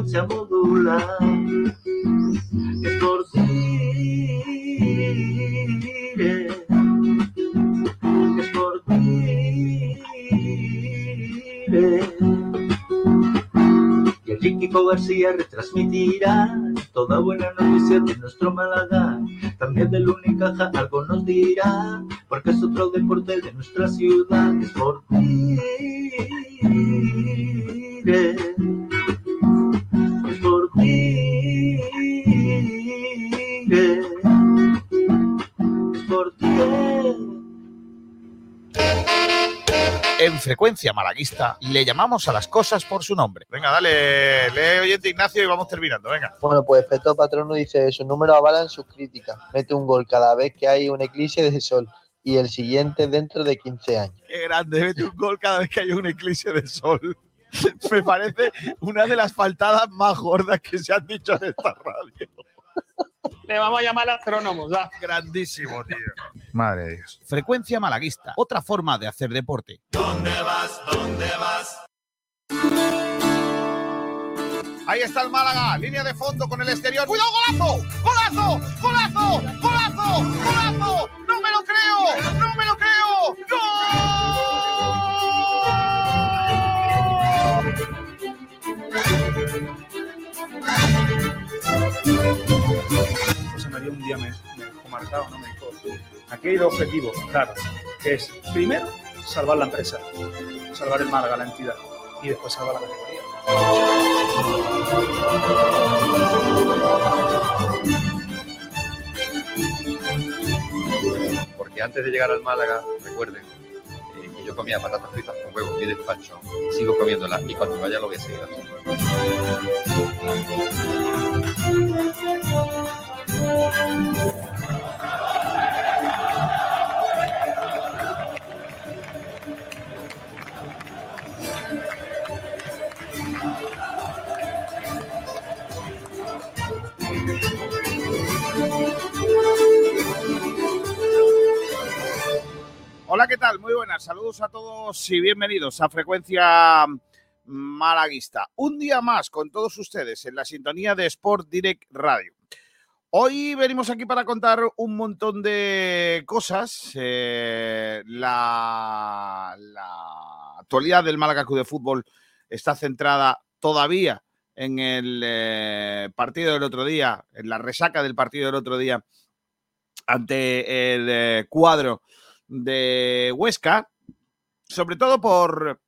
frecuencia. Es por ti, es por ti. Y el Kiko García retransmitirá toda buena noticia de nuestro Málaga. También del Unicaja algo nos dirá, porque es otro deporte de nuestra ciudad. Es por ti. Es por ti. Es por ti. En frecuencia malaguista le llamamos a las cosas por su nombre. Venga, dale, lee oyente Ignacio y vamos terminando. Venga. Bueno, pues Peto Patrono dice, sus números avalan sus críticas. Mete un gol cada vez que hay un eclipse de sol y el siguiente dentro de 15 años. Qué grande, mete un gol cada vez que hay un eclipse de sol. Me parece una de las faltadas más gordas que se han dicho en esta radio. Le vamos a llamar astrónomos. ¿va? Grandísimo, tío. Madre de Dios. Frecuencia malaguista, otra forma de hacer deporte. ¿Dónde vas? ¿Dónde vas? Ahí está el Málaga, línea de fondo con el exterior. ¡Cuidado, golazo! ¡Golazo! ¡Golazo! ¡Golazo! ¡Golazo! ¡No me lo creo! ¡No me lo creo! José María un día me, dejó marcado, ¿no? me dijo, aquí hay dos objetivos, claro, que es primero salvar la empresa, salvar el Málaga, la entidad, y después salvar la categoría. Porque antes de llegar al Málaga, recuerden yo comía patatas fritas con huevos y despacho y sigo comiéndolas y cuando vaya lo voy a seguir haciendo. Hola, ¿qué tal? Muy buenas. Saludos a todos y bienvenidos a Frecuencia Malaguista. Un día más con todos ustedes en la sintonía de Sport Direct Radio. Hoy venimos aquí para contar un montón de cosas. Eh, la, actualidad del Málaga Club de Fútbol está centrada todavía en el eh, partido del otro día, en la resaca del partido del otro día ante el eh, cuadro de Huesca, sobre todo por,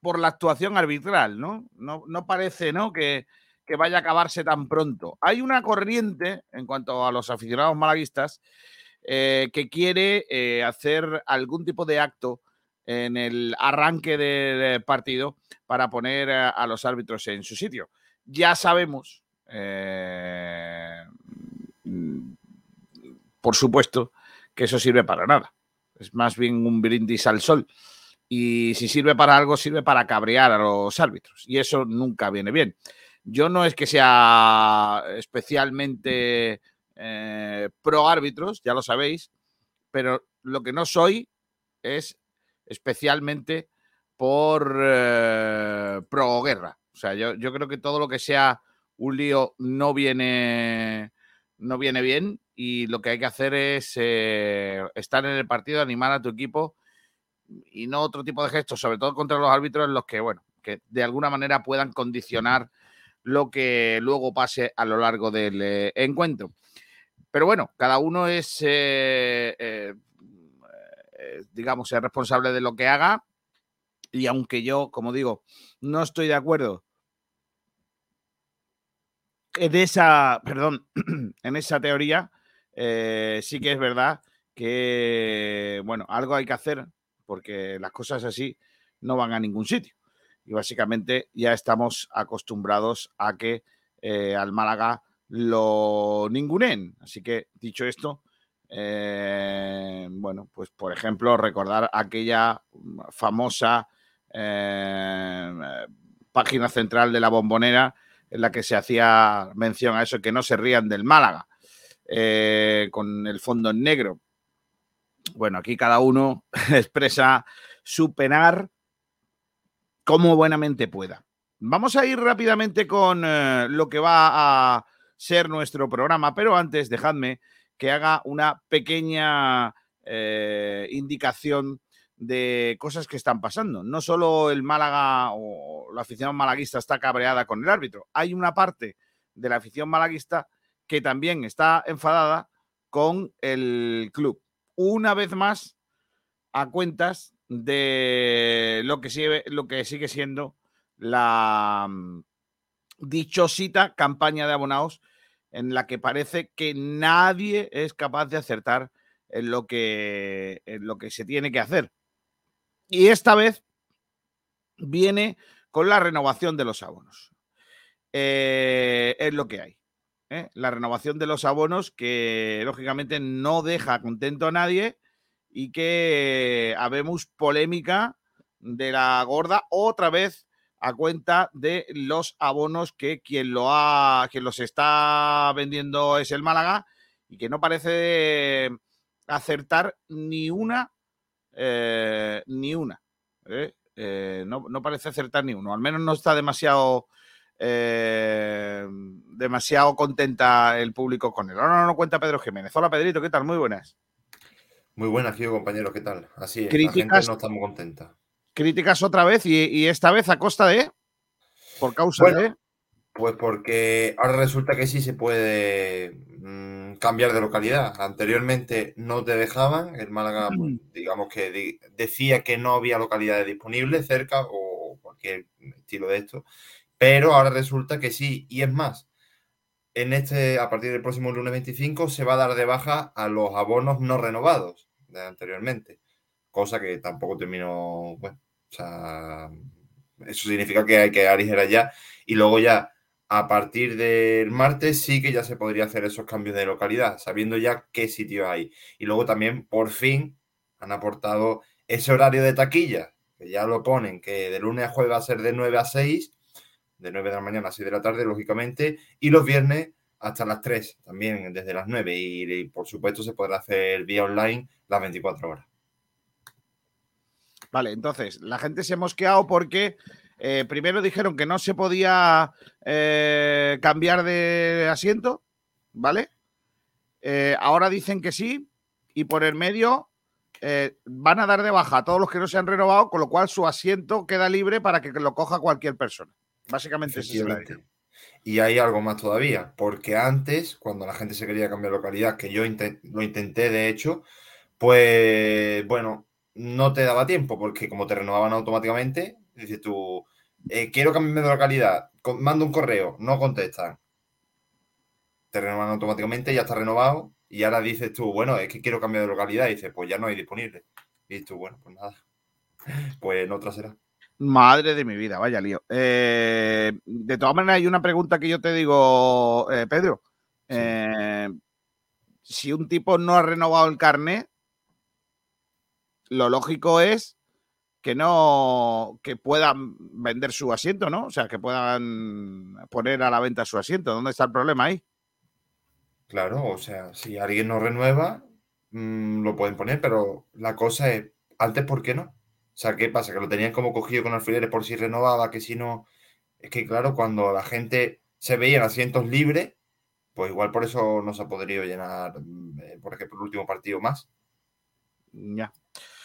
por la actuación arbitral, ¿no? No, no parece, ¿no? Que, que vaya a acabarse tan pronto. Hay una corriente, en cuanto a los aficionados malaguistas, eh, que quiere eh, hacer algún tipo de acto en el arranque del partido para poner a, los árbitros en su sitio. Ya sabemos, eh, mm, por supuesto, que eso sirve para nada. Es más bien un brindis al sol. Y si sirve para algo, sirve para cabrear a los árbitros. Y eso nunca viene bien. Yo no es que sea especialmente eh, pro árbitros, ya lo sabéis, pero lo que no soy es especialmente por eh, pro guerra. O sea, yo, yo, creo que todo lo que sea un lío no viene, no viene bien y lo que hay que hacer es eh, estar en el partido, animar a tu equipo y no otro tipo de gestos, sobre todo contra los árbitros en los que, bueno, que de alguna manera puedan condicionar lo que luego pase a lo largo del eh, encuentro. Pero bueno, cada uno es, eh, digamos, es responsable de lo que haga. Y aunque yo, como digo, no estoy de acuerdo en esa, perdón, en esa teoría, sí que es verdad que, bueno, algo hay que hacer porque las cosas así no van a ningún sitio y básicamente ya estamos acostumbrados a que eh, al Málaga lo ningunen. Así que, dicho esto, eh, bueno, pues por ejemplo, recordar aquella famosa eh, página central de la bombonera en la que se hacía mención a eso, que no se rían del Málaga, eh, con el fondo en negro. Bueno, aquí cada uno expresa su penar como buenamente pueda. Vamos a ir rápidamente con eh, lo que va a ser nuestro programa, pero antes dejadme que haga una pequeña eh, indicación de cosas que están pasando. No solo el Málaga o la afición malaguista está cabreada con el árbitro, hay una parte de la afición malaguista que también está enfadada con el club. Una vez más, a cuentas de lo que sigue, lo que sigue siendo la mm, dichosita campaña de abonados en la que parece que nadie es capaz de acertar en lo que, en lo que se tiene que hacer. Y esta vez viene con la renovación de los abonos. Eh, es lo que hay. ¿Eh? La renovación de los abonos que lógicamente no deja contento a nadie y que habemos polémica de la gorda otra vez a cuenta de los abonos que quien lo ha, quien los está vendiendo es el Málaga y que no parece acertar ni una, eh, ni una. ¿eh? No, no, parece acertar ni uno. Al menos no está demasiado, demasiado contenta el público con él. Ahora no, no cuenta Pedro Jiménez. Hola Pedrito, ¿qué tal? Muy buenas. Muy buenas, tío, compañero, ¿qué tal? Así es, la gente no está muy contenta críticas otra vez y, esta vez a costa de. Por causa de. Pues porque ahora resulta que sí se puede mmm, cambiar de localidad. Anteriormente no te dejaban. El Málaga, pues, digamos que decía que no había localidades disponibles cerca o cualquier estilo de esto. Pero ahora resulta que sí. Y es más, en este, a partir del próximo lunes 25, se va a dar de baja a los abonos no renovados de anteriormente cosa que tampoco terminó, o sea, eso significa que hay que aligerar ya y luego ya a partir del martes sí que ya se podría hacer esos cambios de localidad, sabiendo ya qué sitio hay. Y luego también, por fin, han aportado ese horario de taquilla, que ya lo ponen, que de lunes a jueves va a ser de 9 a 6, de 9 de la mañana a 6 de la tarde, lógicamente, y los viernes hasta las 3, también desde las 9. Y, por supuesto se podrá hacer vía online las 24 horas. Vale, entonces, la gente se ha mosqueado porque eh, primero dijeron que no se podía eh, cambiar de asiento, ¿vale? Eh, ahora dicen que sí, y por el medio van a dar de baja a todos los que no se han renovado, con lo cual su asiento queda libre para que lo coja cualquier persona. Básicamente es Y hay algo más todavía, porque antes, cuando la gente se quería cambiar de localidad, que yo intent lo intenté de hecho, pues bueno, no te daba tiempo, porque como te renovaban automáticamente, dices tú, eh, quiero cambiarme de localidad, mando un correo, no contestan. Te renovan automáticamente, ya está renovado, y ahora dices tú, bueno, es que quiero cambiar de localidad, y dices, pues ya no hay disponible. Y tú, bueno, pues nada, pues en otra será. Madre de mi vida, vaya lío. Eh, de todas maneras, hay una pregunta que yo te digo, eh, Pedro. Sí. Eh, si un tipo no ha renovado el carnet, lo lógico es que no que puedan vender su asiento, ¿no? O sea, que puedan poner a la venta su asiento. ¿Dónde está el problema ahí? Claro, o sea, si alguien no renueva, mmm, lo pueden poner, pero la cosa es, antes, ¿por qué no? O sea, ¿qué pasa? Que lo tenían como cogido con alfileres por si renovaba, que si no. Es que, claro, cuando la gente se veía en asientos libres, pues igual por eso no se ha podido llenar, eh, por ejemplo, el último partido más. Ya.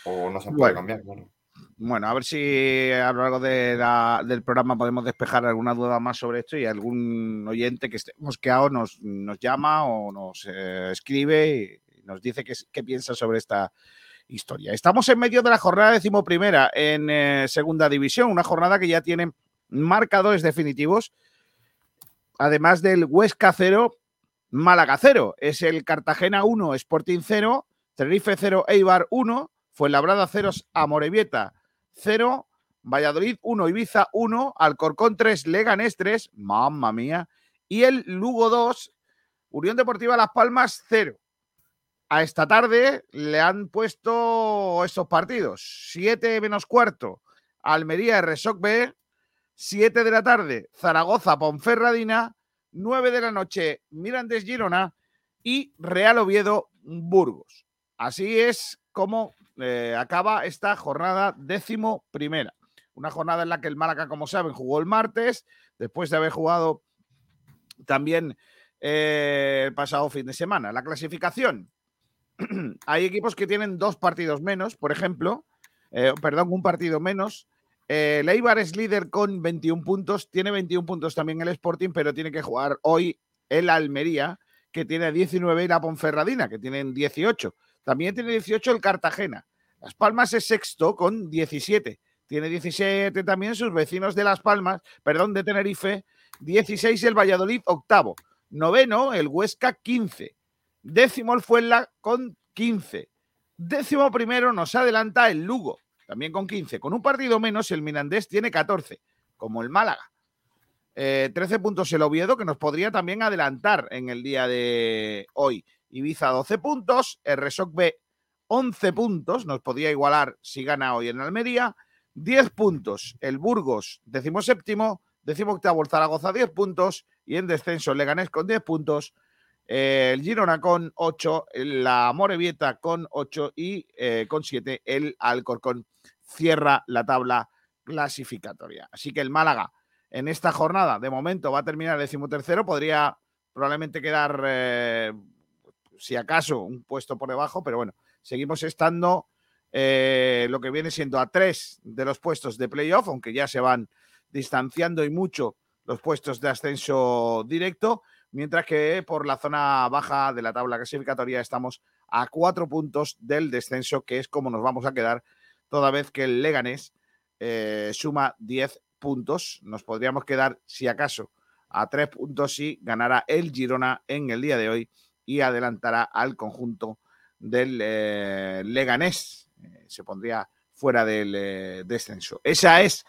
O no se puede bueno. cambiar. Bueno. Bueno, a ver si a lo largo de la, del programa podemos despejar alguna duda más sobre esto y algún oyente que esté mosqueado nos, nos llama o nos eh, escribe y nos dice qué, qué, piensa sobre esta historia. Estamos en medio de la jornada decimoprimera en eh, segunda división, una jornada que ya tiene marcadores definitivos, además del Huesca 0, Málaga 0. Es el Cartagena 1, Sporting 0, Tenerife 0, Eibar 1, Fuenlabrada 0, Amorebieta 0, Valladolid 1, Ibiza 1, Alcorcón 3, Leganés 3, mamma mía, y el Lugo 2, Unión Deportiva Las Palmas 0. A esta tarde le han puesto estos partidos. 7 menos cuarto, Almería Resoc B, 7 de la tarde, Zaragoza Ponferradina, 9 de la noche, Mirandes Girona y Real Oviedo Burgos. Así es como eh, acaba esta jornada décimo primera. Una jornada en la que el Málaga, como saben, jugó el martes, después de haber jugado también eh, el pasado fin de semana. La clasificación. Hay equipos que tienen dos partidos menos, por ejemplo, eh, perdón, un partido menos. Eh, Leibar es líder con 21 puntos, tiene 21 puntos también el Sporting, pero tiene que jugar hoy el Almería, que tiene 19, y la Ponferradina, que tienen 18. También tiene 18 el Cartagena. Las Palmas es sexto con 17. Tiene 17 también sus vecinos de Las Palmas, perdón, de Tenerife, 16 el Valladolid, octavo. Noveno el Huesca, 15. Décimo el Fuenla con 15. Décimo primero nos adelanta el Lugo, también con 15. Con un partido menos, el Mirandés tiene 14, como el Málaga. 13 eh, puntos el Oviedo, que nos podría también adelantar en el día de hoy. Ibiza 12 puntos, el Resoc B 11 puntos, nos podría igualar si gana hoy en Almería. 10 puntos el Burgos, décimo séptimo, décimo octavo el Zaragoza 10 puntos y en descenso el Leganés con 10 puntos, el Girona con 8, la Morevieta con 8 y eh, con 7 el Alcorcón cierra la tabla clasificatoria. Así que el Málaga en esta jornada de momento va a terminar decimotercero, podría probablemente quedar, eh, si acaso, un puesto por debajo, pero bueno, seguimos estando eh, lo que viene siendo a tres de los puestos de playoff, aunque ya se van distanciando y mucho los puestos de ascenso directo, mientras que por la zona baja de la tabla clasificatoria estamos a cuatro puntos del descenso, que es como nos vamos a quedar toda vez que el Leganés eh, suma 10 puntos. Nos podríamos quedar, si acaso, a tres puntos si ganara el Girona en el día de hoy y adelantará al conjunto del eh, Leganés. Eh, se pondría fuera del descenso. Esa es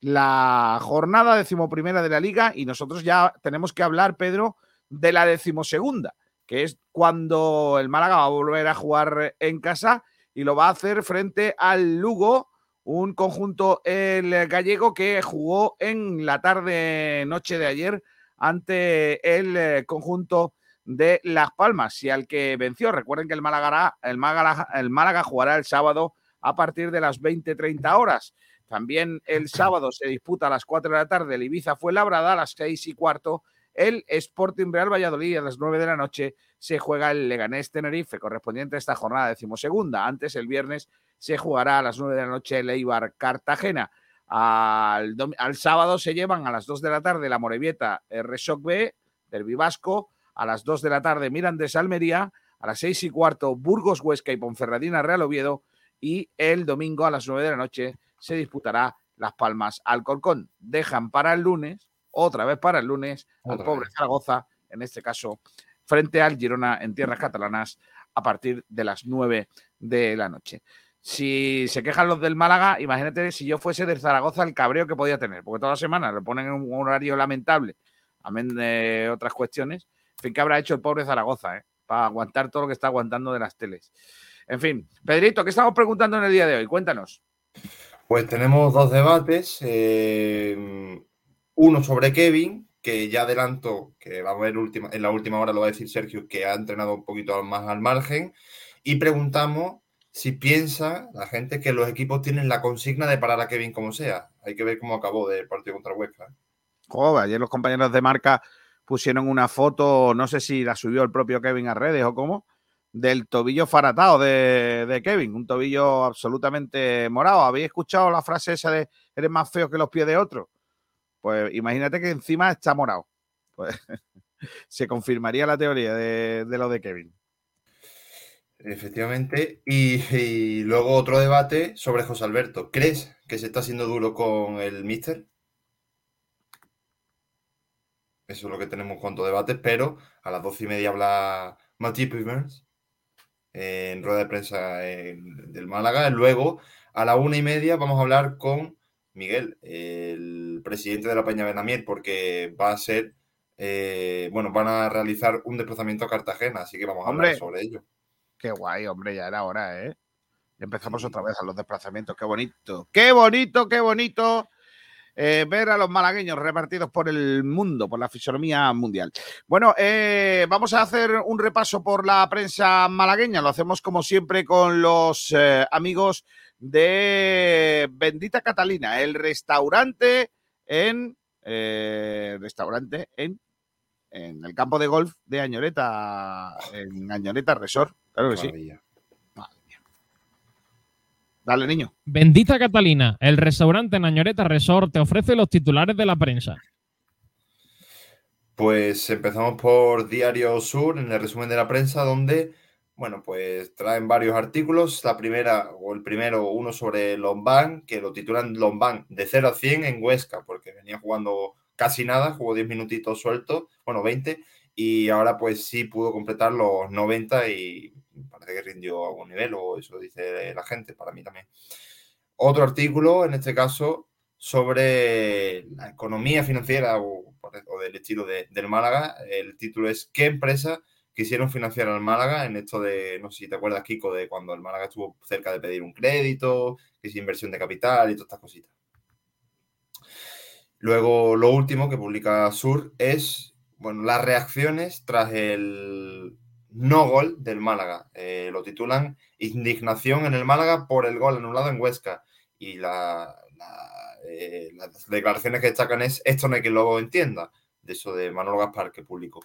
la jornada decimoprimera de la liga y nosotros ya tenemos que hablar, Pedro, de la decimosegunda, que es cuando el Málaga va a volver a jugar en casa y lo va a hacer frente al Lugo, un conjunto el gallego que jugó en la tarde noche de ayer ante el conjunto de Las Palmas y al que venció. Recuerden que el Málaga, el Málaga, el Málaga jugará el sábado a partir de las 20-30 horas. También el sábado se disputa a las 4 de la tarde el Ibiza fue labrada a las 6 y cuarto. El Sporting Real Valladolid a las 9 de la noche se juega el Leganés Tenerife correspondiente a esta jornada decimosegunda. Antes el viernes se jugará a las 9 de la noche el Eibar Cartagena. Al, sábado se llevan a las 2 de la tarde la Morevieta Resoc B, del Vasco, a las 2 de la tarde Mirandes Almería, a las 6 y cuarto Burgos Huesca y Ponferradina Real Oviedo y el domingo a las 9 de la noche se disputará Las Palmas Alcorcón. Dejan para el lunes, otra vez para el lunes, al pobre Zaragoza, en este caso frente al Girona en tierras catalanas a partir de las 9 de la noche. Si se quejan los del Málaga, imagínate si yo fuese del Zaragoza el cabreo que podía tener, porque toda la semana le ponen un horario lamentable, amén de otras cuestiones, en fin, ¿qué habrá hecho el pobre Zaragoza, eh? Para aguantar todo lo que está aguantando de las teles. En fin, Pedrito, ¿qué estamos preguntando en el día de hoy? Cuéntanos. Pues tenemos dos debates. Eh, uno sobre Kevin, que ya adelanto que va a ver última, en la última hora lo va a decir Sergio, que ha entrenado un poquito más al margen. Y preguntamos si piensa la gente que los equipos tienen la consigna de parar a Kevin como sea. Hay que ver cómo acabó el partido contra Huesca. Joder, ayer los compañeros de marca pusieron una foto, no sé si la subió el propio Kevin a redes o cómo, del tobillo faratado de, Kevin, un tobillo absolutamente morado. ¿Habéis escuchado la frase esa de eres más feo que los pies de otro? Pues imagínate que encima está morado. Pues se confirmaría la teoría de, lo de Kevin. Efectivamente. Y, luego otro debate sobre José Alberto. ¿Crees que se está haciendo duro con el Mister? Eso es lo que tenemos cuanto debate, pero a las doce y media habla Mathieu Pimers en rueda de prensa del Málaga. Luego, a la una y media, vamos a hablar con Miguel, el presidente de la Peña Benamiel, porque va a ser, eh, bueno, van a realizar un desplazamiento a Cartagena, así que vamos a hablar sobre ello. Qué guay, hombre, ya era hora, ¿eh? Empezamos otra vez a los desplazamientos, qué bonito, qué bonito, qué bonito eh, ver a los malagueños repartidos por el mundo, por la fisonomía mundial. Bueno, eh, vamos a hacer un repaso por la prensa malagueña. Lo hacemos como siempre con los eh, amigos de Bendita Catalina, el restaurante en eh, restaurante en, en el campo de golf de Añoreta, en Añoreta Resort. Claro que sí. Dale, niño. Bendita Catalina, el restaurante Nañoreta Resort te ofrece los titulares de la prensa. Pues empezamos por Diario Sur, en el resumen de la prensa, donde, bueno, pues traen varios artículos. La primera, o el primero, uno sobre Lombán, que lo titulan Lombán de 0 a 100 en Huesca, porque venía jugando casi nada, jugó 10 minutitos sueltos, bueno, 20, y ahora pues sí pudo completar los 90 y parece que rindió a buen nivel, o eso dice la gente, para mí también. Otro artículo, en este caso, sobre la economía financiera o, o del estilo de- del Málaga. El título es ¿Qué empresa quisieron financiar al Málaga en esto de, no sé si te acuerdas, Kiko, de cuando el Málaga estuvo cerca de pedir un crédito, que es inversión de capital y todas estas cositas? Luego, lo último que publica Sur es, bueno, las reacciones tras el no gol del Málaga. Eh, lo titulan Indignación en el Málaga por el gol anulado en Huesca. Y eh, las declaraciones que destacan es esto no hay quien lo entienda, de eso de Manolo Gaspar que publicó.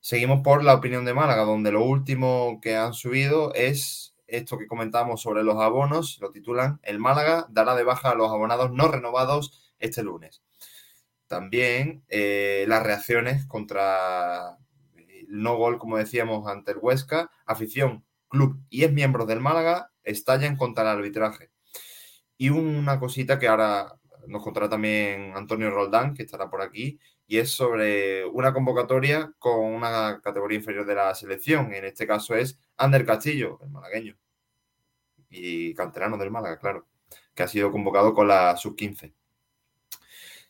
Seguimos por la opinión de Málaga, donde lo último que han subido es esto que comentamos sobre los abonos, lo titulan El Málaga dará de baja a los abonados no renovados este lunes. También eh, las reacciones contra no gol, como decíamos, ante el Huesca, afición, club y es miembros del Málaga estallan contra el arbitraje. Y una cosita que ahora nos contará también Antonio Roldán, que estará por aquí, y es sobre una convocatoria con una categoría inferior de la selección. En este caso es Ander Castillo, el malagueño, y canterano del Málaga, claro, que ha sido convocado con la sub-15.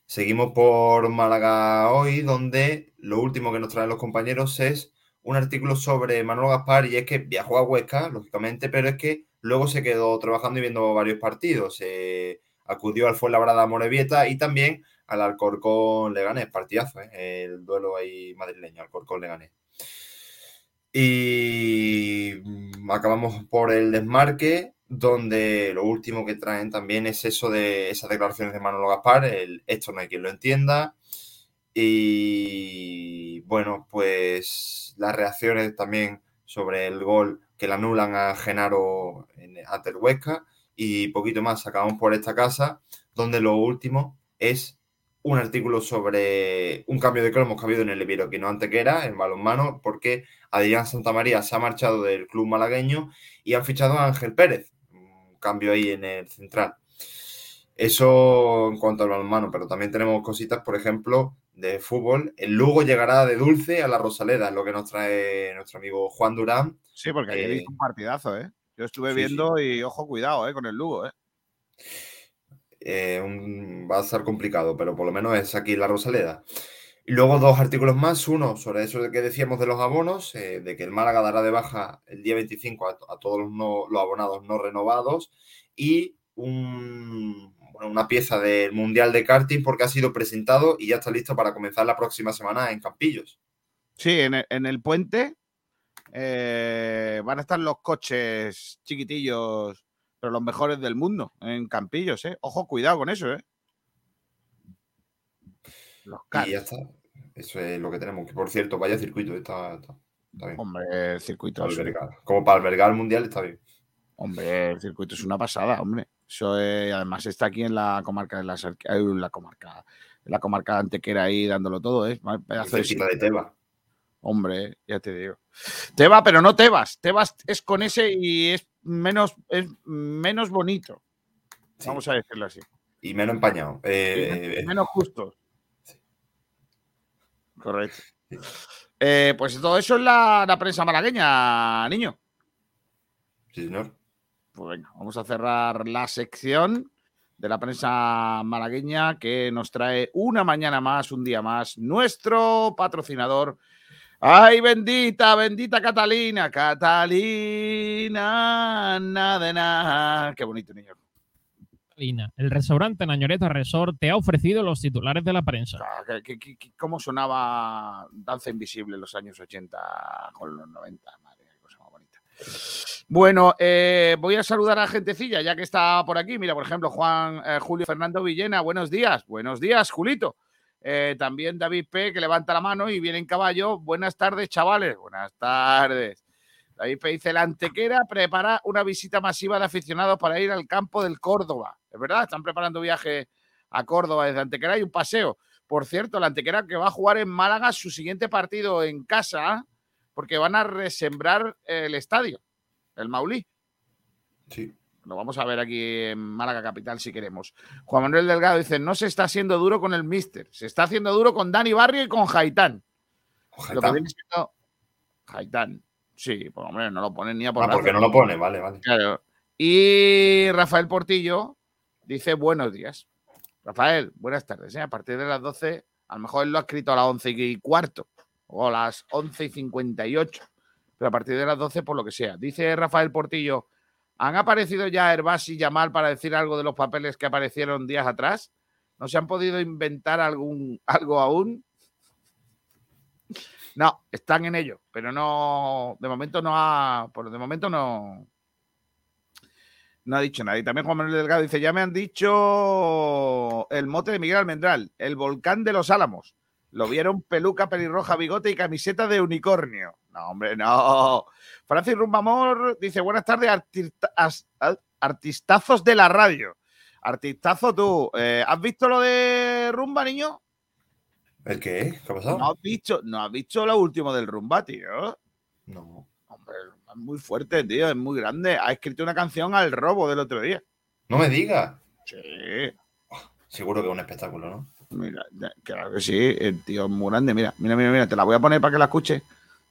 Seguimos por Málaga hoy, donde lo último que nos traen los compañeros es un artículo sobre Manuel Gaspar, y es que viajó a Huesca, lógicamente, pero es que luego se quedó trabajando y viendo varios partidos. Acudió al Fuenlabrada Morevieta y también al Alcorcón Leganés, partidazo, ¿eh? el duelo ahí madrileño, Alcorcón Leganés. Y acabamos por el desmarque, donde lo último que traen también es eso de esas declaraciones de Manolo Gaspar, el esto no hay quien lo entienda. Y bueno, pues las reacciones también sobre el gol que le anulan a Genaro en, ante y poquito más. Acabamos por esta casa, donde lo último es un artículo sobre un cambio de cromos que ha habido en el Iberoquino Antequera, en balonmano, porque Adrián Santamaría se ha marchado del club malagueño y han fichado a Ángel Pérez, un cambio ahí en el central. Eso en cuanto al balonmano, pero también tenemos cositas, por ejemplo, de fútbol. El Lugo llegará de dulce a la Rosaleda, es lo que nos trae nuestro amigo Juan Durán. Sí, porque ayer Eh, hizo un partidazo, ¿eh? Yo estuve sí, viendo y ojo, cuidado, ¿eh? Con el Lugo, ¿eh? Eh, un- va a estar complicado, pero por lo menos es aquí la Rosaleda. Y luego dos artículos más, uno sobre eso que decíamos de los abonos, eh, de que el Málaga dará de baja el día 25 a, a todos los, no- los abonados no renovados y un- bueno, una pieza del Mundial de Karting porque ha sido presentado y ya está listo para comenzar la próxima semana en Campillos. Sí, en el, en el puente eh, van a estar los coches chiquitillos, pero los mejores del mundo, en Campillos, ¿eh? Ojo, cuidado con eso, ¿eh? Los Y ya está. Eso es lo que tenemos. Que por cierto, vaya circuito, está, está, está bien. Hombre, el circuito. Para albergar. Como para albergar el Mundial está bien. Hombre, el circuito es una pasada, hombre. Eso es- además está aquí en la comarca de la, en la comarca, en la comarca de Antequera ahí dándolo todo, ¿eh? Pedazo de de Teba. Hombre, ya te digo. Teba, pero no Tebas. Tebas es con ese y es menos, es menos bonito. Sí. Vamos a decirlo así. Y menos empañado. Eh, Y menos justo. Correcto. Eh, pues todo eso es la, la prensa malagueña, niño. sí, señor. Pues venga, vamos a cerrar la sección de la prensa malagueña que nos trae una mañana más, un día más, nuestro patrocinador. ¡Ay, bendita, bendita Catalina! Catalina, nada de nada. Qué bonito, niño. Catalina, el restaurante Nañoreta Resort te ha ofrecido los titulares de la prensa. Ah, ¿qué- qué- qué- qué- ¿Cómo sonaba Danza Invisible en los años 80 con los 90? Madre, cosa más bonita. Bueno, eh, voy a saludar a gentecilla, ya que está por aquí. Mira, por ejemplo, Juan eh, Julio Fernando Villena, buenos días. Buenos días, Julito. Eh, también David P, que levanta la mano y viene en caballo. Buenas tardes, chavales. Buenas tardes. David dice, la Antequera prepara una visita masiva de aficionados para ir al campo del Córdoba. Es verdad, están preparando viaje a Córdoba desde Antequera y un paseo. Por cierto, la Antequera que va a jugar en Málaga su siguiente partido en casa, porque van a resembrar el estadio, el Maulí. Sí. Lo vamos a ver aquí en Málaga Capital si queremos. Juan Manuel Delgado dice, no se está haciendo duro con el Mister, se está haciendo duro con Dani Barrio y con Jaitán. Lo que Jaitán. viene siendo Jaitán. Sí, pues hombre, no lo ponen ni a por Ah, porque no lo pone, vale, vale. Claro. Y Rafael Portillo dice buenos días. Rafael, buenas tardes. ¿eh? A partir de las 12, a lo mejor él lo ha escrito a las 11 y cuarto o a las 11 y 58, pero a partir de las 12 por lo que sea. Dice Rafael Portillo, ¿han aparecido ya Herbás y Yamal para decir algo de los papeles que aparecieron días atrás? ¿No se han podido inventar algún, algo aún? No, están en ello, pero no, de momento no ha, por de momento no, no ha dicho nada. Y también Juan Manuel Delgado dice, ya me han dicho el mote de Miguel Almendral, el volcán de los Álamos. Lo vieron peluca, pelirroja, bigote y camiseta de unicornio. No, hombre, no. Francis Rumbamor dice, buenas tardes, artistazos de la radio. Artistazo tú. Eh, ¿Has visto lo de Rumba, niño? ¿El qué? ¿Qué ha pasado? No has visto, no has visto lo último del Rumba, tío. No. Hombre, es muy fuerte, tío, es muy grande. Ha escrito una canción al robo del otro día. No me digas. Sí. Seguro que es un espectáculo, ¿no? Mira, claro que sí, el tío es muy grande. Mira, mira, mira, mira, te la voy a poner para que la escuches.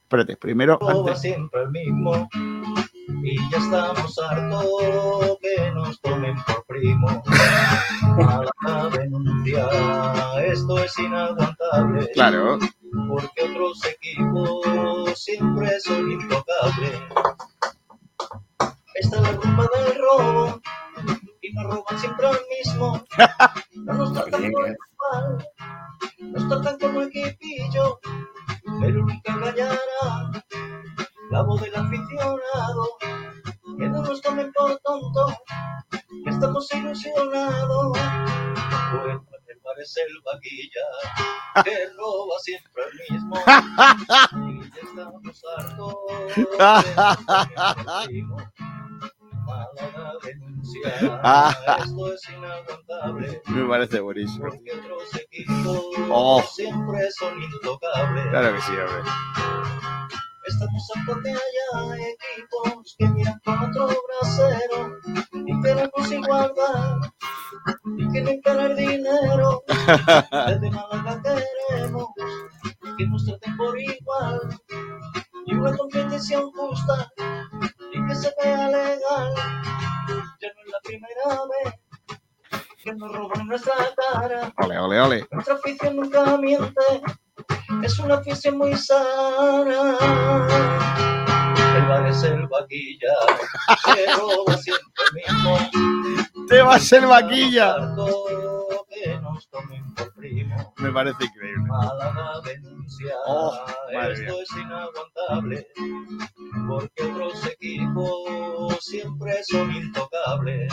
Espérate, primero. Antes- siempre el mismo y ya estamos hartos que nos tomen por primo. Málaga denuncia, esto es inaguantable. Claro. Porque otros equipos siempre son intocables. Esta es la rumba del robo y nos roban siempre al mismo. No nos tratan bien, por ¿eh? igual, nos tratan como equipillo, pero nunca engañará la voz del aficionado. Que no nos tomen por tonto, que estamos ilusionados. Bueno, el bar es el vaquilla, que roba siempre el mismo. Y ya estamos hartos denuncia, esto es inaguantable. Me parece buenísimo. Porque otros equipos Oh. siempre son intocables. Claro que sí, hombre. Estamos de allá equipos que miran con otro brasero y queremos igualdad y quieren ganar dinero. Desde Málaga queremos que nos traten por igual y una competición justa y que se vea legal. Ya no es la primera vez que nos roban nuestra cara. Ole, ole, ole. Nuestra afición nunca miente, es una afición muy sana. El bar es el vaquilla, que roba siempre mismo. Te va a ser vaquilla. Me parece increíble. Málaga denuncia, Oh, esto es inaguantable. Porque otros equipos siempre son intocables.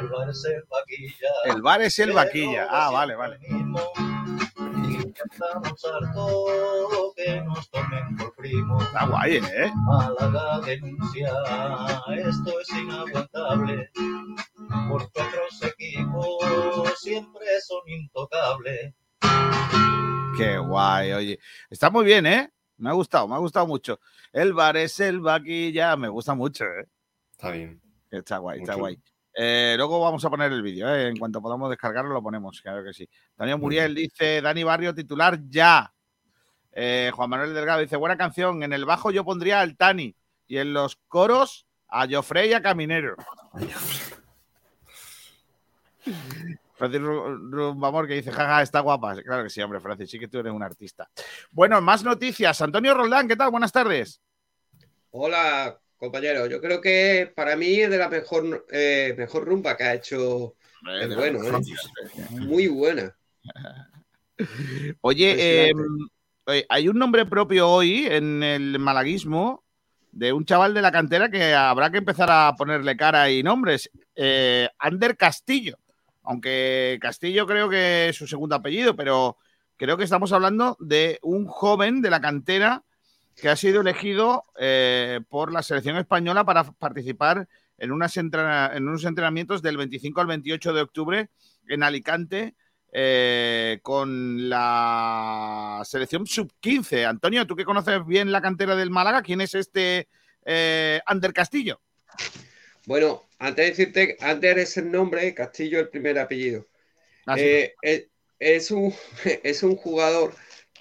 El bar es el vaquilla. El bar es el vaquilla. Ah, vale, vale. Estamos hartos que nos tomen por primo. Está guay, ¿eh? Málaga denuncia, esto es inaguantable. Porque otros equipos siempre son intocables. Qué guay, oye. Está muy bien, ¿eh? Me ha gustado, me ha gustado mucho. El bar es el vaquilla. Me gusta mucho, ¿eh? Está bien. Está guay, está guay. Eh, luego vamos a poner el vídeo, ¿eh? en cuanto podamos descargarlo lo ponemos, claro que sí. Daniel Muriel dice, Dani Barrio titular ya. Eh, Juan Manuel Delgado dice, buena canción, en el bajo yo pondría al Tani y en los coros a Joffrey y a Caminero. Francis Ru- Rumbamor que dice, jaja, está guapa. Claro que sí, hombre, Francis, sí que tú eres un artista. Bueno, más noticias. Antonio Roldán, ¿qué tal? Buenas tardes. Hola, compañero. Yo creo que para mí es de la mejor, eh, mejor rumba que ha hecho. Eh, Es bueno, ¿eh? Muy buena. Oye, eh, oye, hay un nombre propio hoy en el malaguismo de un chaval de la cantera que habrá que empezar a ponerle cara y nombres. Eh, Ander Castillo. Aunque Castillo creo que es su segundo apellido, pero creo que estamos hablando de un joven de la cantera que ha sido elegido eh, por la selección española para participar en, unas entrena- en unos entrenamientos del 25 al 28 de octubre en Alicante eh, con la selección sub-15. Antonio, tú que conoces bien la cantera del Málaga, ¿quién es este eh, Ander Castillo? Bueno, antes de decirte, Ander es el nombre, Castillo el primer apellido. Ah. Eh, es, es un, es un jugador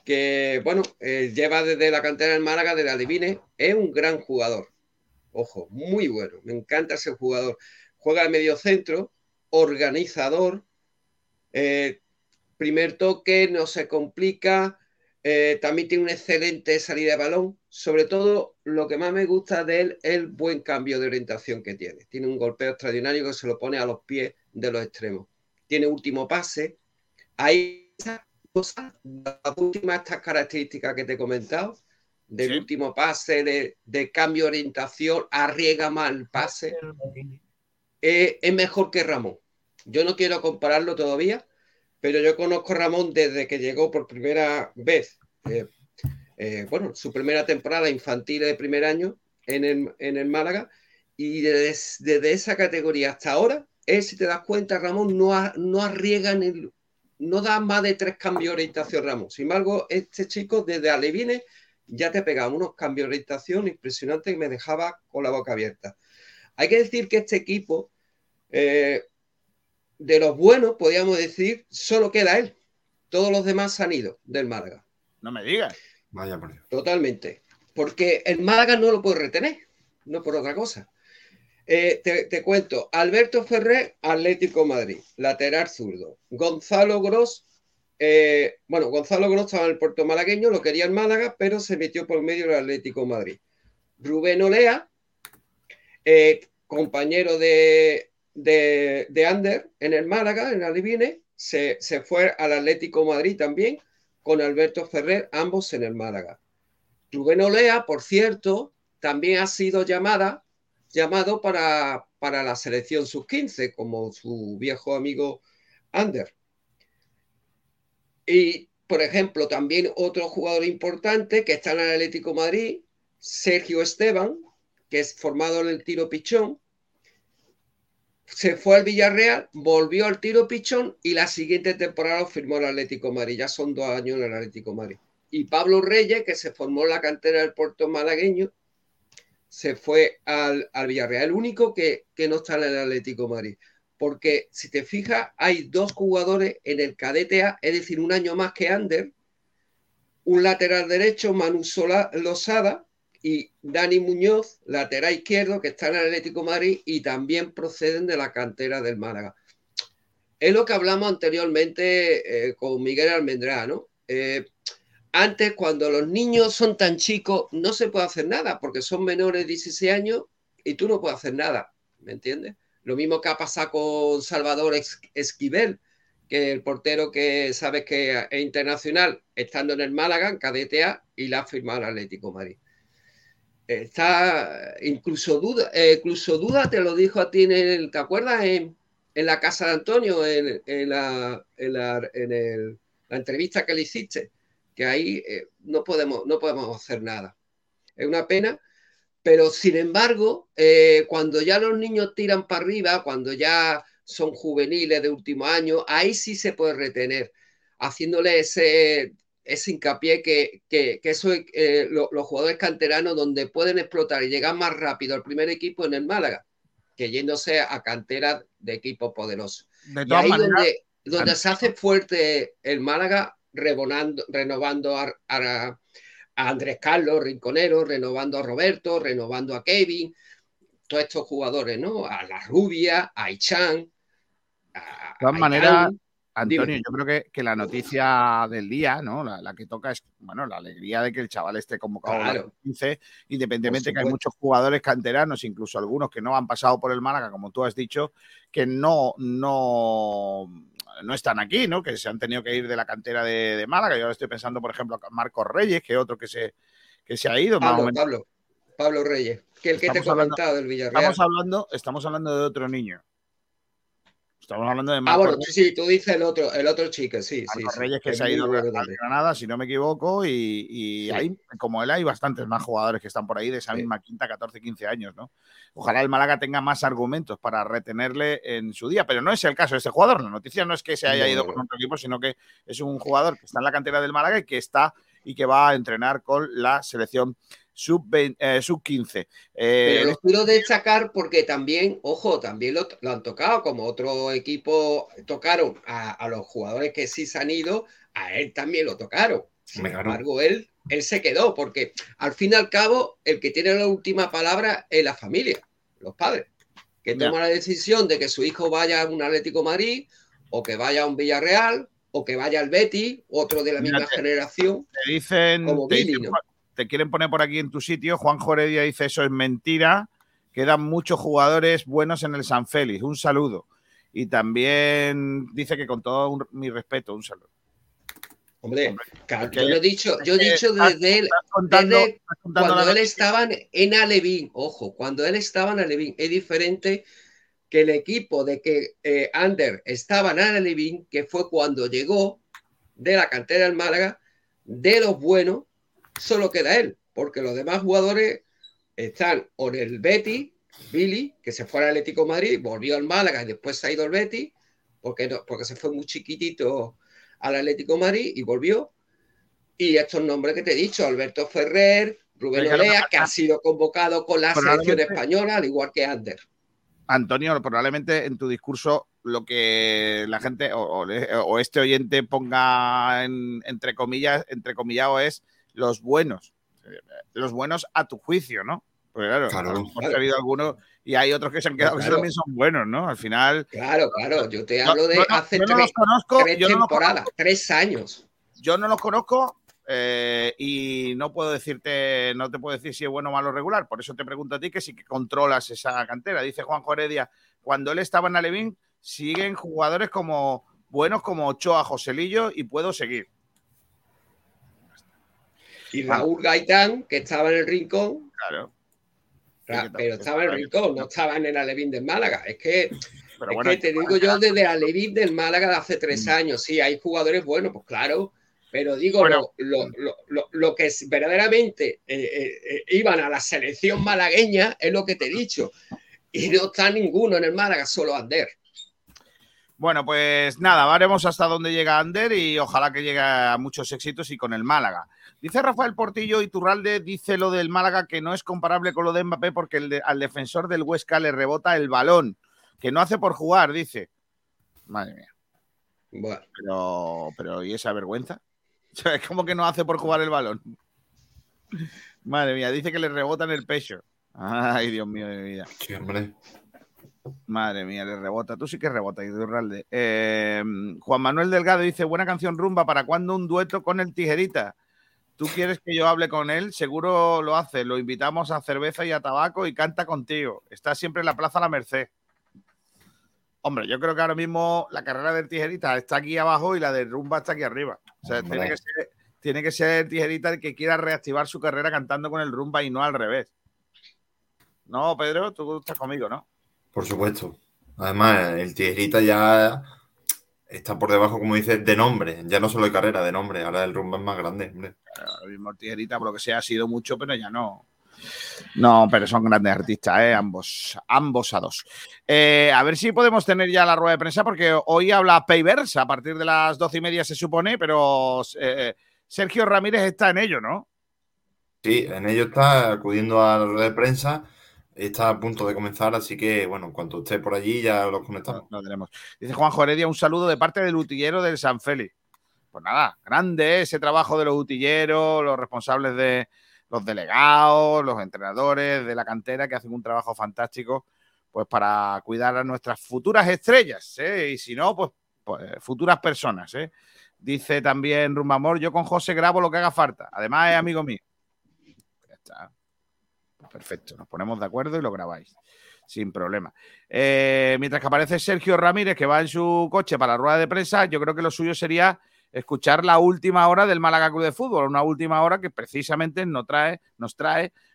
que, bueno, eh, lleva desde la cantera del Málaga, de la Divine, es un gran jugador. Ojo, muy bueno, me encanta ese jugador. Juega de medio centro, organizador, eh, primer toque, no se complica, eh, también tiene una excelente salida de balón. Sobre todo, lo que más me gusta de él es el buen cambio de orientación que tiene. Tiene un golpeo extraordinario que se lo pone a los pies de los extremos. Tiene último pase. Esas cosas, las últimas estas características que te he comentado, del Sí. último pase, de, de cambio de orientación, arriesga mal pase, eh, es mejor que Ramón. Yo no quiero compararlo todavía, pero yo conozco a Ramón desde que llegó por primera vez, eh, eh, bueno, su primera temporada infantil de primer año en el, en el Málaga, y desde, desde esa categoría hasta ahora, él, si te das cuenta, Ramón no, ha- no arriesga en el, no da más de tres cambios de orientación, Ramón. Sin embargo, este chico desde Alevines ya te pegaba unos cambios de orientación impresionantes y me dejaba con la boca abierta. Hay que decir que este equipo, eh, de los buenos, podríamos decir, solo queda él. Todos los demás han ido del Málaga. No me digas. Vaya por Dios. Totalmente. Porque el Málaga no lo puede retener, no por otra cosa. Eh, te, cuento, Alberto Ferrer, Atlético Madrid, lateral zurdo. Gonzalo Gross, eh, bueno, Gonzalo Gross estaba en el puerto malagueño, lo quería en Málaga, pero se metió por medio del Atlético Madrid. Rubén Olea, eh, compañero de, de, de Ander en el Málaga, en Adivine, se, se fue al Atlético Madrid también con Alberto Ferrer, ambos en el Málaga. Rubén Olea, por cierto, también ha sido llamada, llamado para, para la selección sub-15, como su viejo amigo Ander. Y, por ejemplo, también otro jugador importante que está en el Atlético Madrid, Sergio Esteban, que es formado en el tiro pichón, se fue al Villarreal, volvió al tiro pichón y la siguiente temporada lo firmó el Atlético Madrid. Ya son dos años en el Atlético Madrid. Y Pablo Reyes, que se formó en la cantera del puerto malagueño, se fue al, al Villarreal. Único que, que no está en el Atlético Madrid. Porque si te fijas, hay dos jugadores en el cadete A, es decir, un año más que Ander, un lateral derecho, Manu Sola, Losada, y Dani Muñoz, lateral izquierdo, que está en el Atlético Madrid y también proceden de la cantera del Málaga. Es lo que hablamos anteriormente eh, con Miguel Almendrá, ¿no? Eh, antes, cuando los niños son tan chicos, no se puede hacer nada porque son menores de 16 años y tú no puedes hacer nada, ¿me entiendes? Lo mismo que ha pasado con Salvador Es- Esquivel, que el portero que sabes que es internacional, estando en el Málaga, en cadete A, y la ha firmado el Atlético de Madrid. Está incluso duda, eh, incluso duda te lo dijo a ti en el, ¿te acuerdas? En, la casa de Antonio, en, la entrevista que le hiciste, que ahí eh, no, podemos, no podemos hacer nada. Es una pena, pero sin embargo, eh, cuando ya los niños tiran para arriba, cuando ya son juveniles de último año, ahí sí se puede retener, haciéndole ese, ese hincapié que, que, que eso es eh, lo- los jugadores canteranos donde pueden explotar y llegar más rápido al primer equipo en el Málaga, que yéndose a canteras de equipos poderosos. De Y ahí maneras, donde, donde se hace fuerte el Málaga, rebonando, renovando a, a- a Andrés Carlos, Rinconero, renovando a Roberto, renovando a Kevin, todos estos jugadores, ¿no? A La Rubia, a Ichan. de todas maneras. Antonio, Dime. yo creo que, que la noticia del día, ¿no? La, la que toca es, bueno, la alegría de que el chaval esté convocado a la Claro. 15, independientemente Por que hay muchos jugadores canteranos, incluso algunos que no han pasado por el Málaga, como tú has dicho, que no, no, no están aquí, ¿no? Que se han tenido que ir de la cantera de, de Málaga. Yo ahora estoy pensando, por ejemplo, a Marcos Reyes, que es otro que se, que se ha ido, Pablo, Pablo. Pablo Reyes, que el que te he hablando- comentado del Villarreal. Estamos hablando, estamos hablando de otro niño. Estamos hablando de Ah, Marco bueno, Reyes, sí, tú dices el otro, el otro chico, sí, sí. Marco sí, Reyes que se ha ido también. Granada, si no me equivoco, y, y Sí. hay, como él hay bastantes más jugadores que están por ahí de esa Sí. misma quinta, 14, 15 años, ¿no? Ojalá el Málaga tenga más argumentos para retenerle en su día, pero no es el caso de este jugador. La noticia no es que se haya ido con otro equipo, sino que es un jugador que está en la cantera del Málaga y que está y que va a entrenar con la selección sub-15. Sub 15. Pero lo quiero destacar porque también, ojo, también lo, lo han tocado, como otro equipo tocaron a, a los jugadores que sí se han ido, a él también lo tocaron. Sin embargo, él, él se quedó, porque al fin y al cabo, el que tiene la última palabra es la familia, los padres, que Ya. toma la decisión de que su hijo vaya a un Atlético Madrid, o que vaya a un Villarreal, o que vaya al Betis, otro de la misma generación. Te dicen, Como te, Billy, dicen- ¿no? te quieren poner por aquí en tu sitio. Juan Joredia dice eso es mentira. Quedan muchos jugadores buenos en el San Félix. Un saludo. Y también dice que con todo un- mi respeto, un saludo. Hombre, claro, yo lo he dicho, yo he dicho desde él, desde cuando él estaba en Alevín, ojo, cuando él estaba en Alevín, es diferente que el equipo de que eh, Ander estaba en Alevín, que fue cuando llegó de la cantera del Málaga, de los buenos, solo queda él, porque los demás jugadores están o en el Betis, Billy, que se fue al Atlético de Madrid, volvió al Málaga y después se ha ido al Betis, porque, no, porque se fue muy chiquitito al Atlético de Madrid y volvió. Y estos nombres que te he dicho, Alberto Ferrer, Rubén Olea, que ha sido convocado con la selección española, al igual que Ander. Antonio, probablemente en tu discurso lo que la gente o, o o este oyente ponga en, entre comillas, entre comillado es los buenos. Los buenos a tu juicio, ¿no? Porque claro, Claro. a lo mejor ha habido algunos y hay otros que se han quedado que Claro. también son buenos, ¿no? Al final. Claro, claro, yo te hablo de no- hace yo no tres, los conozco, tres yo no los temporadas, tres años. Yo no los conozco eh, y no puedo decirte, no te puedo decir si es bueno o malo regular. Por eso te pregunto a ti que si que controlas esa cantera. Dice Juan Heredia, cuando él estaba en Alevín, siguen jugadores como buenos como Ochoa, Joselillo y puedo seguir. Y Raúl Gaitán, que estaba en el rincón, Claro. ra- Sí, pero estaba en el rincón, no estaba en el Alevín del Málaga. Es que, Pero es bueno, que te digo yo desde el Alevín del Málaga de hace tres años. Sí, hay jugadores buenos, pues claro. Pero digo, Bueno. lo, lo- lo- lo- que es verdaderamente eh, eh, eh, iban a la selección malagueña es lo que te he dicho. Y no está ninguno en el Málaga, solo Ander. Bueno, pues nada, veremos hasta dónde llega Ander y ojalá que llegue a muchos éxitos y con el Málaga. Dice Rafael Portillo y Turralde, dice lo del Málaga que no es comparable con lo de Mbappé porque el de- al defensor del Huesca le rebota el balón, que no hace por jugar, dice. Madre mía, Bueno, pero, pero ¿y esa vergüenza? O sea, es como que no hace por jugar el balón. Madre mía, dice que le rebota en el pecho. Ay, Dios mío de mi vida. Sí, hombre. Madre mía, le rebota. Tú sí que rebota, Idurralde. Eh, Juan Manuel Delgado dice: Buena canción rumba. ¿Para cuándo un dueto con el tijerita? ¿Tú quieres que yo hable con él? Seguro lo hace. Lo invitamos a cerveza y a tabaco y canta contigo. Está siempre en la plaza La Merced. Hombre, yo creo que ahora mismo la carrera del tijerita está aquí abajo y la de rumba está aquí arriba. O sea, tiene que, ser, tiene que ser tijerita el que quiera reactivar su carrera cantando con el rumba y no al revés. No, Pedro, tú estás conmigo, ¿no? Por supuesto. Además, el Tijerita ya está por debajo, como dices, de nombre. Ya no solo de carrera, de nombre. Ahora el rumba es más grande. hombre. Ahora mismo el Tijerita, por lo que sea, ha sido mucho, pero ya no. No, pero son grandes artistas, ¿eh? ambos, ambos a dos. Eh, a ver si podemos tener ya la rueda de prensa, porque hoy habla Payverse a partir de las doce y media, se supone, pero eh, Sergio Ramírez está en ello, ¿no? Sí, en ello está acudiendo a la rueda de prensa. Está a punto de comenzar, así que, bueno, en cuanto esté por allí ya los conectamos. No, no tenemos. Dice Juan Heredia, un saludo de parte del utillero del San Félix. Pues nada, grande ese trabajo de los utilleros, los responsables de los delegados, los entrenadores de la cantera que hacen un trabajo fantástico pues para cuidar a nuestras futuras estrellas, ¿eh? y si no, pues, pues, futuras personas. ¿eh? Dice también Rumbamor, yo con José grabo lo que haga falta, además es amigo mío. Ya está. Perfecto, nos ponemos de acuerdo y lo grabáis sin problema. Eh, mientras que aparece Sergio Ramírez, que va en su coche para la rueda de prensa, yo creo que lo suyo sería escuchar la última hora del Málaga Club de Fútbol, una última hora que precisamente nos trae,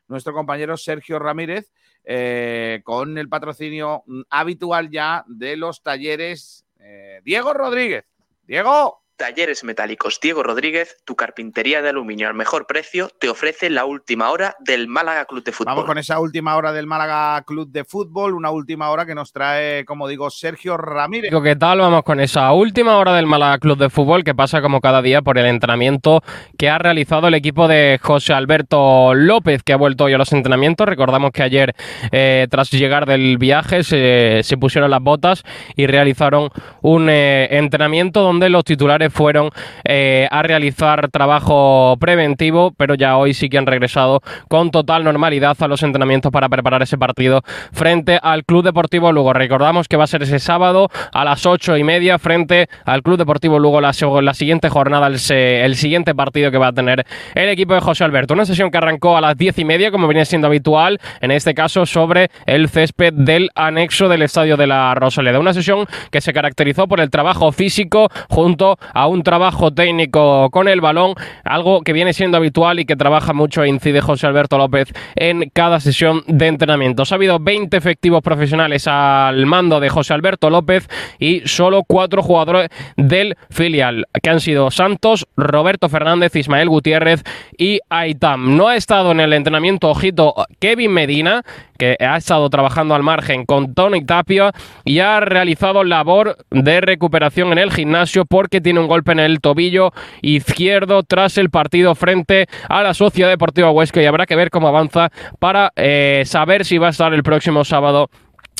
nuestro compañero Sergio Ramírez eh, con el patrocinio mm, habitual ya de los talleres eh, Diego Rodríguez. Diego. Talleres Metálicos Diego Rodríguez, tu carpintería de aluminio al mejor precio, te ofrece la última hora del Málaga Club de Fútbol. Vamos con esa última hora del Málaga Club de Fútbol, una última hora que nos trae, como digo, Sergio Ramírez. ¿Qué tal? Vamos con esa última hora del Málaga Club de Fútbol que pasa como cada día por el entrenamiento que ha realizado el equipo de José Alberto López, que ha vuelto hoy a los entrenamientos. Recordamos que ayer, eh, tras llegar del viaje, se, se, pusieron las botas y realizaron un eh, entrenamiento donde los titulares fueron eh, a realizar trabajo preventivo, pero ya hoy sí que han regresado con total normalidad a los entrenamientos para preparar ese partido frente al Club Deportivo Lugo. Recordamos que va a ser ese sábado a las ocho y media frente al Club Deportivo Lugo la, la siguiente jornada, el, siguiente partido que va a tener el equipo de José Alberto. Una sesión que arrancó a las diez y media, como viene siendo habitual, en este caso sobre el césped del anexo del Estadio de la Rosaleda. Una sesión que se caracterizó por el trabajo físico junto a un trabajo técnico con el balón, algo que viene siendo habitual y que trabaja mucho e incide José Alberto López en cada sesión de entrenamientos. Ha habido 20 efectivos profesionales al mando de José Alberto López y solo cuatro jugadores del filial, que han sido Santos, Roberto Fernández, Ismael Gutiérrez y Aitam. No ha estado en el entrenamiento, ojito, Kevin Medina, que ha estado trabajando al margen con Tony Tapia y ha realizado labor de recuperación en el gimnasio porque tiene un golpe en el tobillo izquierdo tras el partido frente a la Sociedad Deportiva Huesca y habrá que ver cómo avanza para eh, saber si va a estar el próximo sábado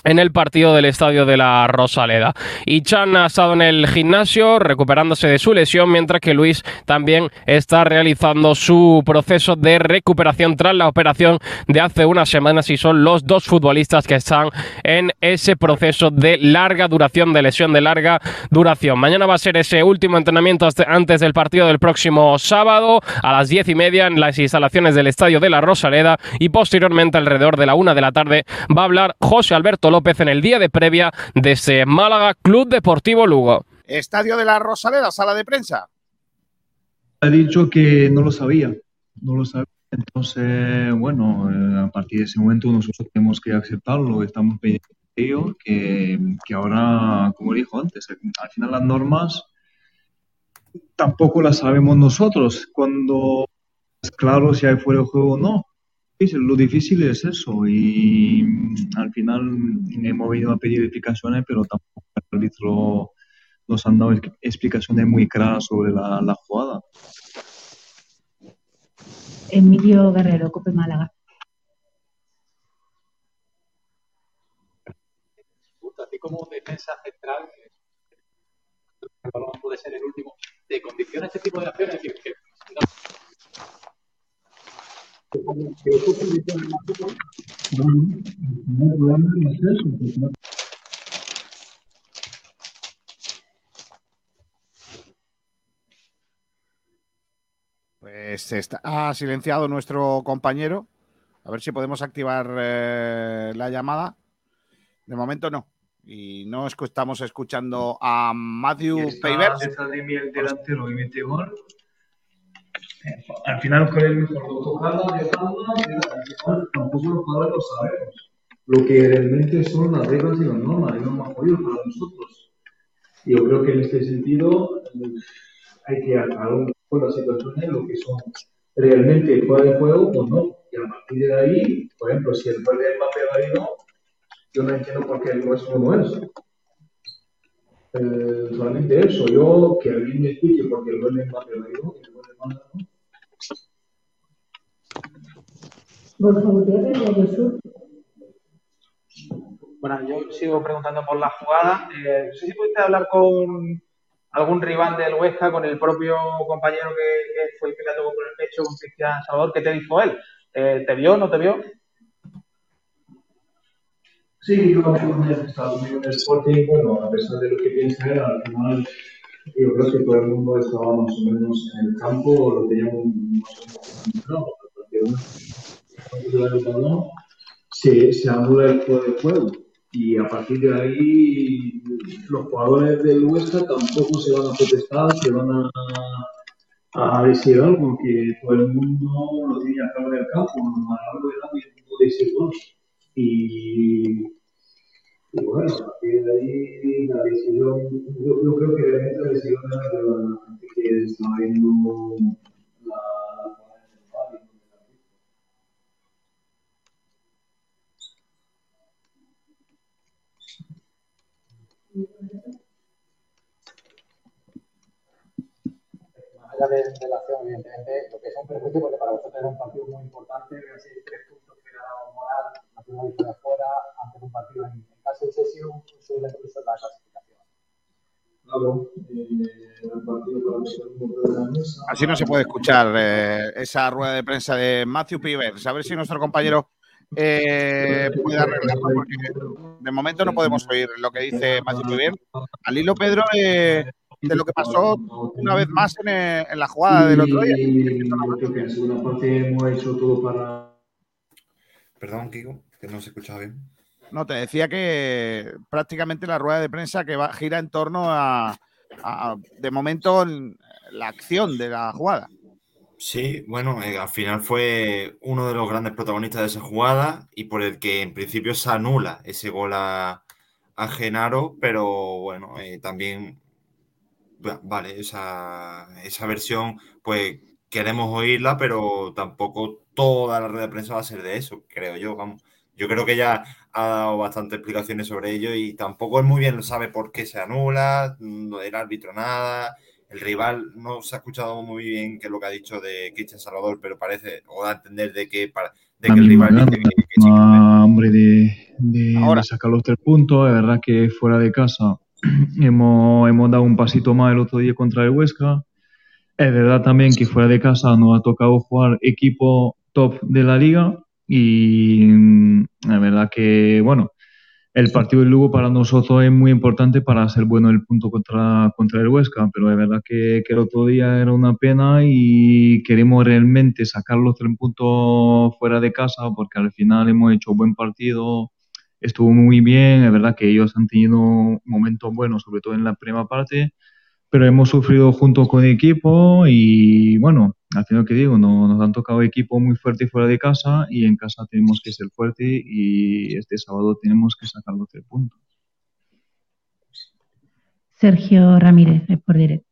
en el partido del estadio de la Rosaleda. Y Chan ha estado en el gimnasio recuperándose de su lesión, mientras que Luis también está realizando su proceso de recuperación tras la operación de hace unas semanas y son los dos futbolistas que están en ese proceso de larga duración, de lesión de larga duración. Mañana va a ser ese último entrenamiento antes del partido del próximo sábado a las diez y media en las instalaciones del estadio de la Rosaleda y posteriormente alrededor de la una de la tarde va a hablar José Alberto López en el día de previa de ese Málaga Club Deportivo Lugo. Estadio de la Rosaleda, sala de prensa. Ha dicho que no lo sabía, no lo sabía. Entonces, bueno, eh, a partir de ese momento nosotros tenemos que aceptarlo, estamos pidiendo que, que ahora, como dijo antes, al final las normas tampoco las sabemos nosotros cuando es claro si hay fuera de juego o no. Lo difícil es eso y mm, al final hemos venido a pedir explicaciones, pero tampoco el árbitro nos han dado explicaciones muy claras sobre la, la jugada. Emilio Guerrero, Cope Málaga. como defensa central, el balón puede ser el último, de condición este tipo de acciones, es decir, que pues está ha silenciado nuestro compañero. A ver si podemos activar eh, la llamada. De momento no. Y no estamos escuchando a Matthew Pavers. el delantero y mete gol al final con tampoco los jugadores lo sabemos. Lo que realmente son las reglas y las normas, y no más jodido para nosotros. Yo creo que en este sentido hay que aclarar poco las situaciones, lo que son realmente fuera de juego o no. Y a partir de ahí, por ejemplo, si el gol de Mbappé no, yo no entiendo por qué el nuestro no es. Eh, solamente eso, yo que alguien me explique por qué el gol de Mbappé no, y el gol de Mbappé no. Bueno, yo sigo preguntando por la jugada. Eh, no sé si pudiste hablar con algún rival del Huesca, con el propio compañero que, fue el que la tocó con el pecho, con Cristian Salvador. ¿Qué te dijo él? Eh, ¿Te vio, no te vio? Sí, yo con el Estados Unidos Sporting, bueno, a pesar de lo que piensa él, al final yo creo que todo el mundo estaba más o menos en el campo, lo teníamos más o menos se, se anula el juego de juego. y a partir de ahí los jugadores del Huesca tampoco se van a protestar, se van a, a decir algo que todo el mundo lo tiene a cabo del campo, a lo largo del año mundo dice gol. Y, y bueno, a partir de ahí la decisión, yo, yo creo que realmente la decisión era de la gente que estaba viendo la, la jugada en el bar y Más allá de, de la acción, evidentemente, lo que es un perjuicio, porque para vosotros era un partido muy importante, ver si tres puntos que hubiera dado moral, la primera victoria fuera, antes de un partido en, en caso de sesión, suele incluso la clasificación. Claro, eh, el partido para de la mesa. Así no se puede escuchar eh, esa rueda de prensa de Matthew Pivers. A ver si nuestro compañero eh, puede arreglarlo, porque de momento no podemos oír lo que dice Matthew Pivers. Al hilo, Pedro, eh, de lo que pasó una vez más en, eh, en la jugada del otro día. Perdón, Kiko, que no se escuchaba bien. No, te decía que prácticamente la rueda de prensa que va, gira en torno a, a- de momento, la acción de la jugada. Sí, bueno, eh, al final fue uno de los grandes protagonistas de esa jugada y por el que en principio se anula ese gol a, Genaro, pero bueno, eh, también, va- vale, esa, esa versión, pues queremos oírla, pero tampoco toda la rueda de prensa va a ser de eso, creo yo, vamos. Yo creo que ya ha dado bastantes explicaciones sobre ello y tampoco él muy bien sabe por qué se anula, no el árbitro nada, el rival no se ha escuchado muy bien qué es lo que ha dicho de Cristian Salvador, pero parece, o da a entender de que, para, de que el rival dice que, que misma hambre de, de- de sacar los tres puntos. Es verdad que fuera de casa hemos, hemos dado un pasito más el otro día contra el Huesca. Es verdad también que fuera de casa nos ha tocado jugar equipo top de la liga y mm, es verdad que, bueno, el partido del Lugo para nosotros es muy importante para hacer bueno el punto contra, contra el Huesca, pero es verdad que, que el otro día era una pena y queremos realmente sacar los tres puntos fuera de casa porque al final hemos hecho buen partido, estuvo muy bien, es verdad que ellos han tenido momentos buenos, sobre todo en la primera parte, pero hemos sufrido junto con el equipo y bueno, al final que digo, no- nos han tocado equipo muy fuerte fuera de casa y en casa tenemos que ser fuerte y este sábado tenemos que sacar los tres puntos. Sergio Ramírez, por Direct.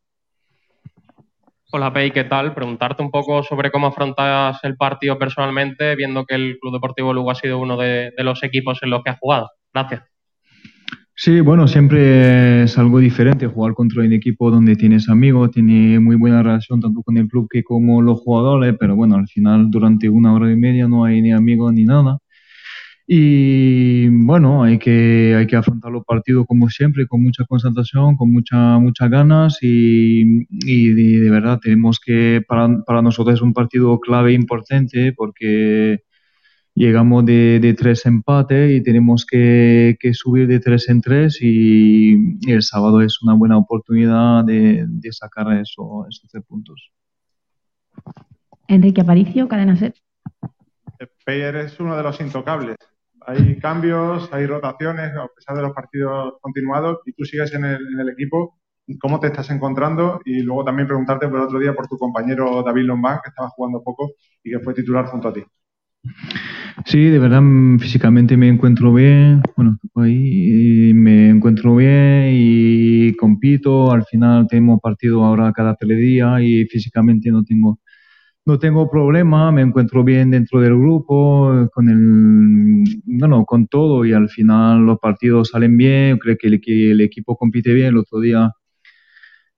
Hola, Pei, ¿qué tal? Preguntarte un poco sobre cómo afrontas el partido personalmente, viendo que el Club Deportivo Lugo ha sido uno de, de los equipos en los que has jugado. Gracias. Sí, bueno, siempre es algo diferente jugar contra un equipo donde tienes amigos, tiene muy buena relación tanto con el club que como los jugadores, pero bueno, al final durante una hora y media no hay ni amigos ni nada. Y bueno, hay que, hay que afrontar los partidos como siempre, con mucha concentración, con mucha, muchas ganas y, de, de verdad tenemos que, para, para nosotros es un partido clave e importante porque llegamos de, de tres empates y tenemos que, que subir de tres en tres y, y el sábado es una buena oportunidad de, de sacar eso, esos tres puntos. Enrique Aparicio, Cadena Ser. Peyer es uno de los intocables. Hay cambios, hay rotaciones, a pesar de los partidos continuados, y tú sigues en el, en el equipo. ¿Cómo te estás encontrando? Y luego también preguntarte por el otro día por tu compañero David Lombán, que estaba jugando poco y que fue titular junto a ti. Sí, de verdad mm, físicamente me encuentro bien, bueno, ahí me encuentro bien y compito, al final tenemos partido ahora cada tres días y físicamente no tengo, no tengo problema, me encuentro bien dentro del grupo, con el, bueno, con todo y al final los partidos salen bien, creo que el, equi- el equipo compite bien, el otro día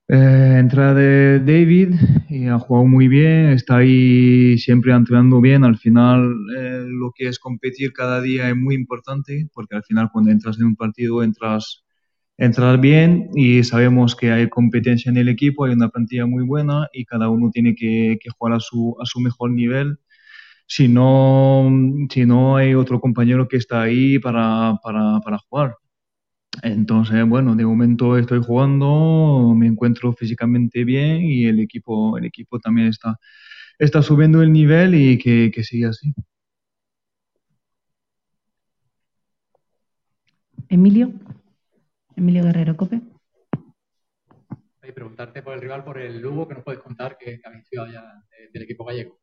eh, entra de David y ha jugado muy bien, está ahí siempre entrenando bien. Al final, eh, lo que es competir cada día es muy importante porque al final, cuando entras en un partido, entras, entras bien y sabemos que hay competencia en el equipo, hay una plantilla muy buena y cada uno tiene que, que jugar a su, a su mejor nivel. Si no, si no hay otro compañero que está ahí para, para, para jugar. Entonces, bueno, de momento estoy jugando, me encuentro físicamente bien y el equipo, el equipo también está, está subiendo el nivel y que, que siga así. Emilio. Emilio Guerrero Cope. Y preguntarte por el rival, por el Lugo, que nos puedes contar que, que habéis estudiado ya de- del equipo gallego.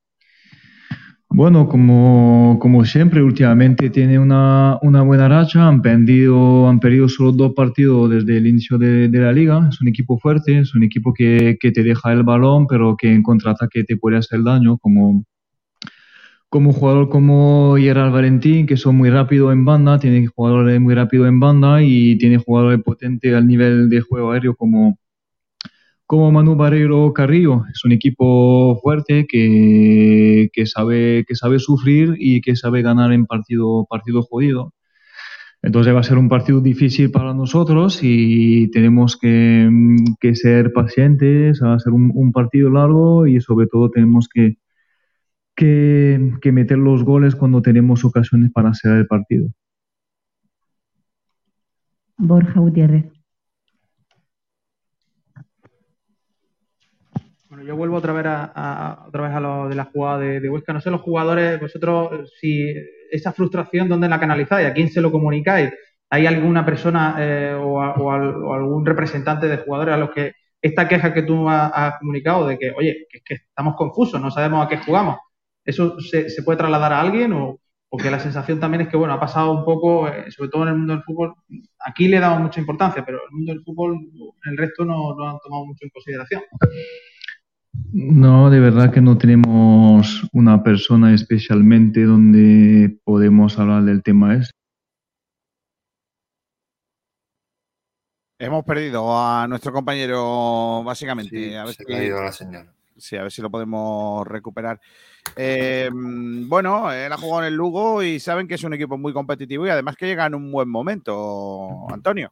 Bueno, como, como siempre, últimamente tiene una, una buena racha. Han perdido, han perdido solo dos partidos desde el inicio de, la liga. Es un equipo fuerte, es un equipo que, que te deja el balón, pero que en contraataque te puede hacer daño, como, como jugador como Gerard Valentín, que son muy rápidos en banda, tiene jugadores muy rápidos en banda y tiene jugadores potentes al nivel de juego aéreo como, como Manu Barreiro Carrillo. Es un equipo fuerte que, que, sabe, que sabe sufrir y que sabe ganar en partido, partido jodido. Entonces va a ser un partido difícil para nosotros y tenemos que, que ser pacientes, va a ser un, un partido largo y sobre todo tenemos que, que, que meter los goles cuando tenemos ocasiones para hacer el partido. Borja Gutiérrez. Yo vuelvo otra vez a, a- otra vez a lo de la jugada de, de Huesca. No sé, los jugadores, vosotros, si esa frustración, ¿dónde la canalizáis? ¿A quién se lo comunicáis? ¿Hay alguna persona eh, o, al- o algún representante de jugadores a los que esta queja que tú has, comunicado de que, oye, que, es que estamos confusos, no sabemos a qué jugamos, ¿eso se, puede trasladar a alguien o, o que la sensación también es que, bueno, ha pasado un poco, eh, sobre todo en el mundo del fútbol, aquí le damos mucha importancia, pero el mundo del fútbol, el resto no lo han tomado mucho en consideración. No, de verdad que no tenemos una persona especialmente donde podemos hablar del tema este. Hemos perdido a nuestro compañero, básicamente. Sí, a ver se si- le ha ido la señal. Sí, a ver si lo podemos recuperar. Eh, bueno, él ha jugado en el Lugo y saben que es un equipo muy competitivo y además que llega en un buen momento, Antonio.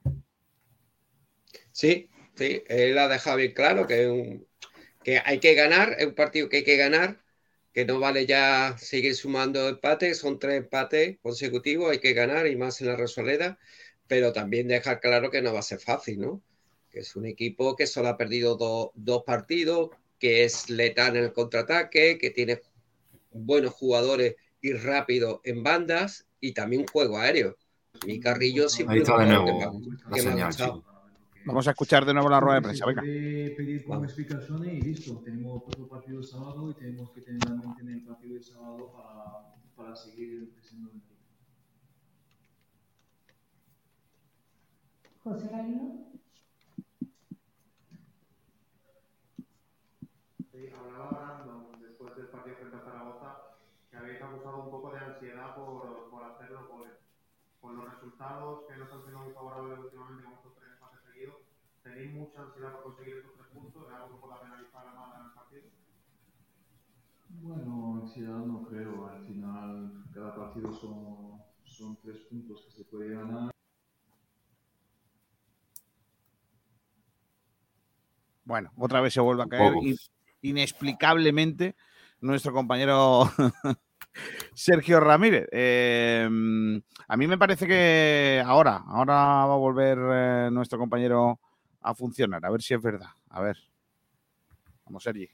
Sí, sí, él ha dejado bien claro que, es un- que hay que ganar, es un partido que hay que ganar, que no vale ya seguir sumando empates, son tres empates consecutivos, hay que ganar y más en la Rosaleda, pero también dejar claro que no va a ser fácil, ¿no? Que es un equipo que solo ha perdido do- dos partidos, que es letal en el contraataque, que tiene buenos jugadores y rápido en bandas y también juego aéreo. Mi Carrillo siempre Ahí está de que nuevo la que señal. Vamos a escuchar de nuevo la rueda de prensa, venga. pedir como explicaciones y listo. Tenemos otro partido el sábado y tenemos que tener la mente en el partido del sábado para, para seguir creciendo en el equipo. José Galindo. Sí, hablaba después del partido frente a Zaragoza que habéis acusado un poco de ansiedad por, por hacer los goles. Por los resultados que no están siendo muy favorables últimamente con estos tres empates seguidos, ¿tenéis mucha ansiedad por conseguir estos tres puntos? ¿Es algo que pueda penalizar a Málaga en el partido? Bueno, ansiedad no creo. Al final, cada partido son, son tres puntos que se puede ganar. Bueno, otra vez se vuelve a caer in- inexplicablemente nuestro compañero Sergio Ramírez. Eh, a mí me parece que ahora, ahora va a volver eh, nuestro compañero a funcionar, a ver si es verdad. A ver. Vamos, Sergi.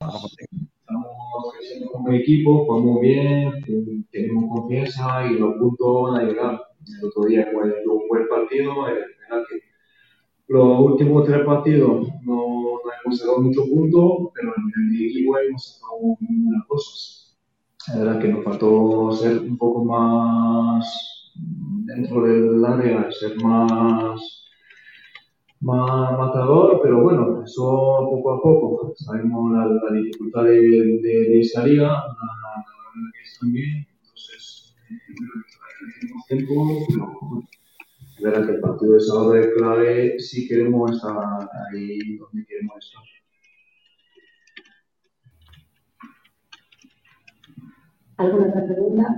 Vamos. Estamos creciendo como equipo, jugamos bien, tenemos confianza y los puntos van a llegar. El otro día fue un buen partido, es verdad que los últimos tres partidos no, no hemos sacado muchos puntos, pero en el equipo hemos sacado buenas cosas. Es verdad que nos faltó ser un poco más dentro del área, ser más más matador, pero bueno, eso poco a poco. Sabemos la, dificultad de, de, de esa liga, la, la que están bien, entonces eh, tiempo, pero es verdad que el partido de sábado es clave si queremos estar ahí donde queremos estar. ¿Alguna otra pregunta?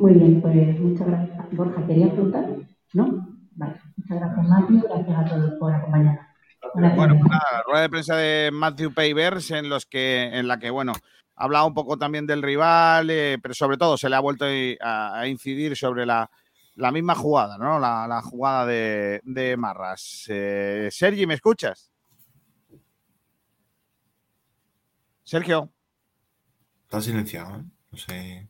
Muy bien, pues muchas gracias. Borja, ¿querías preguntar? ¿No? Vale. Gracias, Matthew. Gracias a todos por acompañarnos. Buenas Bueno, tardes. pues nada, la rueda de prensa de Matthew Pavers en los que, en la que, bueno, ha hablado un poco también del rival, eh, pero sobre todo se le ha vuelto a, a incidir sobre la, la misma jugada, ¿no? La, la jugada de, de Marras. Eh, Sergi, ¿me escuchas? Sergio. Está silenciado, ¿eh? No sé.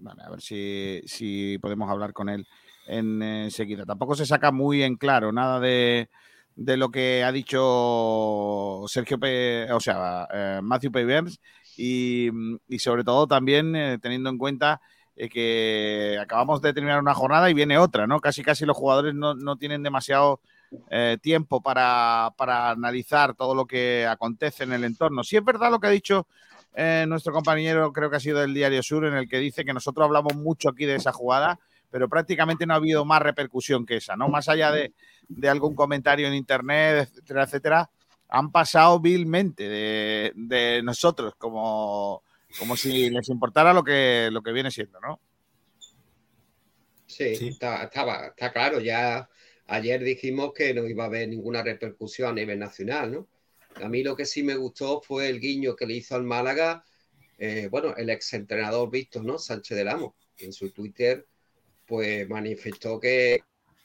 Vale, a ver si, si podemos hablar con él en, enseguida. Tampoco se saca muy en claro nada de, de lo que ha dicho Sergio, Pe- o sea, eh, Matthew Pavers y, y sobre todo también eh, teniendo en cuenta eh, que acabamos de terminar una jornada y viene otra, ¿no? Casi casi los jugadores no, no tienen demasiado tiempo para, para analizar todo lo que acontece en el entorno. Si es verdad lo que ha dicho nuestro compañero, creo que ha sido del Diario Sur, en el que dice que nosotros hablamos mucho aquí de esa jugada, pero prácticamente no ha habido más repercusión que esa, ¿no? Más allá de, de algún comentario en internet, etcétera, etcétera, han pasado vilmente de, de nosotros, como, como si les importara lo que, lo que viene siendo, ¿no? Sí, Está, estaba, está claro. Ya ayer dijimos que no iba a haber ninguna repercusión a nivel nacional, ¿no? A mí lo que sí me gustó fue el guiño que le hizo al Málaga, eh, bueno, el exentrenador visto, ¿no? Sánchez del Amo. En su Twitter, pues manifestó que,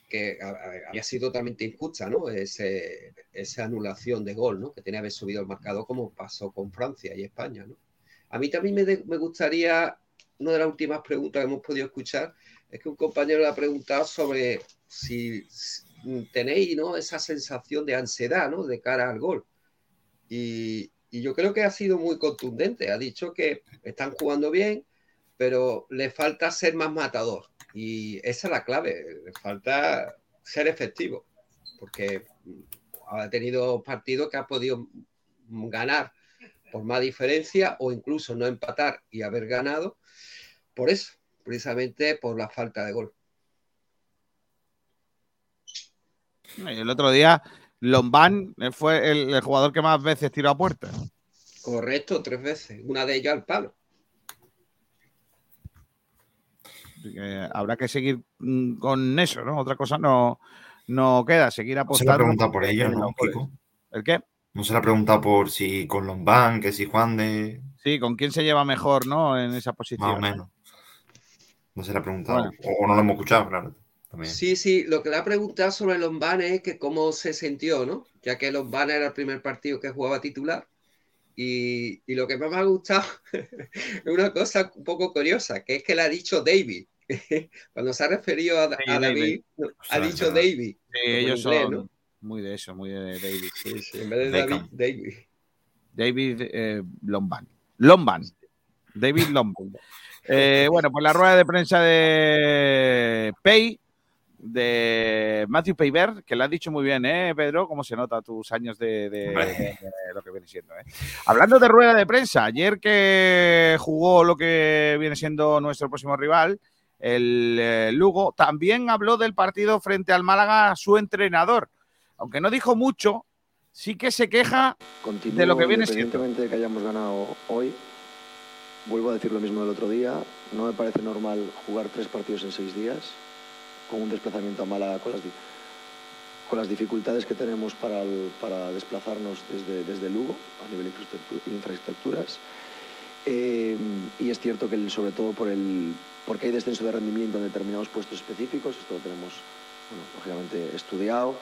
que había sido totalmente injusta, ¿no? Ese, esa anulación de gol, ¿no? Que tenía que haber subido el marcador como pasó con Francia y España, ¿no? A mí también me, me gustaría, una de las últimas preguntas que hemos podido escuchar, es que un compañero le ha preguntado sobre si, si tenéis ¿no? esa sensación de ansiedad ¿no? de cara al gol. Y, y yo creo que ha sido muy contundente. Ha dicho que están jugando bien, pero le falta ser más matador. Y esa es la clave. Falta ser efectivo. Porque ha tenido partidos que ha podido ganar por más diferencia o incluso no empatar y haber ganado. Por eso, precisamente por la falta de gol. El otro día, Lombán fue el, el jugador que más veces tiró a puerta. Correcto, tres veces. Una de ellas al palo. Que habrá que seguir mm, con eso, ¿no? Otra cosa no, no queda, seguir No se apostando. preguntado por ello, en ¿no. Kiko? ¿El qué? No se le ha preguntado por si con Lombán, que si Juan de. Sí, con quién se lleva mejor, ¿no? En esa posición. Más o menos. No se le ha preguntado. Bueno. O, o no lo hemos escuchado, claro. También. Sí, sí, lo que le ha preguntado sobre Lombana es que cómo se sintió, ¿no? Ya que Lombana era el primer partido que jugaba titular. Y, y lo que más me ha gustado es una cosa un poco curiosa, que es que le ha dicho David. Cuando se ha referido a, David, ha dicho. David. Sí, ellos son ¿no? muy de eso, muy de David. Sí, sí, en vez de David, Beckham. David. David eh, Lomban. Lomban. David Lomban. Eh, bueno, pues la rueda de prensa de Pay, de Matthew Payver, que lo has dicho muy bien, ¿eh, Pedro? ¿Cómo se nota tus años de, de- Hombre. de- de lo que viene siendo? ¿eh? Hablando de rueda de prensa, ayer que jugó lo que viene siendo nuestro próximo rival, el eh, Lugo, también habló del partido frente al Málaga su entrenador. Aunque no dijo mucho, sí que se queja Continúo, de lo que viene siendo. de que hayamos ganado hoy, vuelvo a decir lo mismo del otro día. No me parece normal jugar tres partidos en seis días, con un desplazamiento a Málaga, con las, di- con las dificultades que tenemos para, el- para desplazarnos desde, desde Lugo a nivel de infraestructu- infraestructuras. Eh, y es cierto que el- sobre todo por el, porque hay descenso de rendimiento en determinados puestos específicos, esto lo tenemos lógicamente estudiado,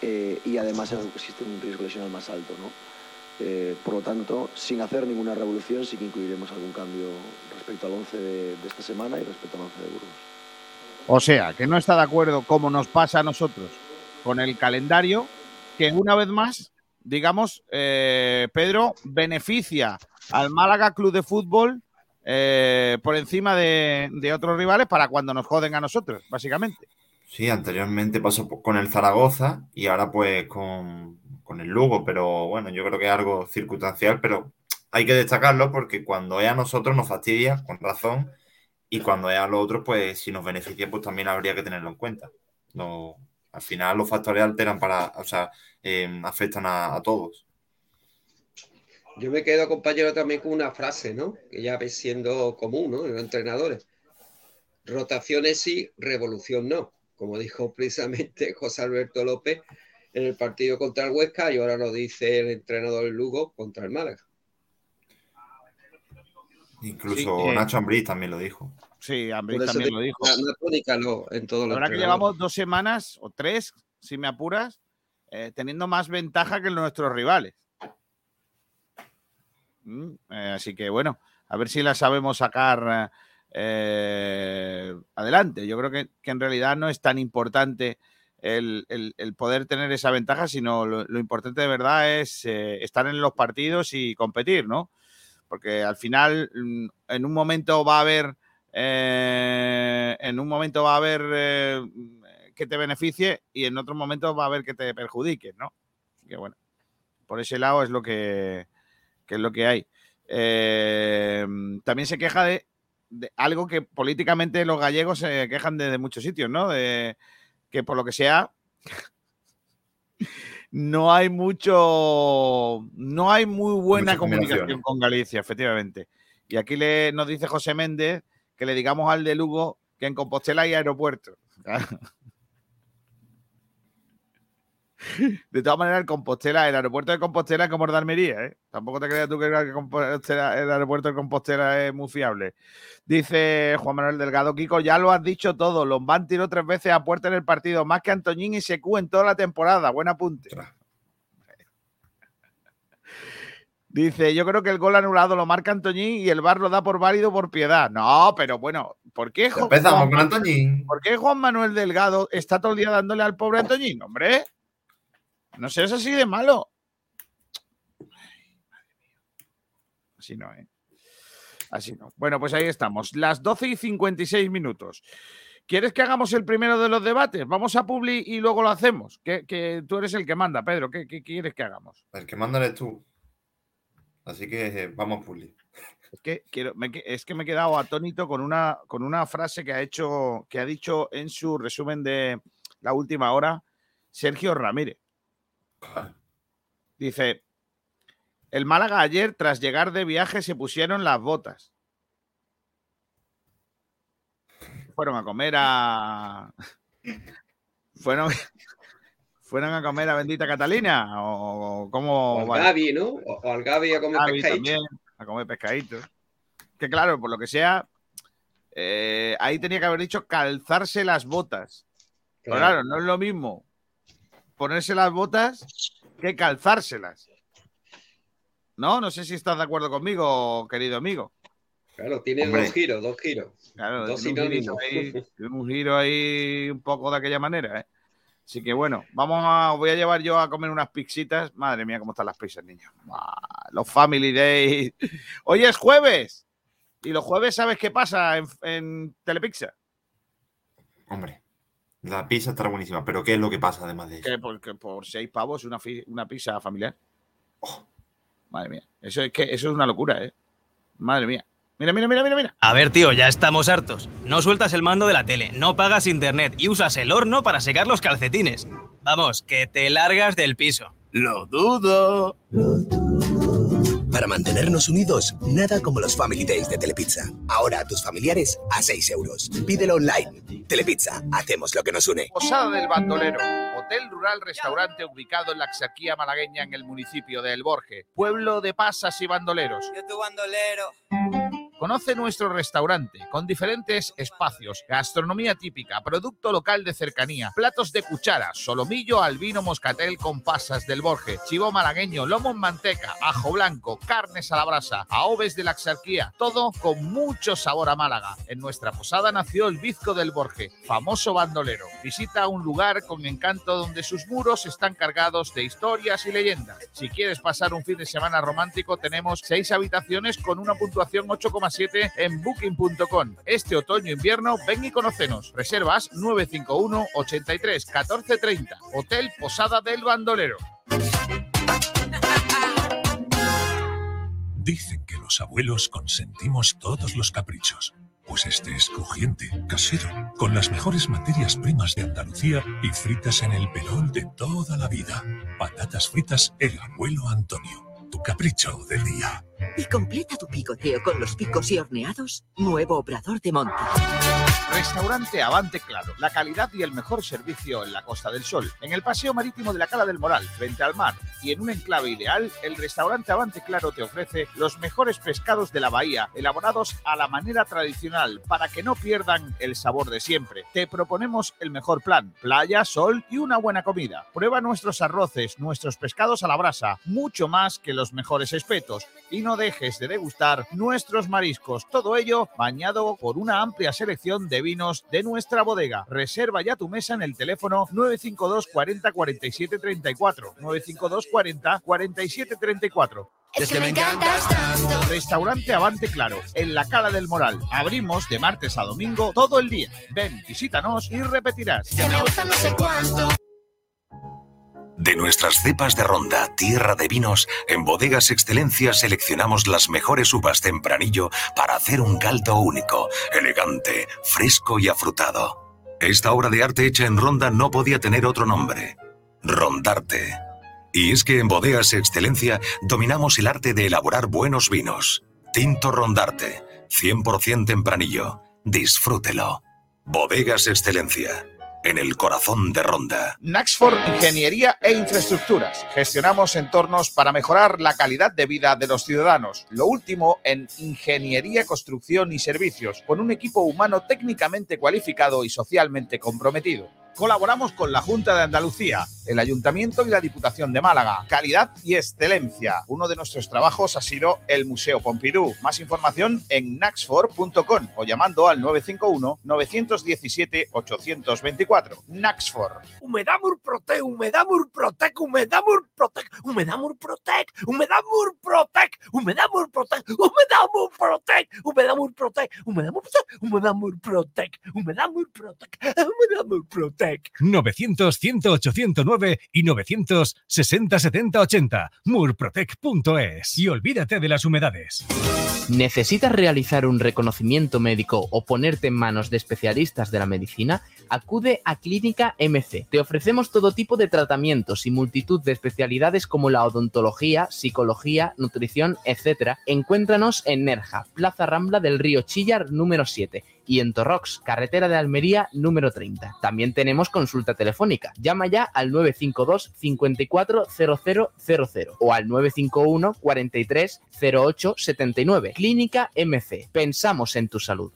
eh, y además existe un riesgo lesional más alto. ¿no? Eh, por lo tanto, sin hacer ninguna revolución, sí que incluiremos algún cambio respecto al 11 de, de esta semana y respecto al 11 de Burgos. O sea, que no está de acuerdo como nos pasa a nosotros con el calendario, que una vez más, digamos, eh, Pedro beneficia al Málaga Club de Fútbol eh, por encima de, otros rivales para cuando nos joden a nosotros, básicamente. Sí, anteriormente pasó con el Zaragoza y ahora pues con, con el Lugo, pero bueno, yo creo que es algo circunstancial, pero hay que destacarlo porque cuando es a nosotros nos fastidia, con razón, y cuando es a los otros, pues si nos beneficia, pues también habría que tenerlo en cuenta. No, al final los factores alteran para, o sea, eh, afectan a todos. Yo me quedo, compañero, también con una frase, ¿no? Que ya ve siendo común, ¿no? En los entrenadores. Rotaciones sí, revolución no. Como dijo precisamente José Alberto López en el partido contra el Huesca y ahora lo dice el entrenador Lugo contra el Málaga. Incluso Sí, Nacho Ambriz también lo dijo. Sí, Ambriz también lo dijo. Tónica no, en todos La los verdad que llevamos dos semanas o tres, si me apuras, eh, teniendo más ventaja que nuestros rivales. Mm, eh, así que bueno, a ver si la sabemos sacar eh, adelante. Yo creo que, que en realidad no es tan importante el, el- poder tener esa ventaja, sino lo, importante de verdad es eh, estar en los partidos y competir, ¿no? Porque al final, mm, en un momento va a haber, en un momento va a haber eh, que te beneficie y en otros momentos va a haber que te perjudique, ¿no? Así que bueno, por ese lado es lo que, que es lo que hay. Eh, también se queja de, de algo que políticamente los gallegos se quejan de, de muchos sitios, ¿no? De que por lo que sea no hay mucho, no hay muy buena comunicación con Galicia, efectivamente. Y aquí le, nos dice José Méndez que le digamos al de Lugo que en Compostela hay aeropuerto. De todas maneras, el Compostela, el aeropuerto de Compostela es como el de Almería, ¿eh? Tampoco te creas tú que el, aeropuerto de Compostela es muy fiable. Dice Juan Manuel Delgado, Kiko, ya lo has dicho todo. Lombán tiró tres veces a puerta en el partido, más que Antoñín y Secu en toda la temporada. Buen apunte. Dice, yo creo que el gol anulado lo marca Antoñín y el VAR lo da por válido por piedad. No, pero bueno, ¿por qué, Empezamos con Antoñín. ¿por qué Juan Manuel Delgado está todo el día dándole al pobre Antoñín? Hombre, no seas así de malo. Así no, ¿eh? Así no. Bueno, pues ahí estamos. Las 12 y 56 minutos. ¿Quieres que hagamos el primero de los debates? Vamos a Publi y luego lo hacemos. Que, que tú eres el que manda, Pedro. ¿Qué, qué quieres que hagamos? El que manda eres tú. Así que eh, vamos, Puli. Es que, quiero, me es que me he quedado atónito con una, con una frase que ha hecho, que ha dicho en su resumen de la última hora Sergio Ramírez. Dice: El Málaga ayer, tras llegar de viaje, se pusieron las botas. Fueron a comer a. Fueron, fueron a comer a Bendita Catalina. O cómo. O al? Gaby, ¿no? O, al Gaby a comer Gaby pescadito. también, a comer pescadito. Que claro, por lo que sea, eh, ahí tenía que haber dicho calzarse las botas. Pero claro, no es lo mismo ponerse las botas que calzárselas. ¿No? No sé si estás de acuerdo conmigo, querido amigo. Claro, tiene Hombre. dos giros, dos giros. Claro, Dos tiene un, sinónimos. ahí, tiene un giro ahí un poco de aquella manera, ¿eh? Así que bueno, vamos a, voy a llevar yo a comer unas pixitas. Madre mía, cómo están las pizzas, niños. Ah, Los Family Days. Hoy es jueves. Y los jueves, ¿sabes qué pasa en, en Telepizza? Hombre, la pizza estará buenísima, pero ¿qué es lo que pasa además de eso? Que por, que por seis pavos una, una pizza familiar. Oh. Madre mía. Eso es que eso es una locura, ¿eh? Madre mía. Mira, mira, mira, mira, mira. A ver, tío, ya estamos hartos. No sueltas el mando de la tele, no pagas internet y usas el horno para secar los calcetines. Vamos, que te largas del piso. Lo dudo. Para mantenernos unidos, nada como los Family Days de Telepizza. Ahora a tus familiares a 6 euros. Pídelo online. Telepizza, hacemos lo que nos une. Posada del Bandolero, hotel rural restaurante ubicado en la Axarquía malagueña en el municipio de El Borje, pueblo de pasas y bandoleros. Yo tu bandolero. Conoce nuestro restaurante con diferentes espacios, gastronomía típica, producto local de cercanía, platos de cuchara, solomillo al vino moscatel con pasas del Borje, chivo malagueño, lomo en manteca, ajo blanco, carnes a la brasa, aoves de la Axarquía, todo con mucho sabor a Málaga. En nuestra posada nació el Bizco del Borje, famoso bandolero. Visita un lugar con encanto donde sus muros están cargados de historias y leyendas. Si quieres pasar un fin de semana romántico, tenemos seis habitaciones con una puntuación 8,7 en booking.com. Este otoño-invierno, ven y conocenos. Reservas 951 83 14 30. Hotel Posada del Bandolero. Dicen que los abuelos consentimos todos los caprichos. Pues este es crujiente, casero, con las mejores materias primas de Andalucía y fritas en el pelón de toda la vida. Patatas fritas El Abuelo Antonio, tu capricho del día. Y completa tu picoteo con los picos y horneados. Nuevo Obrador de Monte. Restaurante Avante Claro, la calidad y el mejor servicio en la Costa del Sol, en el paseo marítimo de la Cala del Moral, frente al mar, y en un enclave ideal, el restaurante Avante Claro te ofrece los mejores pescados de la bahía, elaborados a la manera tradicional, para que no pierdan el sabor de siempre. Te proponemos el mejor plan, playa, sol y una buena comida. Prueba nuestros arroces, nuestros pescados a la brasa, mucho más que los mejores espetos, y no dejes de degustar nuestros mariscos. Todo ello bañado por una amplia selección de vinos de nuestra bodega. Reserva ya tu mesa en el teléfono 952 40 47 34. 952 40 47 34. Es que me encantas tanto. Restaurante Avante Claro, en la Cala del Moral. Abrimos de martes a domingo todo el día. Ven, visítanos y repetirás. Que me gusta no sé cuánto. De nuestras cepas de ronda, tierra de vinos, en Bodegas Excelencia seleccionamos las mejores uvas tempranillo para hacer un caldo único, elegante, fresco y afrutado. Esta obra de arte hecha en ronda no podía tener otro nombre. Rondarte. Y es que en Bodegas Excelencia dominamos el arte de elaborar buenos vinos. Tinto Rondarte, 100% tempranillo. Disfrútelo. Bodegas Excelencia, en el corazón de Ronda. Naxford Ingeniería e Infraestructuras. Gestionamos entornos para mejorar la calidad de vida de los ciudadanos. Lo último en ingeniería, construcción y servicios, con un equipo humano técnicamente cualificado y socialmente comprometido. Colaboramos con la Junta de Andalucía, el Ayuntamiento y la Diputación de Málaga. Calidad y excelencia. Uno de nuestros trabajos ha sido el Museo Pompidou. Más información en naxfor.com o llamando al 951-917-824. Naxfor. Humedad Murprotec, Humedad Murprotec, Humedad Murprotec, Humedad Murprotec, Humedad Murprotec, Humedad Murprotec, Humedad Murprotec, Humedad Murprotec, Humedad Murprotec, Humedad Murprotec, Humedad Murprotec, Humedad Murprotec. 900 108 109 y 900 60 70 80. Murprotec.es. Y olvídate de las humedades. ¿Necesitas realizar un reconocimiento médico o ponerte en manos de especialistas de la medicina? Acude a Clínica MC. Te ofrecemos todo tipo de tratamientos y multitud de especialidades como la odontología, psicología, nutrición, etc. Encuéntranos en Nerja, Plaza Rambla del Río Chillar número 7 y en Torrox, carretera de Almería número 30. También tenemos consulta telefónica. Llama ya al 952 54 0000 o al 951 43 08 79. Clínica MC. Pensamos en tu salud.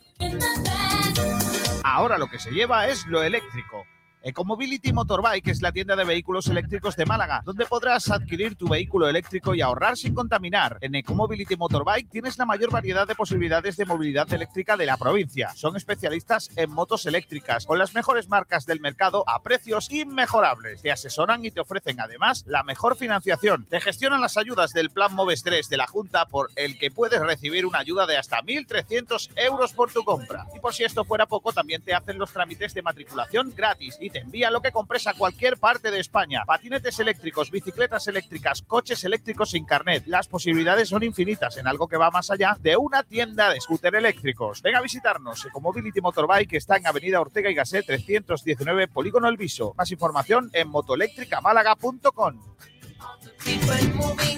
Ahora lo que se lleva es lo eléctrico. Ecomobility Motorbike es la tienda de vehículos eléctricos de Málaga, donde podrás adquirir tu vehículo eléctrico y ahorrar sin contaminar. En Ecomobility Motorbike tienes la mayor variedad de posibilidades de movilidad eléctrica de la provincia. Son especialistas en motos eléctricas, con las mejores marcas del mercado a precios inmejorables. Te asesoran y te ofrecen además la mejor financiación. Te gestionan las ayudas del Plan Moves 3 de la Junta por el que puedes recibir una ayuda de hasta 1.300 euros por tu compra. Y por si esto fuera poco, también te hacen los trámites de matriculación gratis y te envían lo que compres a cualquier parte de España. Patinetes eléctricos, bicicletas eléctricas, coches eléctricos sin carnet. Las posibilidades son infinitas en algo que va más allá de una tienda de scooter eléctricos. Ven a visitarnos. Ecomobility Motorbike está en Avenida Ortega y Gasset 319, Polígono El Viso. Más información en motoeléctricamálaga.com.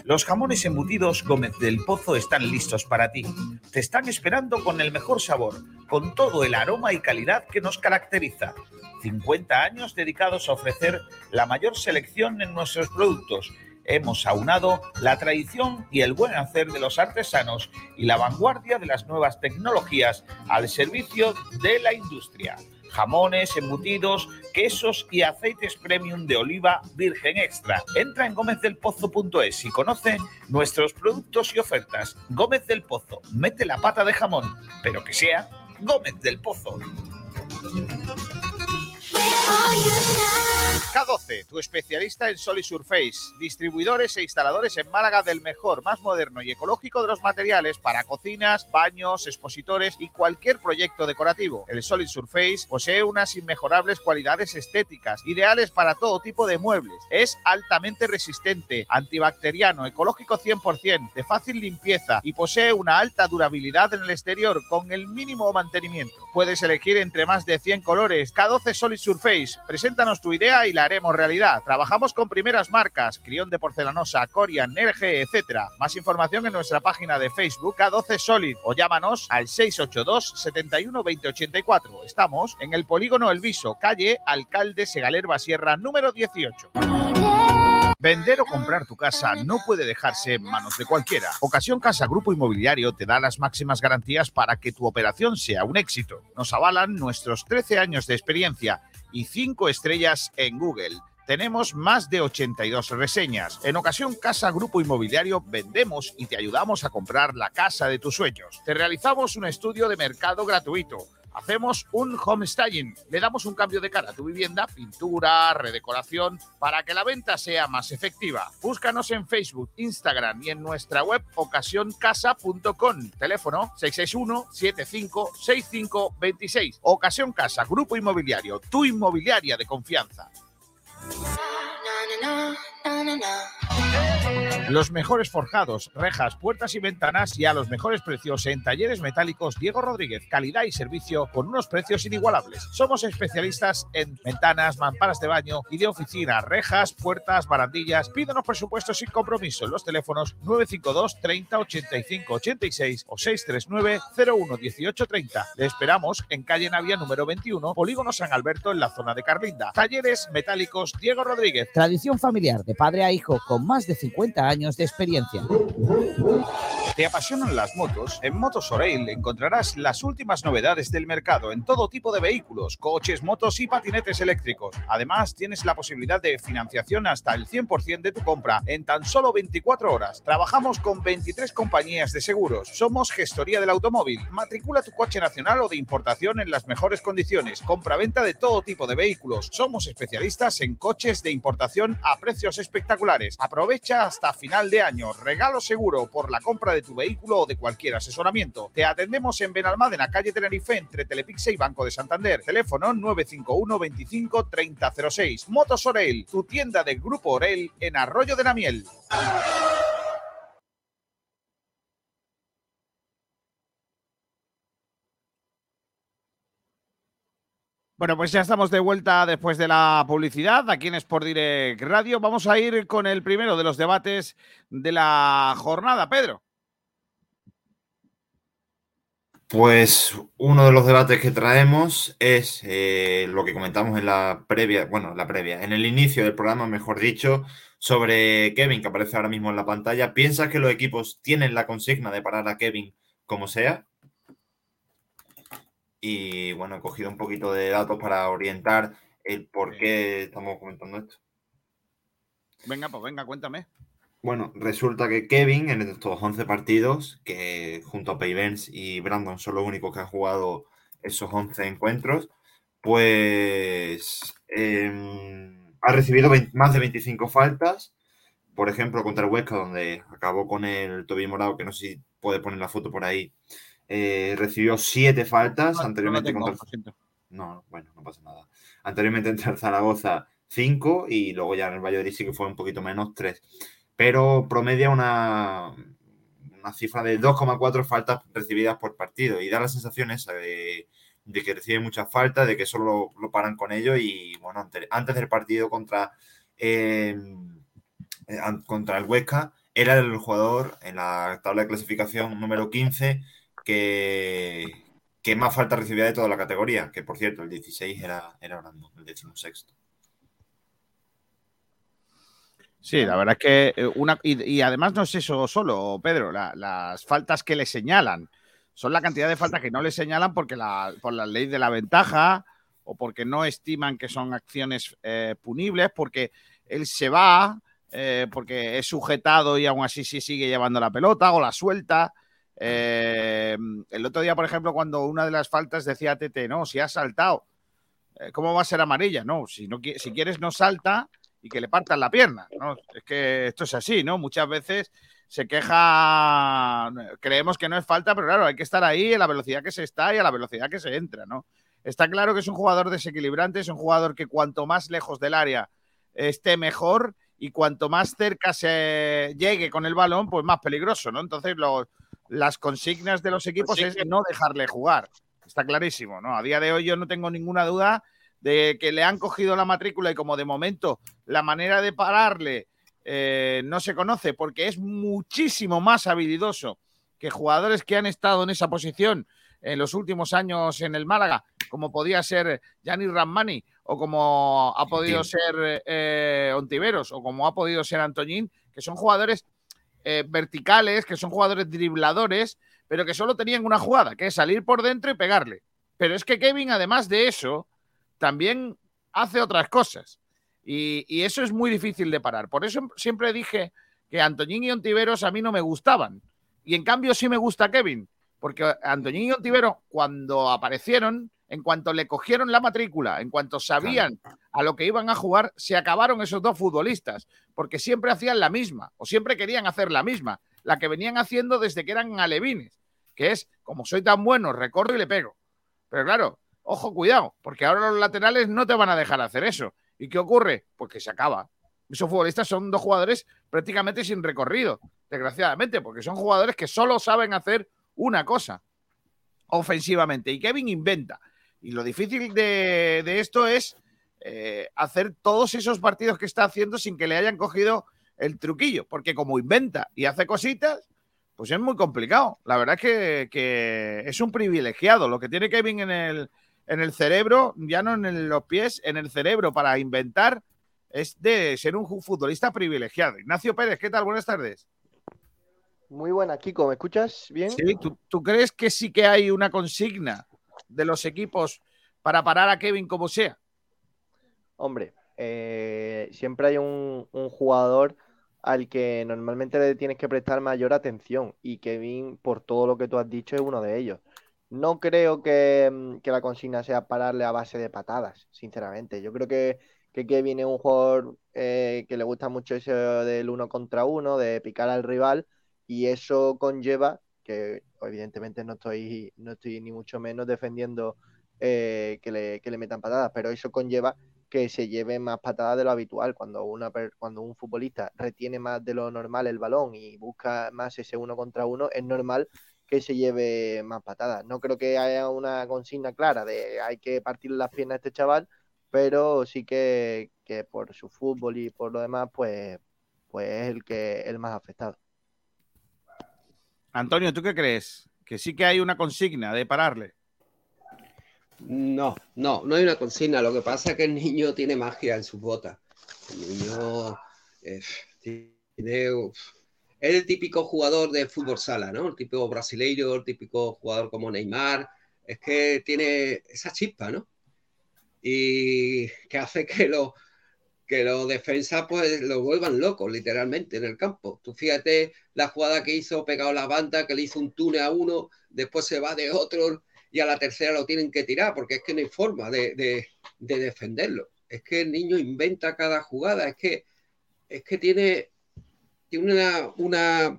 Los jamones embutidos Gómez del Pozo están listos para ti. Te están esperando con el mejor sabor, con todo el aroma y calidad que nos caracteriza. 50 años dedicados a ofrecer la mayor selección en nuestros productos. Hemos aunado la tradición y el buen hacer de los artesanos y la vanguardia de las nuevas tecnologías al servicio de la industria jamones, embutidos, quesos y aceites premium de oliva virgen extra. Entra en gómezdelpozo.es y conoce nuestros productos y ofertas. Gómez del Pozo, mete la pata de jamón, pero que sea Gómez del Pozo. K12, tu especialista en Sol y Surface, distribuidores e instaladores en Málaga del mejor, más moderno y ecológico de los materiales para cocinas, baños, expositores y cualquier proyecto decorativo. El Solid Surface posee unas inmejorables cualidades estéticas, ideales para todo tipo de muebles. Es altamente resistente, antibacteriano, ecológico 100%, de fácil limpieza y posee una alta durabilidad en el exterior con el mínimo mantenimiento. Puedes elegir entre más de 100 colores. K12 Solid Surface, preséntanos tu idea y la haremos realidad. Trabajamos con primeras marcas, Crión de Porcelanosa, Corian, LG, etc. Más información en nuestra página de Facebook K12 Solid o llámanos al 682 71 2084. Estamos en el Polígono El Viso, calle Alcalde Segalerba Sierra, número 18. Vender o comprar tu casa no puede dejarse en manos de cualquiera. Ocasión Casa Grupo Inmobiliario te da las máximas garantías para que tu operación sea un éxito. Nos avalan nuestros 13 años de experiencia y 5 estrellas en Google. Tenemos más de 82 reseñas. En ocasión Casa Grupo Inmobiliario vendemos y te ayudamos a comprar la casa de tus sueños. Te realizamos un estudio de mercado gratuito. Hacemos un homestaging, le damos un cambio de cara a tu vivienda, pintura, redecoración, para que la venta sea más efectiva. Búscanos en Facebook, Instagram y en nuestra web ocasioncasa.com. Teléfono 661-756526. Ocasión Casa, Grupo Inmobiliario, tu inmobiliaria de confianza. na na na na na. Los mejores forjados, rejas, puertas y ventanas y a los mejores precios en talleres metálicos Diego Rodríguez. Calidad y servicio con unos precios inigualables. Somos especialistas en ventanas, mamparas de baño y de oficina, rejas, puertas, barandillas. Pídanos presupuestos sin compromiso en los teléfonos 952 30 85 86 o 639 01 18 30. Le esperamos en calle Navia número 21, Polígono San Alberto en la zona de Carlinda. Talleres metálicos Diego Rodríguez. Tradición familiar de padre a hijo con más de 50 años de experiencia. ¿Te apasionan las motos? En Motos Oreil encontrarás las últimas novedades del mercado en todo tipo de vehículos, coches, motos y patinetes eléctricos. Además, tienes la posibilidad de financiación hasta el 100% de tu compra en tan solo 24 horas. Trabajamos con 23 compañías de seguros. Somos gestoría del automóvil. Matricula tu coche nacional o de importación en las mejores condiciones. Compra-venta de todo tipo de vehículos. Somos especialistas en coches de importación a precios espectaculares. Aprovecha hasta final de año. Regalo seguro por la compra de tu vehículo o de cualquier asesoramiento. Te atendemos en Benalmádena, calle Tenerife, entre Telepixe y Banco de Santander. Teléfono 951 25 3006. Motos Orel, tu tienda del Grupo Orel en Arroyo de la Miel. Bueno, pues ya estamos de vuelta después de la publicidad aquí en Sport Direct Radio. Vamos a ir con el primero de los debates de la jornada, Pedro. Pues uno de los debates que traemos es eh, lo que comentamos en la previa, bueno, la previa, en el inicio del programa, mejor dicho, sobre Kevin, que aparece ahora mismo en la pantalla. ¿Piensas que los equipos tienen la consigna de parar a Kevin como sea? Y bueno, he cogido un poquito de datos para orientar el por qué estamos comentando esto. Venga, pues venga, cuéntame. Bueno, resulta que Kevin en estos 11 partidos, que junto a Payvens y Brandon son los únicos que han jugado esos 11 encuentros, pues em, ha recibido 20 más de 25 faltas. Por ejemplo, contra el Huesca, donde acabó con el tobillo morado, que no sé si puede poner la foto por ahí, eh, recibió 7 faltas. No, no anteriormente tengo, contra siento. no, bueno, no pasa nada. Anteriormente entre el Zaragoza 5 y luego ya en el Valladolid sí que fue un poquito menos 3. Pero promedia una, una cifra de 2,4 faltas recibidas por partido y da la sensación esa de, que recibe muchas faltas, de que solo lo, paran con ello y bueno, ante- antes del partido contra, eh, eh, contra el Huesca era el jugador en la tabla de clasificación número 15 que, que más falta recibía de toda la categoría, que por cierto, el 16 era, era Brandon, el 16. Sí, la verdad es que eh, una. Y, y además no es eso solo, Pedro, la- las faltas que le señalan. Son la cantidad de faltas que no le señalan porque la, por la ley de la ventaja o porque no estiman que son acciones eh, punibles, porque él se va, eh, porque es sujetado y aún así sí sigue llevando la pelota o la suelta. Eh, el otro día, por ejemplo, cuando una de las faltas decía Tete, no, si ha saltado, ¿cómo va a ser amarilla? No, si, no, si quieres no salta y que le partan la pierna. ¿no? Es que esto es así, ¿no? Muchas veces se queja, creemos que no es falta, pero claro, hay que estar ahí a la velocidad que se está y a la velocidad que se entra, ¿no? Está claro que es un jugador desequilibrante, es un jugador que cuanto más lejos del área esté mejor y cuanto más cerca se llegue con el balón, pues más peligroso, ¿no? Entonces, las consignas de los equipos es no dejarle jugar. Está clarísimo, ¿no? A día de hoy yo no tengo ninguna duda de que le han cogido la matrícula y como de momento la manera de pararle eh, no se conoce porque es muchísimo más habilidoso que jugadores que han estado en esa posición en los últimos años en el Málaga, como podía ser Gianni Rammani o como ha podido Sí. ser eh, Ontiveros o como ha podido ser Antoñín, que son jugadores eh, verticales, que son jugadores dribladores, pero que solo tenían una jugada, que es salir por dentro y pegarle. Pero es que Kevin, además de eso, también hace otras cosas. Y, y eso es muy difícil de parar. Por eso siempre dije que Antoñín y Ontiveros a mí no me gustaban. Y en cambio sí me gusta Kevin, porque Antoñín y Ontivero, cuando aparecieron, en cuanto le cogieron la matrícula, en cuanto sabían a lo que iban a jugar, se acabaron esos dos futbolistas, porque siempre hacían la misma, o siempre querían hacer la misma, la que venían haciendo desde que eran alevines, que es, como soy tan bueno, recorro y le pego. Pero claro, ojo, cuidado, porque ahora los laterales no te van a dejar hacer eso. ¿Y qué ocurre? Pues que se acaba. Esos futbolistas son dos jugadores prácticamente sin recorrido, desgraciadamente, porque son jugadores que solo saben hacer una cosa ofensivamente. Y Kevin inventa. Y lo difícil de, esto es eh, hacer todos esos partidos que está haciendo sin que le hayan cogido el truquillo, porque como inventa y hace cositas, pues es muy complicado. La verdad es que es un privilegiado. Lo que tiene Kevin en el, en el cerebro, ya no en los pies, en el cerebro para inventar, es de ser un futbolista privilegiado. Ignacio Pérez, ¿qué tal? Buenas tardes. Muy buena, Kiko, ¿me escuchas bien? Sí, ¿tú, tú crees que sí que hay una consigna de los equipos para parar a Kevin como sea? Hombre, eh, siempre hay un, un jugador al que normalmente le tienes que prestar mayor atención y Kevin, por todo lo que tú has dicho, es uno de ellos. No creo que, mm, que la consigna sea pararle a base de patadas, sinceramente. Yo creo que, que Kevin es un jugador eh, que le gusta mucho eso del uno contra uno, de picar al rival, y eso conlleva que evidentemente no estoy, no estoy ni mucho menos defendiendo eh, que, le, que le metan patadas, pero eso conlleva que se lleve más patadas de lo habitual. Cuando, una, cuando un futbolista retiene más de lo normal el balón y busca más ese uno contra uno, es normal que se lleve más patadas. No creo que haya una consigna clara de hay que partirle las piernas a este chaval, pero sí que, que por su fútbol y por lo demás, pues, pues es el que el más afectado. Antonio, ¿tú qué crees? Que sí que hay una consigna de pararle. No, no, no hay una consigna. Lo que pasa es que el niño tiene magia en sus botas. El niño eh, tiene, uf, es el típico jugador de fútbol sala, ¿no? El típico brasileiro, el típico jugador como Neymar. Es que tiene esa chispa, ¿no? Y que hace que los que los defensas pues lo vuelvan locos, literalmente, en el campo. Tú fíjate la jugada que hizo pegado a la banda, que le hizo un túnel a uno, después se va de otro y a la tercera lo tienen que tirar, porque es que no hay forma de, de- de defenderlo. Es que el niño inventa cada jugada, es que, es que tiene, una, una-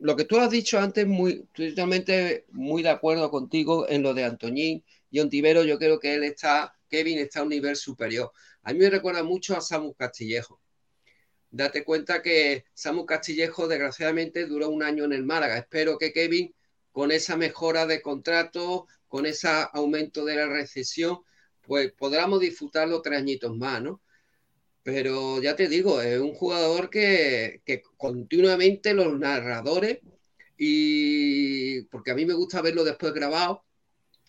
Lo que tú has dicho antes, muy, totalmente muy de acuerdo contigo en lo de Antoñín y Ontivero, yo creo que él está, Kevin está a un nivel superior. A mí me recuerda mucho a Samu Castillejo. Date cuenta que Samu Castillejo, desgraciadamente, duró un año en el Málaga. Espero que Kevin, con esa mejora de contrato, con ese aumento de la recesión, pues podamos disfrutarlo tres añitos más, ¿no? Pero ya te digo, es un jugador que, que continuamente los narradores, y porque a mí me gusta verlo después grabado,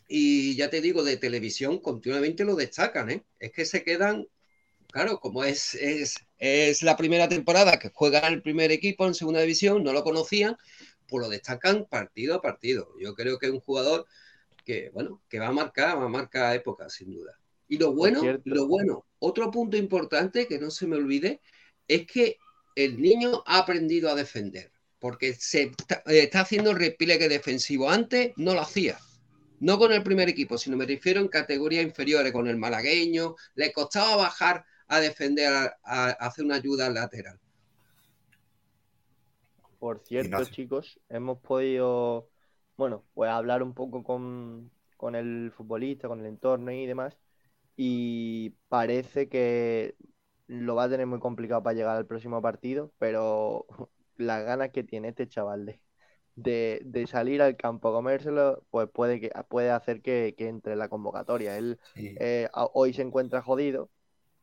y ya te digo, de televisión continuamente lo destacan, ¿eh? Es que se quedan, claro, como es, es, es la primera temporada que juega el primer equipo en segunda división, no lo conocían, pues lo destacan partido a partido. Yo creo que es un jugador que, bueno, que va a marcar, va a marcar época, sin duda. Y lo bueno, lo bueno, otro punto importante que no se me olvide, es que el niño ha aprendido a defender, porque se está, eh, está haciendo el repliegue defensivo. Antes no lo hacía. No con el primer equipo, sino me refiero en categorías inferiores, con el malagueño. Le costaba bajar a defender, a, a hacer una ayuda al lateral. Por cierto, Ignacio. chicos, hemos podido, bueno, pues hablar un poco con, con el futbolista, con el entorno y demás, y parece que lo va a tener muy complicado para llegar al próximo partido, pero las ganas que tiene este chaval de, de, de salir al campo a comérselo, pues puede, que, puede hacer que, que entre en la convocatoria. Él eh, hoy se encuentra jodido,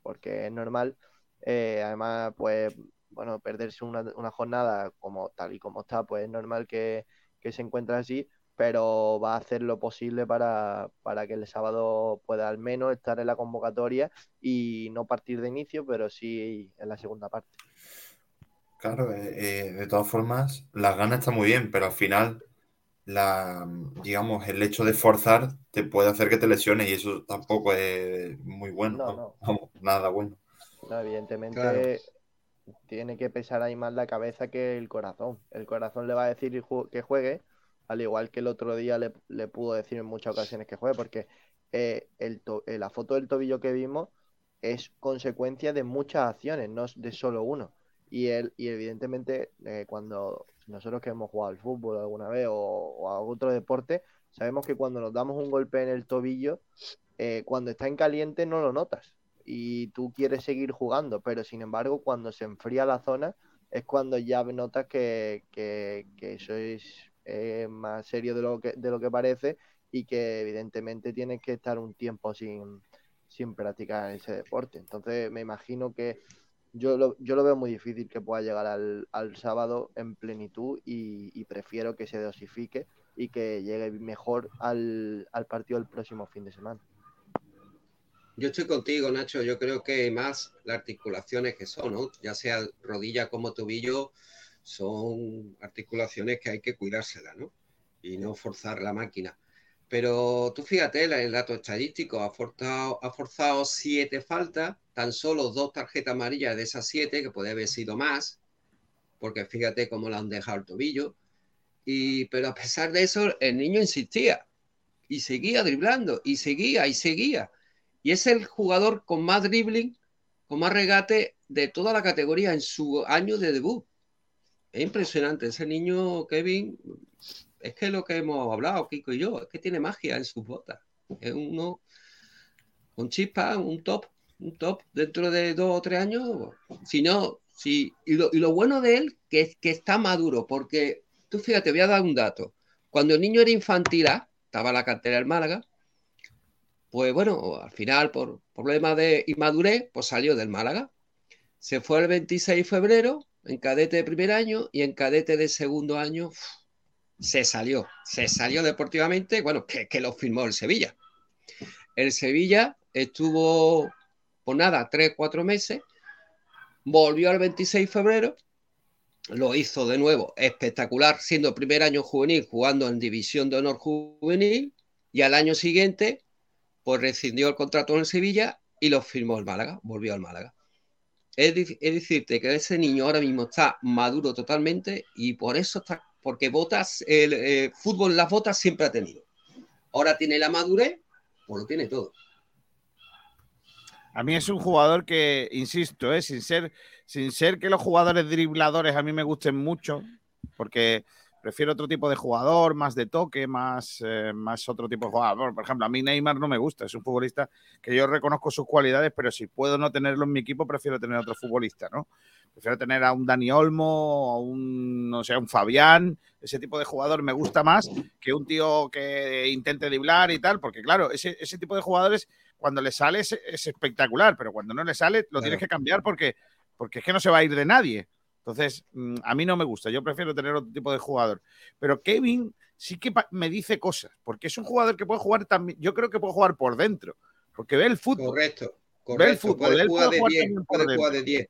porque es normal. Eh, además, pues, bueno, perderse una, una jornada como tal y como está, pues es normal que, que se encuentre así, pero va a hacer lo posible para, para que el sábado pueda al menos estar en la convocatoria y no partir de inicio, pero sí en la segunda parte. Claro, eh, eh, de todas formas, las ganas están muy bien, pero al final, la, digamos, el hecho de forzar te puede hacer que te lesiones y eso tampoco es muy bueno, No, vamos, no. vamos, nada bueno. No, evidentemente Claro. tiene que pesar ahí más la cabeza que el corazón. El corazón le va a decir que juegue, al igual que el otro día le, le pudo decir en muchas ocasiones que juegue, porque eh, eh, la foto del tobillo que vimos es consecuencia de muchas acciones, no de solo uno. Y, él, y evidentemente eh, cuando nosotros que hemos jugado al fútbol alguna vez o, a otro deporte, sabemos que cuando nos damos un golpe en el tobillo, cuando está en caliente no lo notas y tú quieres seguir jugando, pero sin embargo cuando se enfría la zona es cuando ya notas que, que- que eh, más serio de lo que, de lo que parece y que evidentemente tienes que estar un tiempo sin, sin practicar ese deporte. Entonces me imagino que yo lo, yo lo veo muy difícil que pueda llegar al, al sábado en plenitud y, prefiero que se dosifique y que llegue mejor al, al partido del próximo fin de semana. Yo estoy contigo, Nacho. Yo creo que más las articulaciones que son. Ya sea rodilla como tobillo, son articulaciones que hay que cuidárselas, ¿no? Y no forzar la máquina. Pero tú fíjate, el dato estadístico ha forzado, ha forzado siete faltas, tan solo dos tarjetas amarillas de esas siete, que puede haber sido más, porque fíjate cómo le han dejado el tobillo. Y, pero a pesar de eso, el niño insistía y seguía driblando y seguía y seguía. Y es el jugador con más dribbling, con más regate de toda la categoría en su año de debut. Es impresionante. Ese niño, Kevin, es que lo que hemos hablado, Kiko y yo, es que tiene magia en sus botas. Es uno con chispa, un top, un top dentro de dos o tres años. Si no, si, y, lo, bueno de él, que es que está maduro, porque tú fíjate, voy a dar un dato. Cuando el niño era infantil, A, estaba en la cantera del Málaga, pues bueno, al final por problemas de inmadurez, pues salió del Málaga. Se fue el 26 de febrero en cadete de primer año y en cadete de segundo año se salió. Se salió deportivamente, bueno, que, lo firmó el Sevilla. El Sevilla estuvo, pues nada, tres, cuatro meses, volvió al 26 de febrero, lo hizo de nuevo espectacular, siendo primer año juvenil, jugando en División de Honor Juvenil, y al año siguiente pues rescindió el contrato en el Sevilla y lo firmó el Málaga, volvió al Málaga. Es, es decirte que ese niño ahora mismo está maduro totalmente y por eso está, porque botas, el eh, fútbol las botas siempre ha tenido. Ahora tiene la madurez, pues lo tiene todo. A mí es un jugador que, insisto, ¿eh? sin, ser, sin ser que los jugadores dribladores a mí me gusten mucho, porque prefiero otro tipo de jugador, más de toque, más, eh, más otro tipo de jugador. Por ejemplo, a mí Neymar no me gusta, es un futbolista que yo reconozco sus cualidades, pero si puedo no tenerlo en mi equipo, prefiero tener otro futbolista, ¿no? Prefiero tener a un Dani Olmo, a un, no sé, a un Fabián, ese tipo de jugador me gusta más que un tío que intente driblar y tal, porque claro, ese, ese tipo de jugadores cuando le sale es, es espectacular, pero cuando no le sale lo tienes que cambiar porque, porque es que no se va a ir de nadie. Entonces, mm, a mí no me gusta, yo prefiero tener otro tipo de jugador. Pero Kevin sí que me dice cosas, porque es un jugador que puede jugar también, yo creo que puede jugar por dentro, porque ve el fútbol. Correcto, Ve el correcto. fútbol, Puede él jugar puede de jugar 10, también por puede jugar de dentro. 10.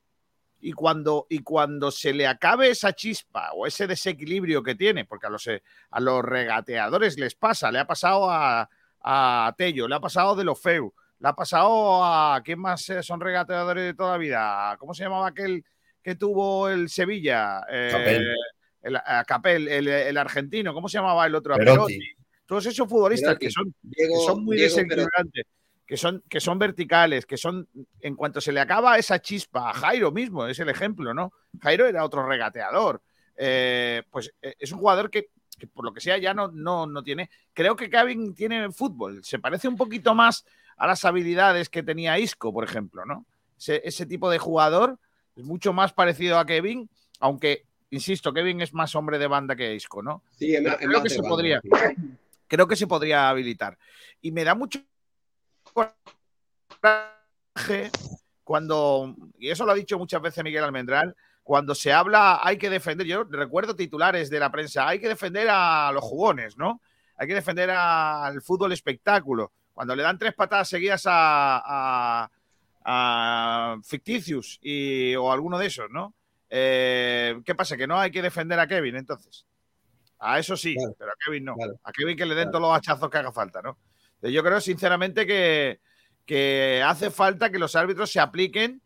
Y cuando, y cuando se le acabe esa chispa o ese desequilibrio que tiene, porque a los, eh, a los regateadores les pasa, le ha pasado a, a Tello, le ha pasado de los Feu, le ha pasado a. ¿Quién más eh, son regateadores de toda la vida? ¿Cómo se llamaba aquel que tuvo el Sevilla? Eh, Capel. El, a Capel, el, el argentino, ¿cómo se llamaba el otro? A Perotti. Perotti. Todos esos futbolistas Perotti. que son, Diego- que son muy Diego desequilibrantes, que son, que son verticales, que son, en cuanto se le acaba esa chispa, a Jairo mismo es el ejemplo, ¿no? Jairo era otro regateador. Eh, pues eh, es un jugador que, que por lo que sea ya no, no, no tiene. Creo que Kevin tiene fútbol. Se parece un poquito más a las habilidades que tenía Isco, por ejemplo, ¿no? Ese, ese tipo de jugador es mucho más parecido a Kevin, aunque, insisto, Kevin es más hombre de banda que Isco, ¿no? Sí, más- es creo que se banda, podría, sí. creo que se podría habilitar. Y me da mucho coraje cuando, y eso lo ha dicho muchas veces Miguel Almendral, cuando se habla, hay que defender, yo recuerdo titulares de la prensa, hay que defender a los jugones, ¿no? Hay que defender al fútbol espectáculo. Cuando le dan tres patadas seguidas a, a, a Ficticius y, o alguno de esos, ¿no? Eh, ¿Qué pasa? Que no hay que defender a Kevin, entonces. A eso sí, pero a Kevin no. A Kevin que le den todos los hachazos que haga falta, ¿no? Yo creo sinceramente que, que hace falta que los árbitros se apliquen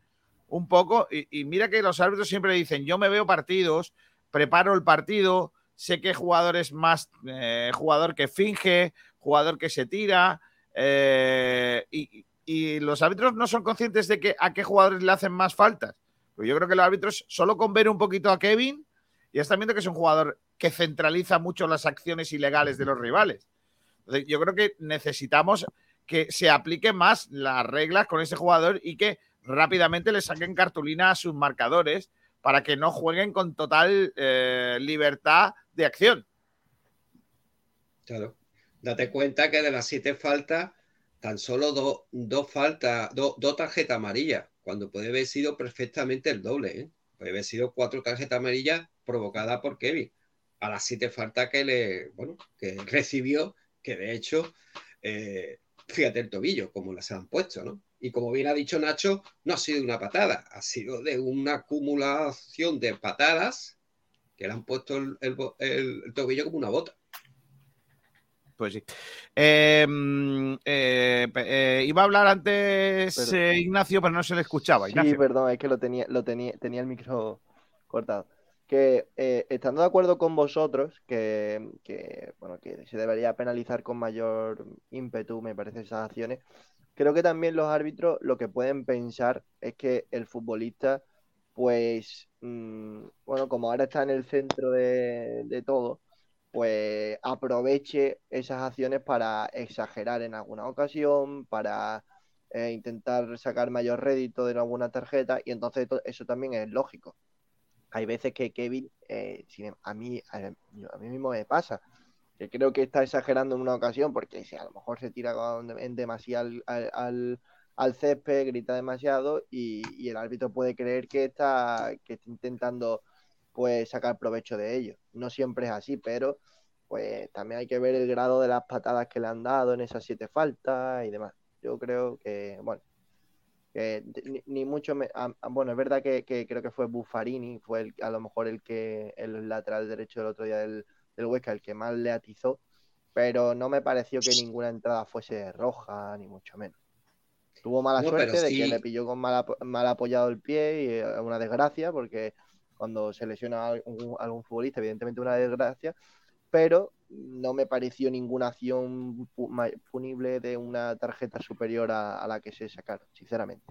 un poco. Y, y mira que los árbitros siempre dicen, yo me veo partidos, preparo el partido, sé qué jugador es más eh, jugador que finge, jugador que se tira, eh, y, y los árbitros no son conscientes de que a qué jugadores le hacen más faltas. Pues yo creo que los árbitros, solo con ver un poquito a Kevin, ya están viendo que es un jugador que centraliza mucho las acciones ilegales de los rivales. Yo creo que necesitamos que se apliquen más las reglas con ese jugador y que rápidamente le saquen cartulina a sus marcadores para que no jueguen con total eh, libertad de acción. Claro. Date cuenta que de las siete faltas, tan solo dos dos faltas, do- dos tarjetas amarillas, cuando puede haber sido perfectamente el doble. ¿eh? Puede haber sido cuatro tarjetas amarillas provocadas por Kevin. A las siete faltas que le, bueno, que recibió, que de hecho, eh, fíjate el tobillo, como las han puesto, ¿no? Y como bien ha dicho Nacho, no ha sido una patada, ha sido de una acumulación de patadas que le han puesto el- el tobillo como una bota. Pues sí. Eh, mm, eh, eh, iba a hablar antes Pero- Ignacio, pero no se le escuchaba. Sí, Ignacio. perdón, es que lo tenía, lo tenía, tenía el micro cortado. Que estando de acuerdo con vosotros, que, que, bueno, que se debería penalizar con mayor ímpetu, me parece, esas acciones, creo que también los árbitros lo que pueden pensar es que el futbolista, pues, mm, bueno, como ahora está en el centro de, de todo, pues aproveche esas acciones para exagerar en alguna ocasión, para eh, intentar sacar mayor rédito de alguna tarjeta y entonces to- eso también es lógico. Hay veces que Kevin, eh, em- a mí, a, mí mismo me pasa, que creo que está exagerando en una ocasión porque si a lo mejor se tira en demasiado al, al- al césped, grita demasiado y, y el árbitro puede creer que está, que está intentando pues sacar provecho de ello. No siempre es así, pero pues también hay que ver el grado de las patadas que le han dado en esas siete faltas y demás. Yo creo que, bueno, que ni, ni mucho me- a- a- bueno, es verdad que, que creo que fue Buffarini, fue el, a lo mejor el que el lateral derecho del otro día del, del Huesca, el que más le atizó, pero no me pareció que ninguna entrada fuese roja, ni mucho menos. Tuvo mala No, suerte de que le pilló con mal, mal apoyado el pie y eh, una desgracia, porque cuando se lesiona algún, algún futbolista, evidentemente una desgracia, pero no me pareció ninguna acción punible de una tarjeta superior a, la que se sacaron, sinceramente.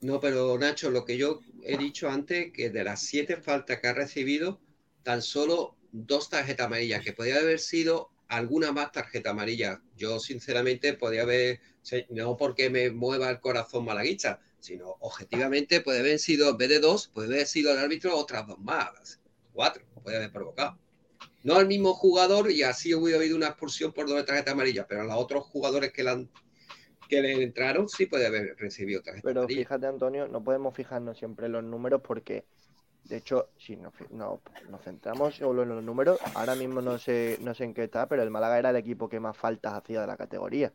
No, pero Nacho, lo que yo he dicho antes, que de las siete faltas que ha recibido, tan solo dos tarjetas amarillas, que podría haber sido alguna más tarjeta amarilla. Yo, sinceramente, podría haber, no porque me mueva el corazón malaguista, sino objetivamente puede haber sido, en vez de dos, puede haber sido el árbitro otras dos más, cuatro, puede haber provocado. No al mismo jugador y así hubiera habido una expulsión por doble tarjeta amarilla, pero a los otros jugadores que le, han- que le entraron sí puede haber recibido tarjeta Pero fíjate, Antonio, no podemos fijarnos siempre en los números porque, de hecho, si nos, no- nos centramos solo en los números, ahora mismo no sé, no sé en qué está, pero el Málaga era el equipo que más faltas hacía de la categoría.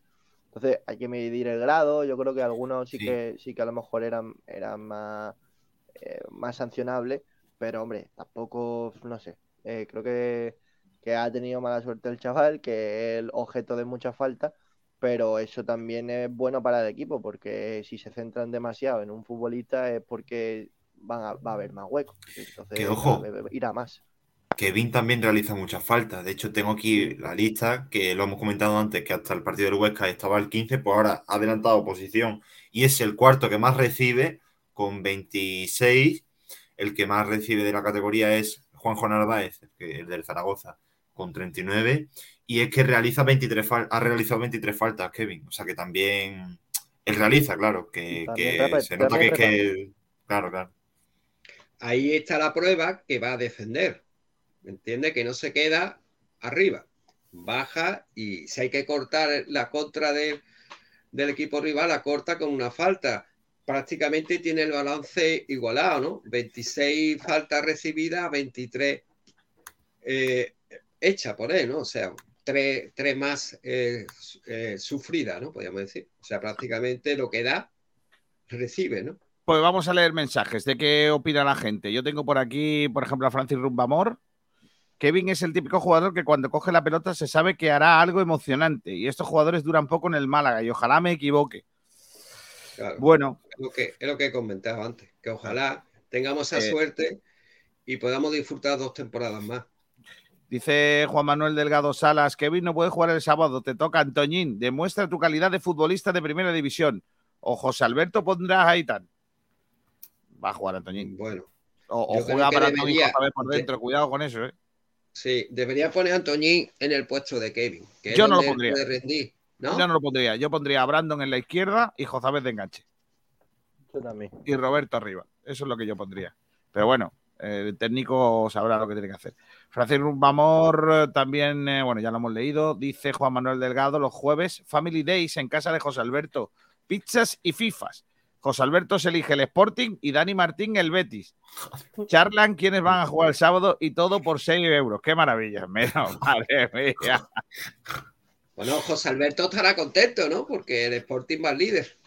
Entonces hay que medir el grado, yo creo que algunos sí, Sí. que sí que a lo mejor eran, eran más, eh, más sancionables, pero hombre, tampoco, no sé, eh, creo que, que ha tenido mala suerte el chaval, que es el objeto de muchas faltas, pero eso también es bueno para el equipo, porque si se centran demasiado en un futbolista es porque van a, va a haber más huecos, entonces Que ojo. irá más. Kevin también realiza muchas faltas. De hecho, tengo aquí la lista, que lo hemos comentado antes, que hasta el partido del Huesca estaba el 15, pues ahora ha adelantado posición y es el cuarto que más recibe, con 26. El que más recibe de la categoría es Juanjo Narváez, el del Zaragoza, con 39. Y es que realiza 23 fal- ha realizado 23 faltas, Kevin. O sea que también él realiza, claro, que, se nota que es que... Claro, claro. Ahí está la prueba que va a defender. ¿Me entiende? Que no se queda arriba. Baja y si hay que cortar la contra de- del equipo rival, la corta con una falta. Prácticamente tiene el balance igualado, ¿no? 26 faltas recibidas, 23 eh, hechas por él, ¿no? O sea, tres, tres más eh, eh, sufridas, ¿no? Podríamos decir. O sea, prácticamente lo que da, recibe, ¿no? Pues vamos a leer mensajes de qué opina la gente. Yo tengo por aquí, por ejemplo, a Francis Rumbamor. Kevin es el típico jugador que cuando coge la pelota se sabe que hará algo emocionante. Y estos jugadores duran poco en el Málaga y ojalá me equivoque. Claro. Bueno. Es lo, que, es lo que he comentado antes, que ojalá tengamos esa Eh, suerte y podamos disfrutar dos temporadas más. Dice Juan Manuel Delgado Salas, Kevin no puede jugar el sábado, te toca Antoñín, demuestra tu calidad de futbolista de primera división. O José Alberto pondrá a Aitán. Va a jugar Antoñín. Bueno. O, o juega para debería- por de- dentro, cuidado con eso, ¿eh? Sí, debería poner a Antoñín en el puesto de Kevin. Que es Yo no lo donde pondría. puede rendir, ¿no? Yo no lo pondría. Yo pondría a Brandon en la izquierda y Jozabez de enganche. Yo también. Y Roberto arriba. Eso es lo que yo pondría. Pero bueno, el técnico sabrá lo que tiene que hacer. Francis Rumbamor eh, también, eh, bueno, ya lo hemos leído. Dice Juan Manuel Delgado los jueves, Family Days en casa de José Alberto. Pizzas y FIFAs. José Alberto se elige el Sporting y Dani Martín el Betis. Charlan quiénes van a jugar el sábado y todo por 6 euros. ¡Qué maravilla! Menos, madre mía. Bueno, José Alberto estará contento, ¿no? Porque el Sporting va líder.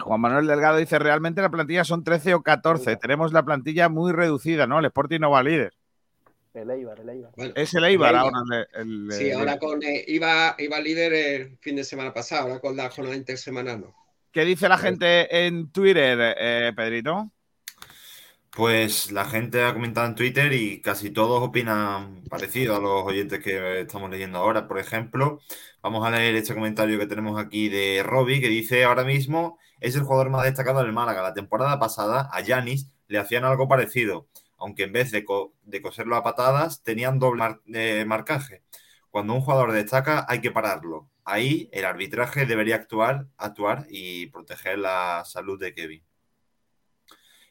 Juan Manuel Delgado dice, realmente la plantilla son 13 o 14. Tenemos la plantilla muy reducida, ¿no? El Sporting no va líder. El Eibar, el Eibar. Es el Eibar Eibar. ahora. el- el- Sí, el- ahora con eh, iba, iba líder el fin de semana pasado, ahora con la jornada intersemanal. ¿no? ¿Qué dice la gente en Twitter, eh, Pedrito? Pues la gente ha comentado en Twitter y casi todos opinan parecido a los oyentes que estamos leyendo ahora. Por ejemplo, vamos a leer este comentario que tenemos aquí de Robbie que dice ahora mismo es el jugador más destacado del Málaga. La temporada pasada a Yanis le hacían algo parecido, aunque en vez de, co- de coserlo a patadas tenían doble mar- eh, marcaje. Cuando un jugador destaca hay que pararlo. Ahí el arbitraje debería actuar, actuar y proteger la salud de Kevin.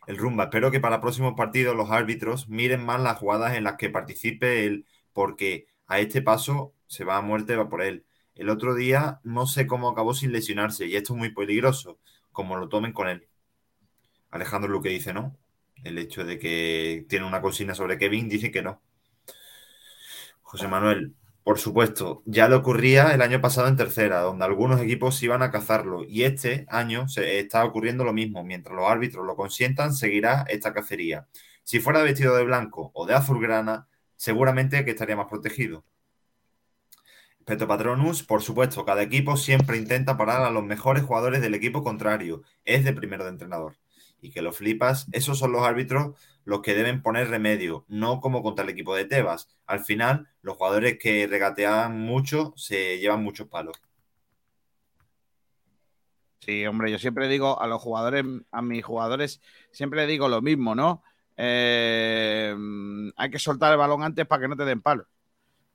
El Rumba, espero que para próximos partidos los árbitros miren más las jugadas en las que participe él, porque a este paso se va a muerte, va por él. El otro día no sé cómo acabó sin lesionarse y esto es muy peligroso, como lo tomen con él. Alejandro Luque dice no. El hecho de que tiene una consigna sobre Kevin dice que no. José Manuel, por supuesto, ya le ocurría el año pasado en tercera, donde algunos equipos iban a cazarlo, y este año se está ocurriendo lo mismo. Mientras los árbitros lo consientan, seguirá esta cacería. Si fuera vestido de blanco o de azulgrana, seguramente que estaría más protegido. Peto Patronus, por supuesto, cada equipo siempre intenta parar a los mejores jugadores del equipo contrario. Es de primero de entrenador. Y que lo flipas, esos son los árbitros los que deben poner remedio, no como contra el equipo de Tebas. Al final, los jugadores que regatean mucho se llevan muchos palos. Sí, hombre, yo siempre digo a los jugadores, a mis jugadores, siempre digo lo mismo, ¿no? Eh, hay que soltar el balón antes para que no te den palos.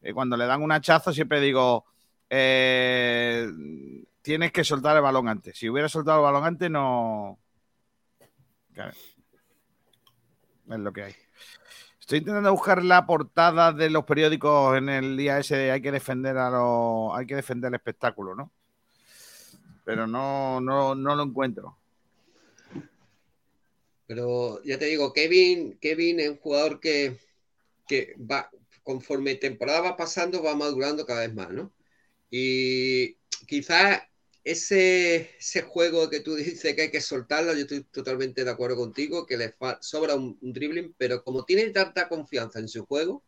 Y cuando le dan un hachazo, siempre digo, eh, tienes que soltar el balón antes. Si hubiera soltado el balón antes, no. Claro. Es lo que hay. Estoy intentando buscar la portada de los periódicos en el día ese de hay que defender a los, hay que defender el espectáculo, ¿no? Pero no, no, no lo encuentro. Pero ya te digo, Kevin, Kevin es un jugador que, que va, conforme temporada va pasando, va madurando cada vez más, ¿no? Y quizás ese, juego que tú dices que hay que soltarlo, yo estoy totalmente de acuerdo contigo, que le sobra un, un dribbling, pero como tiene tanta confianza en su juego,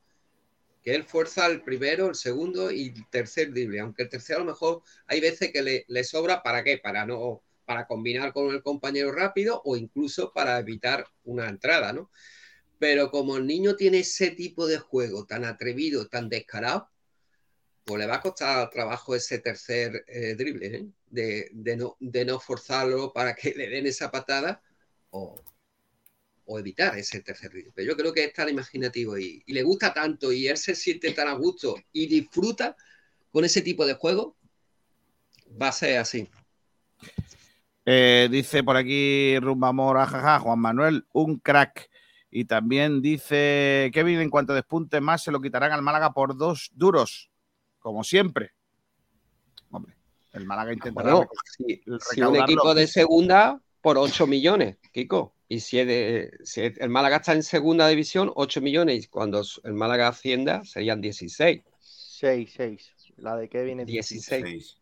que él fuerza el primero, el segundo y el tercer dribbling, aunque el tercero a lo mejor hay veces que le, le sobra, ¿para qué? Para no para combinar con el compañero rápido o incluso para evitar una entrada, ¿no? Pero como el niño tiene ese tipo de juego tan atrevido, tan descarado, pues le va a costar trabajo ese tercer eh, drible, ¿eh? De, no, de no forzarlo para que le den esa patada o, evitar ese tercer. Pero yo creo que es tan imaginativo y, y le gusta tanto y él se siente tan a gusto y disfruta con ese tipo de juego, va a ser así. Eh, dice por aquí Rumbamor, ajaja, Juan Manuel, un crack. Y también dice Kevin, en cuanto despunte más, se lo quitarán al Málaga por dos duros, como siempre. El Málaga intentará Bueno, si, si un equipo de segunda por 8 millones, Kiko. Y si, es de- si el Málaga está en segunda división, 8 millones. Y cuando el Málaga ascienda, serían 16. 6, 6. La de Kevin es 16.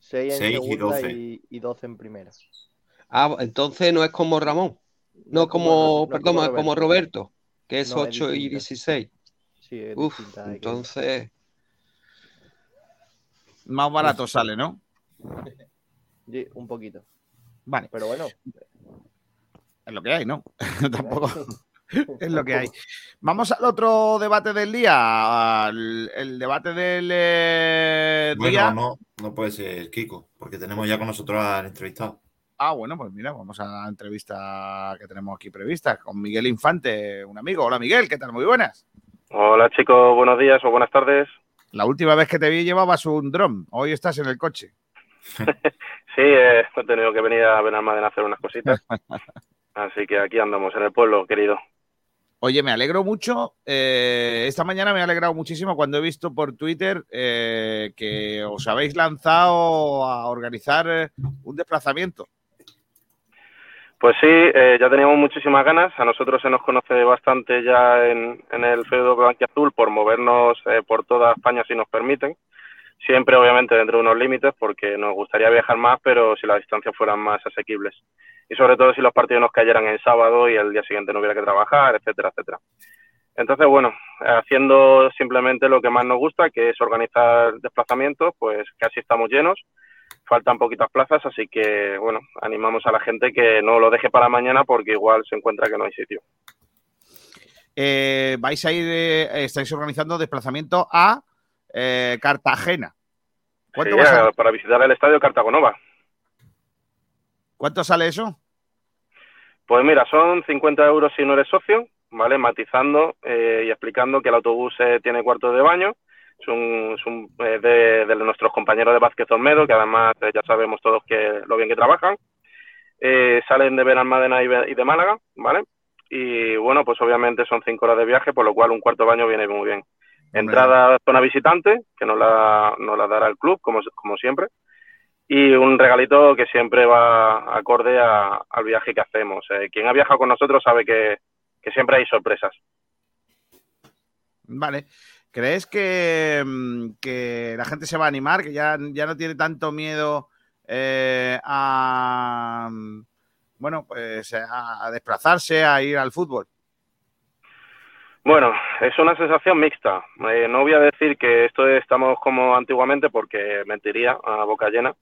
6 en Seis y segunda 12. y, y 12 en primera. Ah, entonces no es como Ramón. No, es como no es perdón, como es como Roberto, que es No, es 8 y distinta. 16. Sí, es Uf, entonces, Más barato sale, ¿no? Sí, un poquito. Vale. Pero bueno. Es lo que hay, ¿no? Tampoco. es lo que hay. Vamos al otro debate del día. al- el debate del eh, Bueno, día. no, no puede ser Kiko, porque tenemos ya con nosotros al entrevistado. Ah, bueno, pues mira, vamos a la entrevista que tenemos aquí prevista con Miguel Infante, un amigo. Hola Miguel, ¿qué tal? Muy buenas. Hola chicos, buenos días o buenas tardes. La última vez que te vi llevabas un dron, hoy estás en el coche. Sí, eh, he tenido que venir a Benalmádena a hacer unas cositas. Así que aquí andamos en el pueblo, querido. Oye, me alegro mucho. eh, esta mañana me ha alegrado muchísimo cuando he visto por Twitter eh, que os habéis lanzado a organizar eh, un desplazamiento. Pues sí, eh, ya teníamos muchísimas ganas. A nosotros se nos conoce bastante ya en, en el feudo blanquiazul por movernos eh, por toda España si nos permiten. Siempre, obviamente, dentro de unos límites, porque nos gustaría viajar más, pero si las distancias fueran más asequibles. Y sobre todo si los partidos nos cayeran en sábado y el día siguiente no hubiera que trabajar, etcétera, etcétera. Entonces, bueno, haciendo simplemente lo que más nos gusta, que es organizar desplazamientos, pues casi estamos llenos. Faltan poquitas plazas, así que, bueno, animamos a la gente que no lo deje para mañana porque igual se encuentra que no hay sitio. Eh, vais a ir, eh, estáis organizando desplazamiento a eh, Cartagena. ¿Cuánto, Sí, a- para visitar el estadio Cartagonova. ¿Cuánto sale eso? Pues mira, son 50 euros si no eres socio, ¿vale? Matizando eh, y explicando que el autobús eh, tiene cuarto de baño. Es un, es un, de, de nuestros compañeros de Vázquez Olmedo, que además eh, ya sabemos todos que lo bien que trabajan. Eh, salen de Benalmádena y, y de Málaga, ¿vale? Y bueno, pues obviamente son cinco horas de viaje, por lo cual un cuarto baño viene muy bien. Entrada a zona visitante, que nos la, nos la dará el club, como, como siempre. Y un regalito que siempre va acorde a- al viaje que hacemos. Eh, quien ha viajado con nosotros sabe que, que siempre hay sorpresas. Vale. ¿Crees que, mm, que la gente se va a animar, que ya, ya no tiene tanto miedo eh, a, mm, bueno, pues a, desplazarse, a ir al fútbol? Bueno, es una sensación mixta. Eh, no voy a decir que esto es- estamos como antiguamente porque mentiría a boca llena.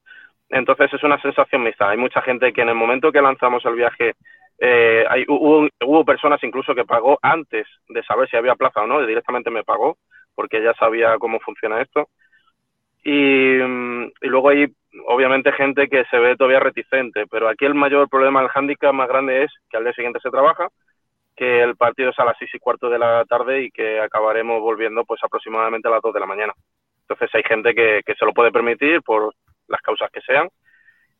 Entonces es una sensación mixta. Hay mucha gente que en el momento que lanzamos el viaje, eh, hay, hubo, hubo personas incluso que pagó antes de saber si había plaza o no, directamente me pagó porque ya sabía cómo funciona esto. Y, mm, y luego hay obviamente gente que se ve todavía reticente, pero aquí el mayor problema, el hándicap más grande es que al día siguiente se trabaja, que el partido es a las seis y cuarto de la tarde y que acabaremos volviendo pues aproximadamente a las dos de la mañana. Entonces hay gente que, que se lo puede permitir por las causas que sean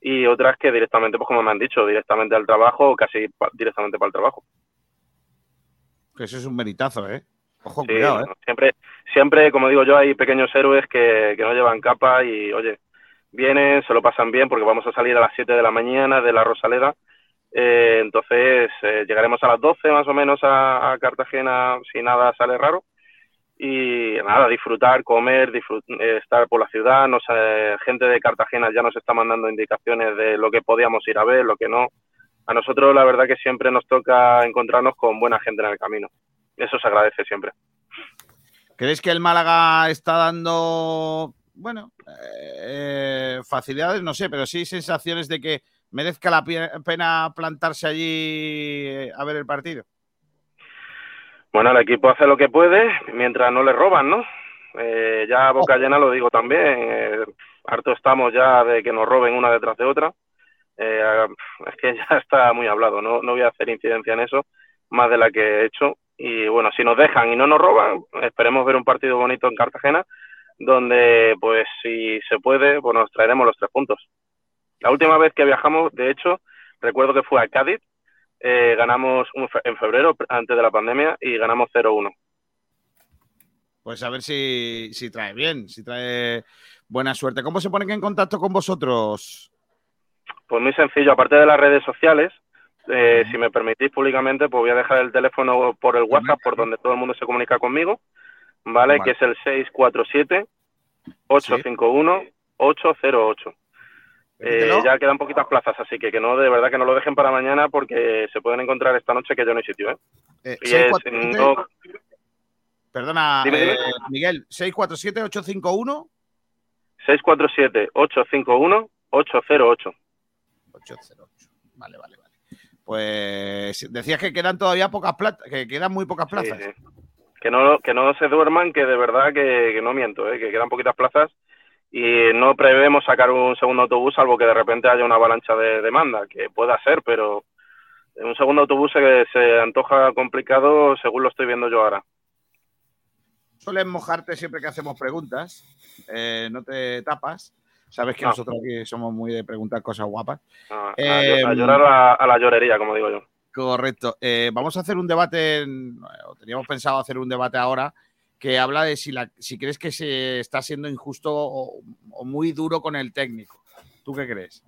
y otras que directamente, pues como me han dicho, directamente al trabajo o casi pa- directamente para el trabajo. Que eso es un meritazo, ¿eh? Ojo, Sí, cuidado, ¿eh? bueno, siempre, siempre, como digo yo, hay pequeños héroes que, que no llevan capa y, oye, vienen, se lo pasan bien porque vamos a salir a las 7 de la mañana de la Rosaleda. Eh, entonces, eh, llegaremos a las 12 más o menos a, a Cartagena si nada sale raro. Y nada, disfrutar, comer, eh, estar por la ciudad. Nos, gente de Cartagena ya nos está mandando indicaciones de lo que podíamos ir a ver, lo que no. A nosotros, la verdad, que siempre nos toca encontrarnos con buena gente en el camino. Eso se agradece siempre. ¿Crees que el Málaga está dando, bueno, eh, facilidades? No sé, pero sí sensaciones de que merezca la pena plantarse allí eh, a ver el partido. Bueno, el equipo hace lo que puede mientras no le roban, ¿no? Eh, ya a boca llena lo digo también. eh, harto estamos ya de que nos roben una detrás de otra. Eh, es que ya está muy hablado. No, no voy a hacer incidencia en eso, más de la que he hecho. Y bueno, si nos dejan y no nos roban, esperemos ver un partido bonito en Cartagena, donde, pues, si se puede, pues nos traeremos los tres puntos. La última vez que viajamos, de hecho, recuerdo que fue a Cádiz. Eh, ganamos un fe- en febrero, antes de la pandemia, y ganamos 0-1. Pues a ver si, si trae bien, si trae buena suerte. ¿Cómo se ponen en contacto con vosotros? Pues muy sencillo, aparte de las redes sociales, eh, si me permitís públicamente, pues voy a dejar el teléfono por el WhatsApp, por donde todo el mundo se comunica conmigo, ¿vale? Vale. Que es el 647-851-808. Eh, ya quedan poquitas plazas, así que que no, de verdad que no lo dejen para mañana porque se pueden encontrar esta noche que ya no hay sitio, ¿eh? Eh, Y es, 647 no- Perdona, Dime, dime. eh, Miguel, 647-851. 647-851-808. 0808. Vale, vale, vale. Pues decías que quedan todavía pocas plazas, que quedan muy pocas plazas. sí. Que no, que no se duerman, que de verdad que, que no miento, ¿eh? que quedan poquitas plazas y no prevemos sacar un segundo autobús salvo que de repente haya una avalancha de demanda, que pueda ser, pero un segundo autobús se, se antoja complicado según lo estoy viendo yo ahora. Sueles mojarte siempre que hacemos preguntas, eh, no te tapas. Sabes que No. nosotros aquí somos muy de preguntar cosas guapas. A, a- Eh, a llorar a, a la llorería, como digo yo. Correcto. Eh, vamos a hacer un debate, en- teníamos pensado hacer un debate ahora que habla de si, la, si crees que se está siendo injusto o, muy duro con el técnico. ¿Tú qué crees?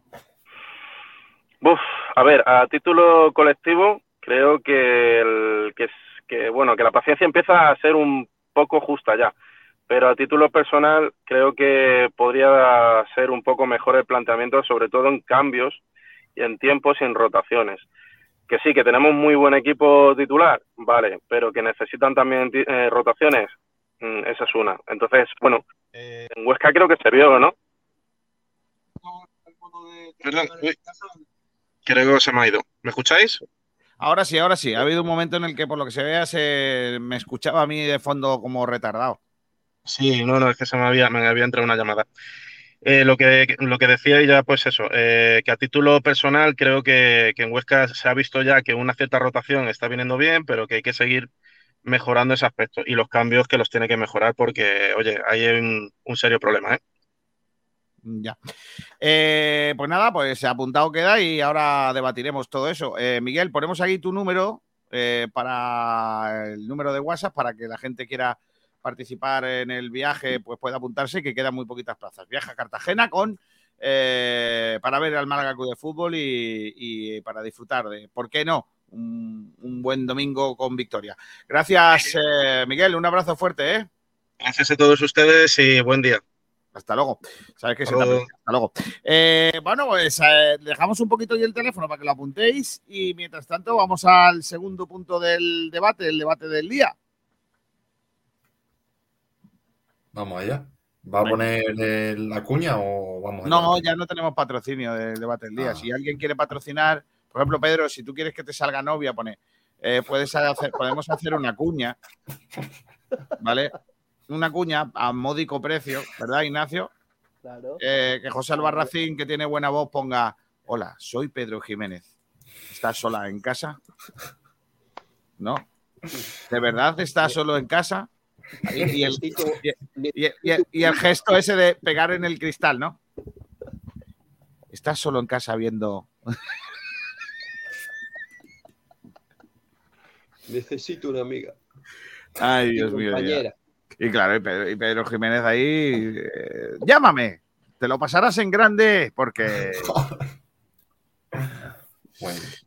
Uf, a ver, a título colectivo, creo que, el, que, que, bueno, que la paciencia empieza a ser un poco justa ya. Pero a título personal, creo que podría ser un poco mejor el planteamiento, sobre todo en cambios y en tiempos y en rotaciones. Que sí, que tenemos muy buen equipo titular, vale, pero que necesitan también eh, rotaciones, mm, esa es una. Entonces, bueno, eh, en Huesca creo que se vio, ¿no? Perdón, uy. Creo que se me ha ido. ¿Me escucháis? Ahora sí, ahora sí. Ha habido un momento en el que, por lo que se vea, se me escuchaba a mí de fondo como retardado. Sí, no, no, es que se me había, me había entrado una llamada. Eh, lo que, lo que decía ya, pues eso, eh, que a título personal creo que, que en Huesca se ha visto ya que una cierta rotación está viniendo bien, pero que hay que seguir mejorando ese aspecto y los cambios que los tiene que mejorar porque, oye, hay un, serio problema, ¿eh? Ya. Eh, pues nada, pues apuntado queda y ahora debatiremos todo eso. Miguel, ponemos aquí tu número para el número de WhatsApp para que la gente quiera participar en el viaje, pues pueda apuntarse, que quedan muy poquitas plazas. Viaja a Cartagena con eh, para ver al Málaga Club de Fútbol y, y para disfrutar de, ¿por qué no? Un, un buen domingo con victoria. Gracias, eh, Miguel. Un abrazo fuerte, ¿eh? Gracias a todos ustedes y buen día. Hasta luego. Sabes que Hasta luego. Hasta luego. Eh, bueno, pues eh, dejamos un poquito ahí el teléfono para que lo apuntéis y mientras tanto vamos al segundo punto del debate, el debate del día. Vamos allá. ¿Va a poner la cuña o vamos allá? No, ya no tenemos patrocinio del debate del día. Ah. Si alguien quiere patrocinar, por ejemplo, Pedro, si tú quieres que te salga novia, pone, eh, puedes hacer, podemos hacer una cuña, ¿vale? Una cuña a módico precio, ¿verdad, Ignacio? Claro. Eh, que José Albarracín, que tiene buena voz, ponga, hola, soy Pedro Jiménez. ¿Estás sola en casa? ¿No? ¿De verdad estás solo en casa? Y, el, y- y- y el- y el gesto ese de pegar en el cristal, ¿no? ¿Estás solo en casa viendo... Necesito una amiga. Ay, Dios mío. Y claro, y Pedro, y Pedro Jiménez ahí, eh, llámame, te lo pasarás en grande, porque...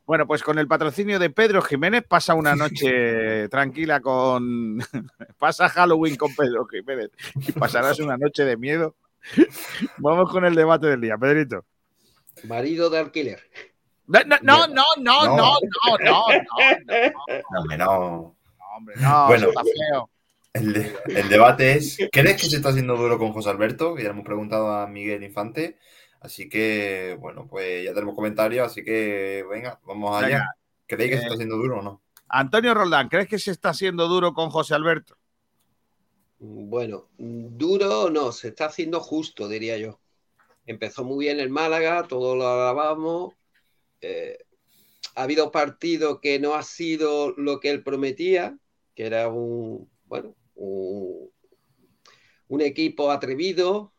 Bueno, pues con el patrocinio de Pedro Jiménez pasa una noche tranquila con... pasa Halloween con Pedro Jiménez y pasarás una noche de miedo. Vamos con el debate del día, Pedrito. Marido de alquiler. No, no, no, no, no, no, no, no, no, No, hombre, no. hombre, no, Bueno, está feo. El, de- el debate es, ¿crees que se está haciendo duro con José Alberto? Que ya le hemos preguntado a Miguel Infante. Así que, bueno, pues ya tenemos comentarios, así que venga, vamos allá. Venga. ¿Creéis que se Eh, está haciendo duro o no? Antonio Roldán, ¿crees que se está haciendo duro con José Alberto? Bueno, duro no, se está haciendo justo, diría yo. Empezó muy bien el Málaga, todos lo alabamos. Eh, ha habido partidos que no ha sido lo que él prometía, que era un, bueno, un, un equipo atrevido,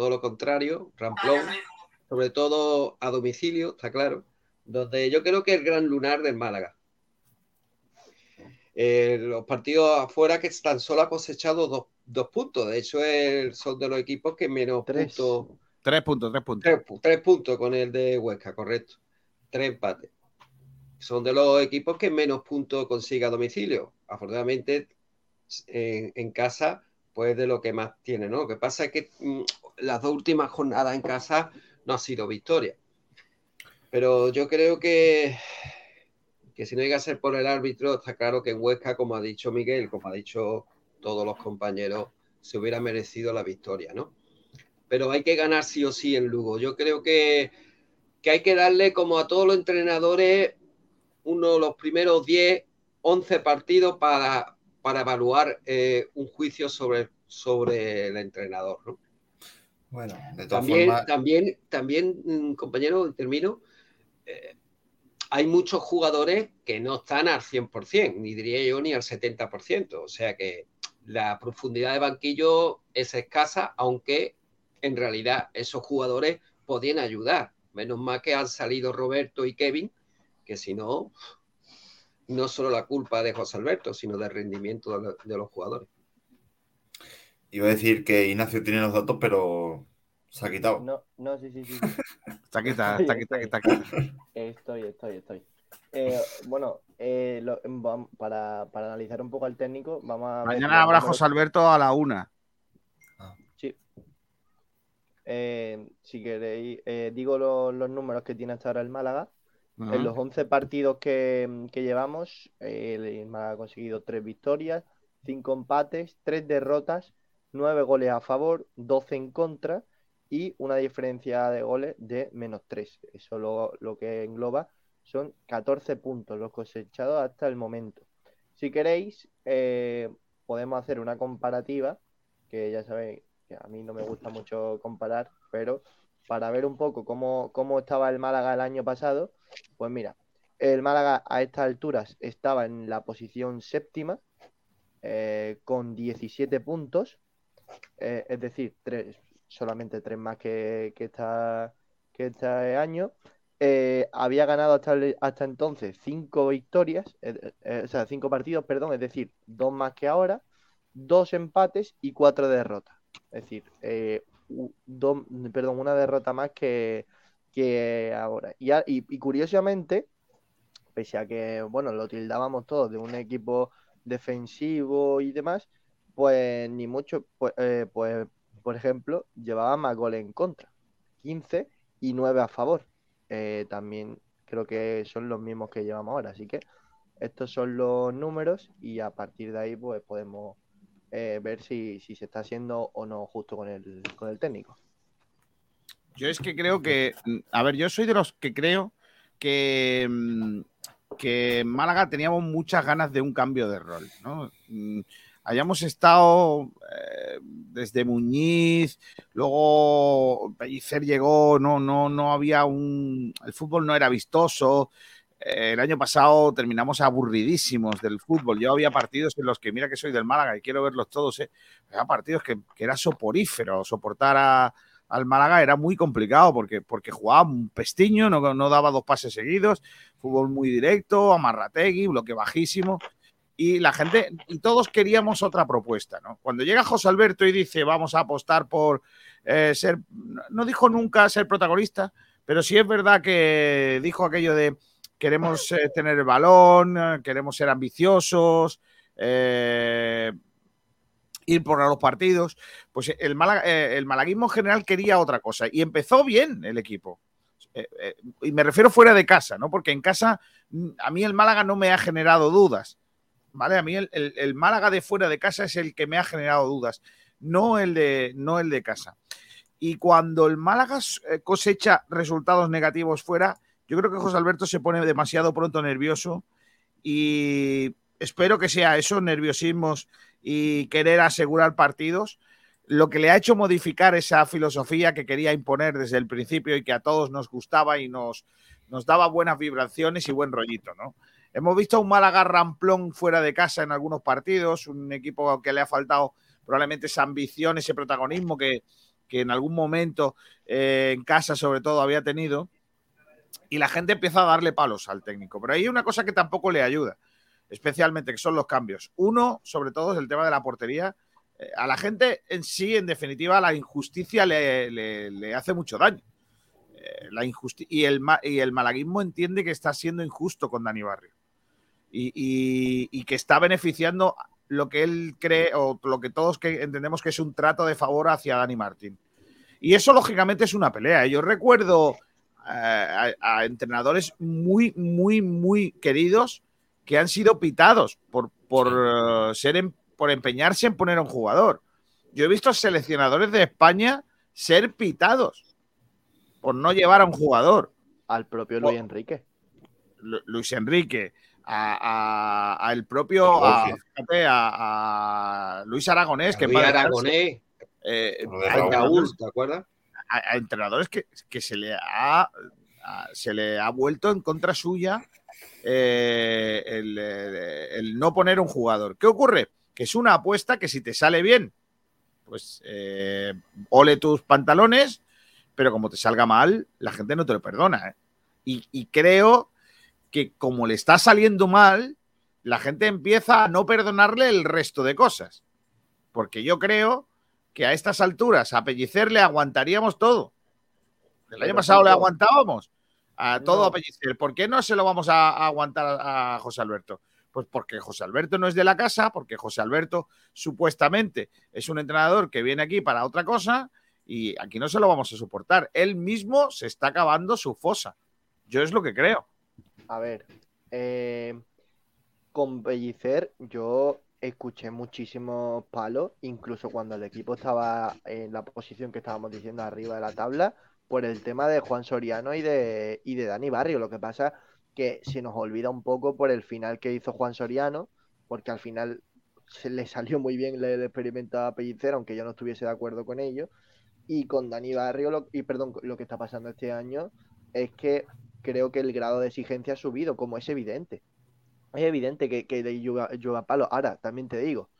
todo lo contrario, ramplón, sobre todo a domicilio, está claro, donde yo creo que el gran lunar del Málaga. Eh, los partidos afuera que tan solo ha cosechado dos, dos puntos. De hecho, el- son de los equipos que menos puntos. Tres puntos, tres puntos. Tres, pu- tres puntos con el de Huesca, correcto. Tres empates. Son de los equipos que menos puntos consigue a domicilio. Afortunadamente, en, en casa, pues de lo que más tiene, ¿no? Lo que pasa es que mm, las dos últimas jornadas en casa no ha sido victoria. Pero yo creo que, que si no llega a ser por el árbitro, está claro que Huesca, como ha dicho Miguel, como ha dicho todos los compañeros, se hubiera merecido la victoria, ¿no? Pero hay que ganar sí o sí en Lugo. Yo creo que que hay que darle como a todos los entrenadores uno los primeros 10, 11 partidos para, para evaluar eh, un juicio sobre, sobre el entrenador. ¿no? Bueno, de todas También, formas, también, también, mm, compañero, termino. eh, hay muchos jugadores que no están al 100%, ni diría yo ni al 70%. O sea que la profundidad de banquillo es escasa, aunque en realidad esos jugadores podían ayudar. Menos mal que han salido Roberto y Kevin, que si no, no solo la culpa de José Alberto, sino del rendimiento de, lo- de los jugadores. iba a decir que Ignacio tiene los datos, pero se ha quitado. No, no, sí, sí, sí. Está quita, Estoy, está quita, estoy. está quita. Estoy, estoy, estoy. Eh, bueno, eh, lo- vam- para, para analizar un poco al técnico, vamos a. Mañana los habrá José Alberto a la una. Sí. Eh, si queréis, eh, digo lo- los números que tiene hasta ahora el Málaga. En los 11 partidos que, que llevamos, eh, el Málaga ha conseguido 3 victorias, 5 empates, 3 derrotas, 9 goles a favor, 12 en contra y una diferencia de goles de menos 3. Eso lo, lo que engloba son 14 puntos los cosechados hasta el momento. Si queréis, eh, podemos hacer una comparativa, que ya sabéis que a mí no me gusta mucho comparar, pero para ver un poco cómo, cómo estaba el Málaga el año pasado, pues mira, el Málaga a estas alturas estaba en la posición séptima eh, con 17 puntos, eh, es decir, tres, solamente tres más que, que, esta- que este año. Eh, había ganado hasta, hasta entonces cinco victorias, o sea, cinco partidos, perdón, es decir, dos más que ahora, dos empates y cuatro derrotas. Es decir, eh, u- do- perdón, una derrota más que, que ahora. Y- y curiosamente, pese a que, bueno, lo tildábamos todos de un equipo defensivo y demás, pues ni mucho, pues, eh, pues por ejemplo, llevaba más goles en contra, 15 y 9 a favor. Eh, también creo que son los mismos que llevamos ahora, así que estos son los números y a partir de ahí pues podemos eh, ver si, si se está haciendo o no justo con el, con el técnico. Yo es que creo que, mm, a ver, yo soy de los que creo que, mm, que en Málaga teníamos muchas ganas de un cambio de rol, ¿no? Mm, Hayamos estado eh, desde Muñiz, luego Pellicer llegó, no, no, no había un. El fútbol no era vistoso. El año pasado terminamos aburridísimos del fútbol. Yo había partidos en los que, mira que soy del Málaga y quiero verlos todos, ¿eh? Partidos que, era soporífero. Soportar a, al Málaga era muy complicado porque, porque jugaba un pestiño, no, no daba dos pases seguidos, fútbol muy directo, amarrategui, bloque bajísimo. Y la gente, y todos queríamos otra propuesta, ¿no? Cuando llega José Alberto y dice vamos a apostar por eh, ser, no dijo nunca ser protagonista, pero sí es verdad que dijo aquello de queremos eh, tener el balón, eh, queremos ser ambiciosos, eh, ir por los partidos. Pues el, Málaga- malaguismo en general quería otra cosa y empezó bien el equipo. Y me refiero fuera de casa, ¿no? Porque en casa mm, a mí el Málaga no me ha generado dudas. ¿Vale? A mí el, el- Málaga de fuera de casa es el que me ha generado dudas, no el de, no el de casa. Y cuando el Málaga cosecha resultados negativos fuera, yo creo que José Alberto se pone demasiado pronto nervioso y espero que sea eso, nerviosismos y querer asegurar partidos, lo que le ha hecho modificar esa filosofía que quería imponer desde el principio y que a todos nos gustaba y nos, nos daba buenas vibraciones y buen rollito, ¿no? Hemos visto a un Málaga ramplón fuera de casa en algunos partidos, un equipo que le ha faltado probablemente esa ambición, ese protagonismo que, que en algún momento eh, en casa sobre todo había tenido y la gente empieza a darle palos al técnico. Pero hay una cosa que tampoco le ayuda, especialmente que son los cambios. Uno, sobre todo, es el tema de la portería. Eh, a la gente en sí, en definitiva, la injusticia le, le- hace mucho daño. Eh, la y, el, y el malaguismo entiende que está siendo injusto con Dani Barrio. Y, y- y que está beneficiando lo que él cree o lo que todos que entendemos que es un trato de favor hacia Dani Martín. Y eso, lógicamente, es una pelea. Yo recuerdo a, a entrenadores muy, muy, muy queridos que han sido pitados por, por, eh, ser em- por empeñarse en poner a un jugador. Yo he visto seleccionadores de España ser pitados por no llevar a un jugador. Al propio Luis Enrique. Lu- Luis Enrique, a, a- a el propio a, Jorge. fíjate, a- a Luis Aragonés, que en Luis Aragonés. eh, Raúl, ¿te acuerdas? A- entrenadores que, que se le ha se le ha vuelto en contra suya eh, el, eh, el no poner un jugador. ¿Qué ocurre? Que es una apuesta que si te sale bien, pues eh, ole tus pantalones, pero como te salga mal, la gente no te lo perdona. Y, y creo que como le está saliendo mal, la gente empieza a no perdonarle el resto de cosas. Porque yo creo que a estas alturas a Pellicer le aguantaríamos todo. El año pasado le aguantábamos a todo No. a Pellicer. ¿Por qué no se lo vamos a, a aguantar a, a José Alberto? Pues porque José Alberto no es de la casa, porque José Alberto supuestamente es un entrenador que viene aquí para otra cosa y aquí no se lo vamos a soportar. Él mismo se está acabando su fosa. Yo es lo que creo. A ver, eh, con Pellicer yo escuché muchísimos palos, incluso cuando el equipo estaba en la posición que estábamos diciendo arriba de la tabla, por el tema de Juan Soriano y de, y de Dani Barrio. Lo que pasa que se nos olvida un poco por el final que hizo Juan Soriano, porque al final se le salió muy bien el experimento a Pellicer, aunque yo no estuviese de acuerdo con ello. Y con Dani Barrio, lo- y perdón, lo que está pasando este año es que creo que el grado de exigencia ha subido, como es evidente. Es evidente que, que le llueva palo. Ahora, también te digo,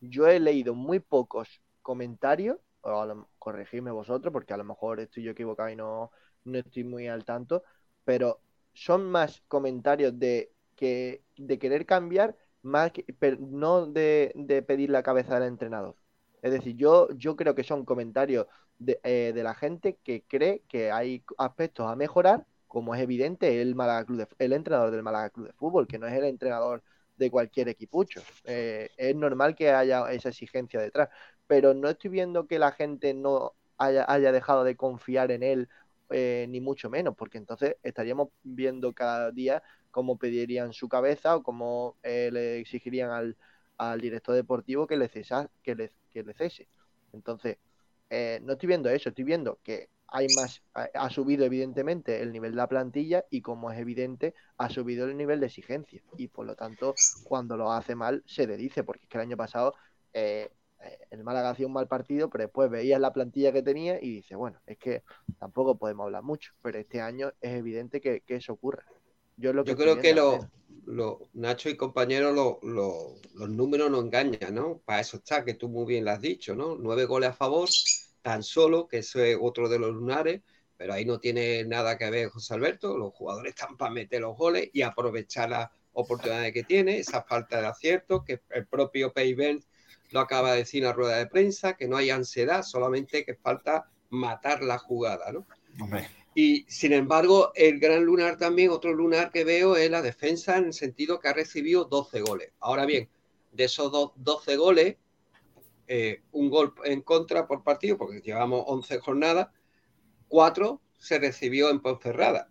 yo he leído muy pocos comentarios, o a lo- corregidme vosotros, porque a lo mejor estoy yo equivocado y no, no estoy muy al tanto, pero son más comentarios de que de querer cambiar, más que- pero no de, de pedir la cabeza del entrenador. Es decir, yo, yo creo que son comentarios de, eh, de la gente que cree que hay aspectos a mejorar, como es evidente el Málaga Club de- el entrenador del Málaga Club de Fútbol, que no es el entrenador de cualquier equipucho. Eh, es normal que haya esa exigencia detrás, pero no estoy viendo que la gente no haya, haya dejado de confiar en él, eh, ni mucho menos, porque entonces estaríamos viendo cada día cómo pedirían su cabeza o cómo eh, le exigirían al, al director deportivo que le, cesa, que le, que le cese. Entonces, no estoy viendo eso, estoy viendo que hay más, ha, subido evidentemente el nivel de la plantilla y como es evidente, ha subido el nivel de exigencia. Y por lo tanto, cuando lo hace mal, se le dice, porque es que el año pasado eh, eh, el Málaga hacía un mal partido, pero después veías la plantilla que tenía y dices, bueno, es que tampoco podemos hablar mucho, pero este año es evidente que, que eso ocurre. Yo, lo que Yo creo que lo, lo- Nacho y compañeros, lo- lo- los números no engañan, ¿no? Para eso está, que tú muy bien lo has dicho, ¿no? Nueve goles a favor, tan solo, que eso es otro de los lunares, pero ahí no tiene nada que ver José Alberto, los jugadores están para meter los goles y aprovechar las oportunidades que tiene, esa falta de acierto, que el propio Payben lo acaba de decir en la rueda de prensa, que no hay ansiedad, solamente que falta matar la jugada, ¿no? Hombre, Y sin embargo, el gran lunar también, otro lunar que veo es la defensa en el sentido que ha recibido 12 goles. Ahora bien, de esos do- 12 goles, eh, un gol en contra por partido, porque llevamos 11 jornadas, 4 se recibió en Ponferrada.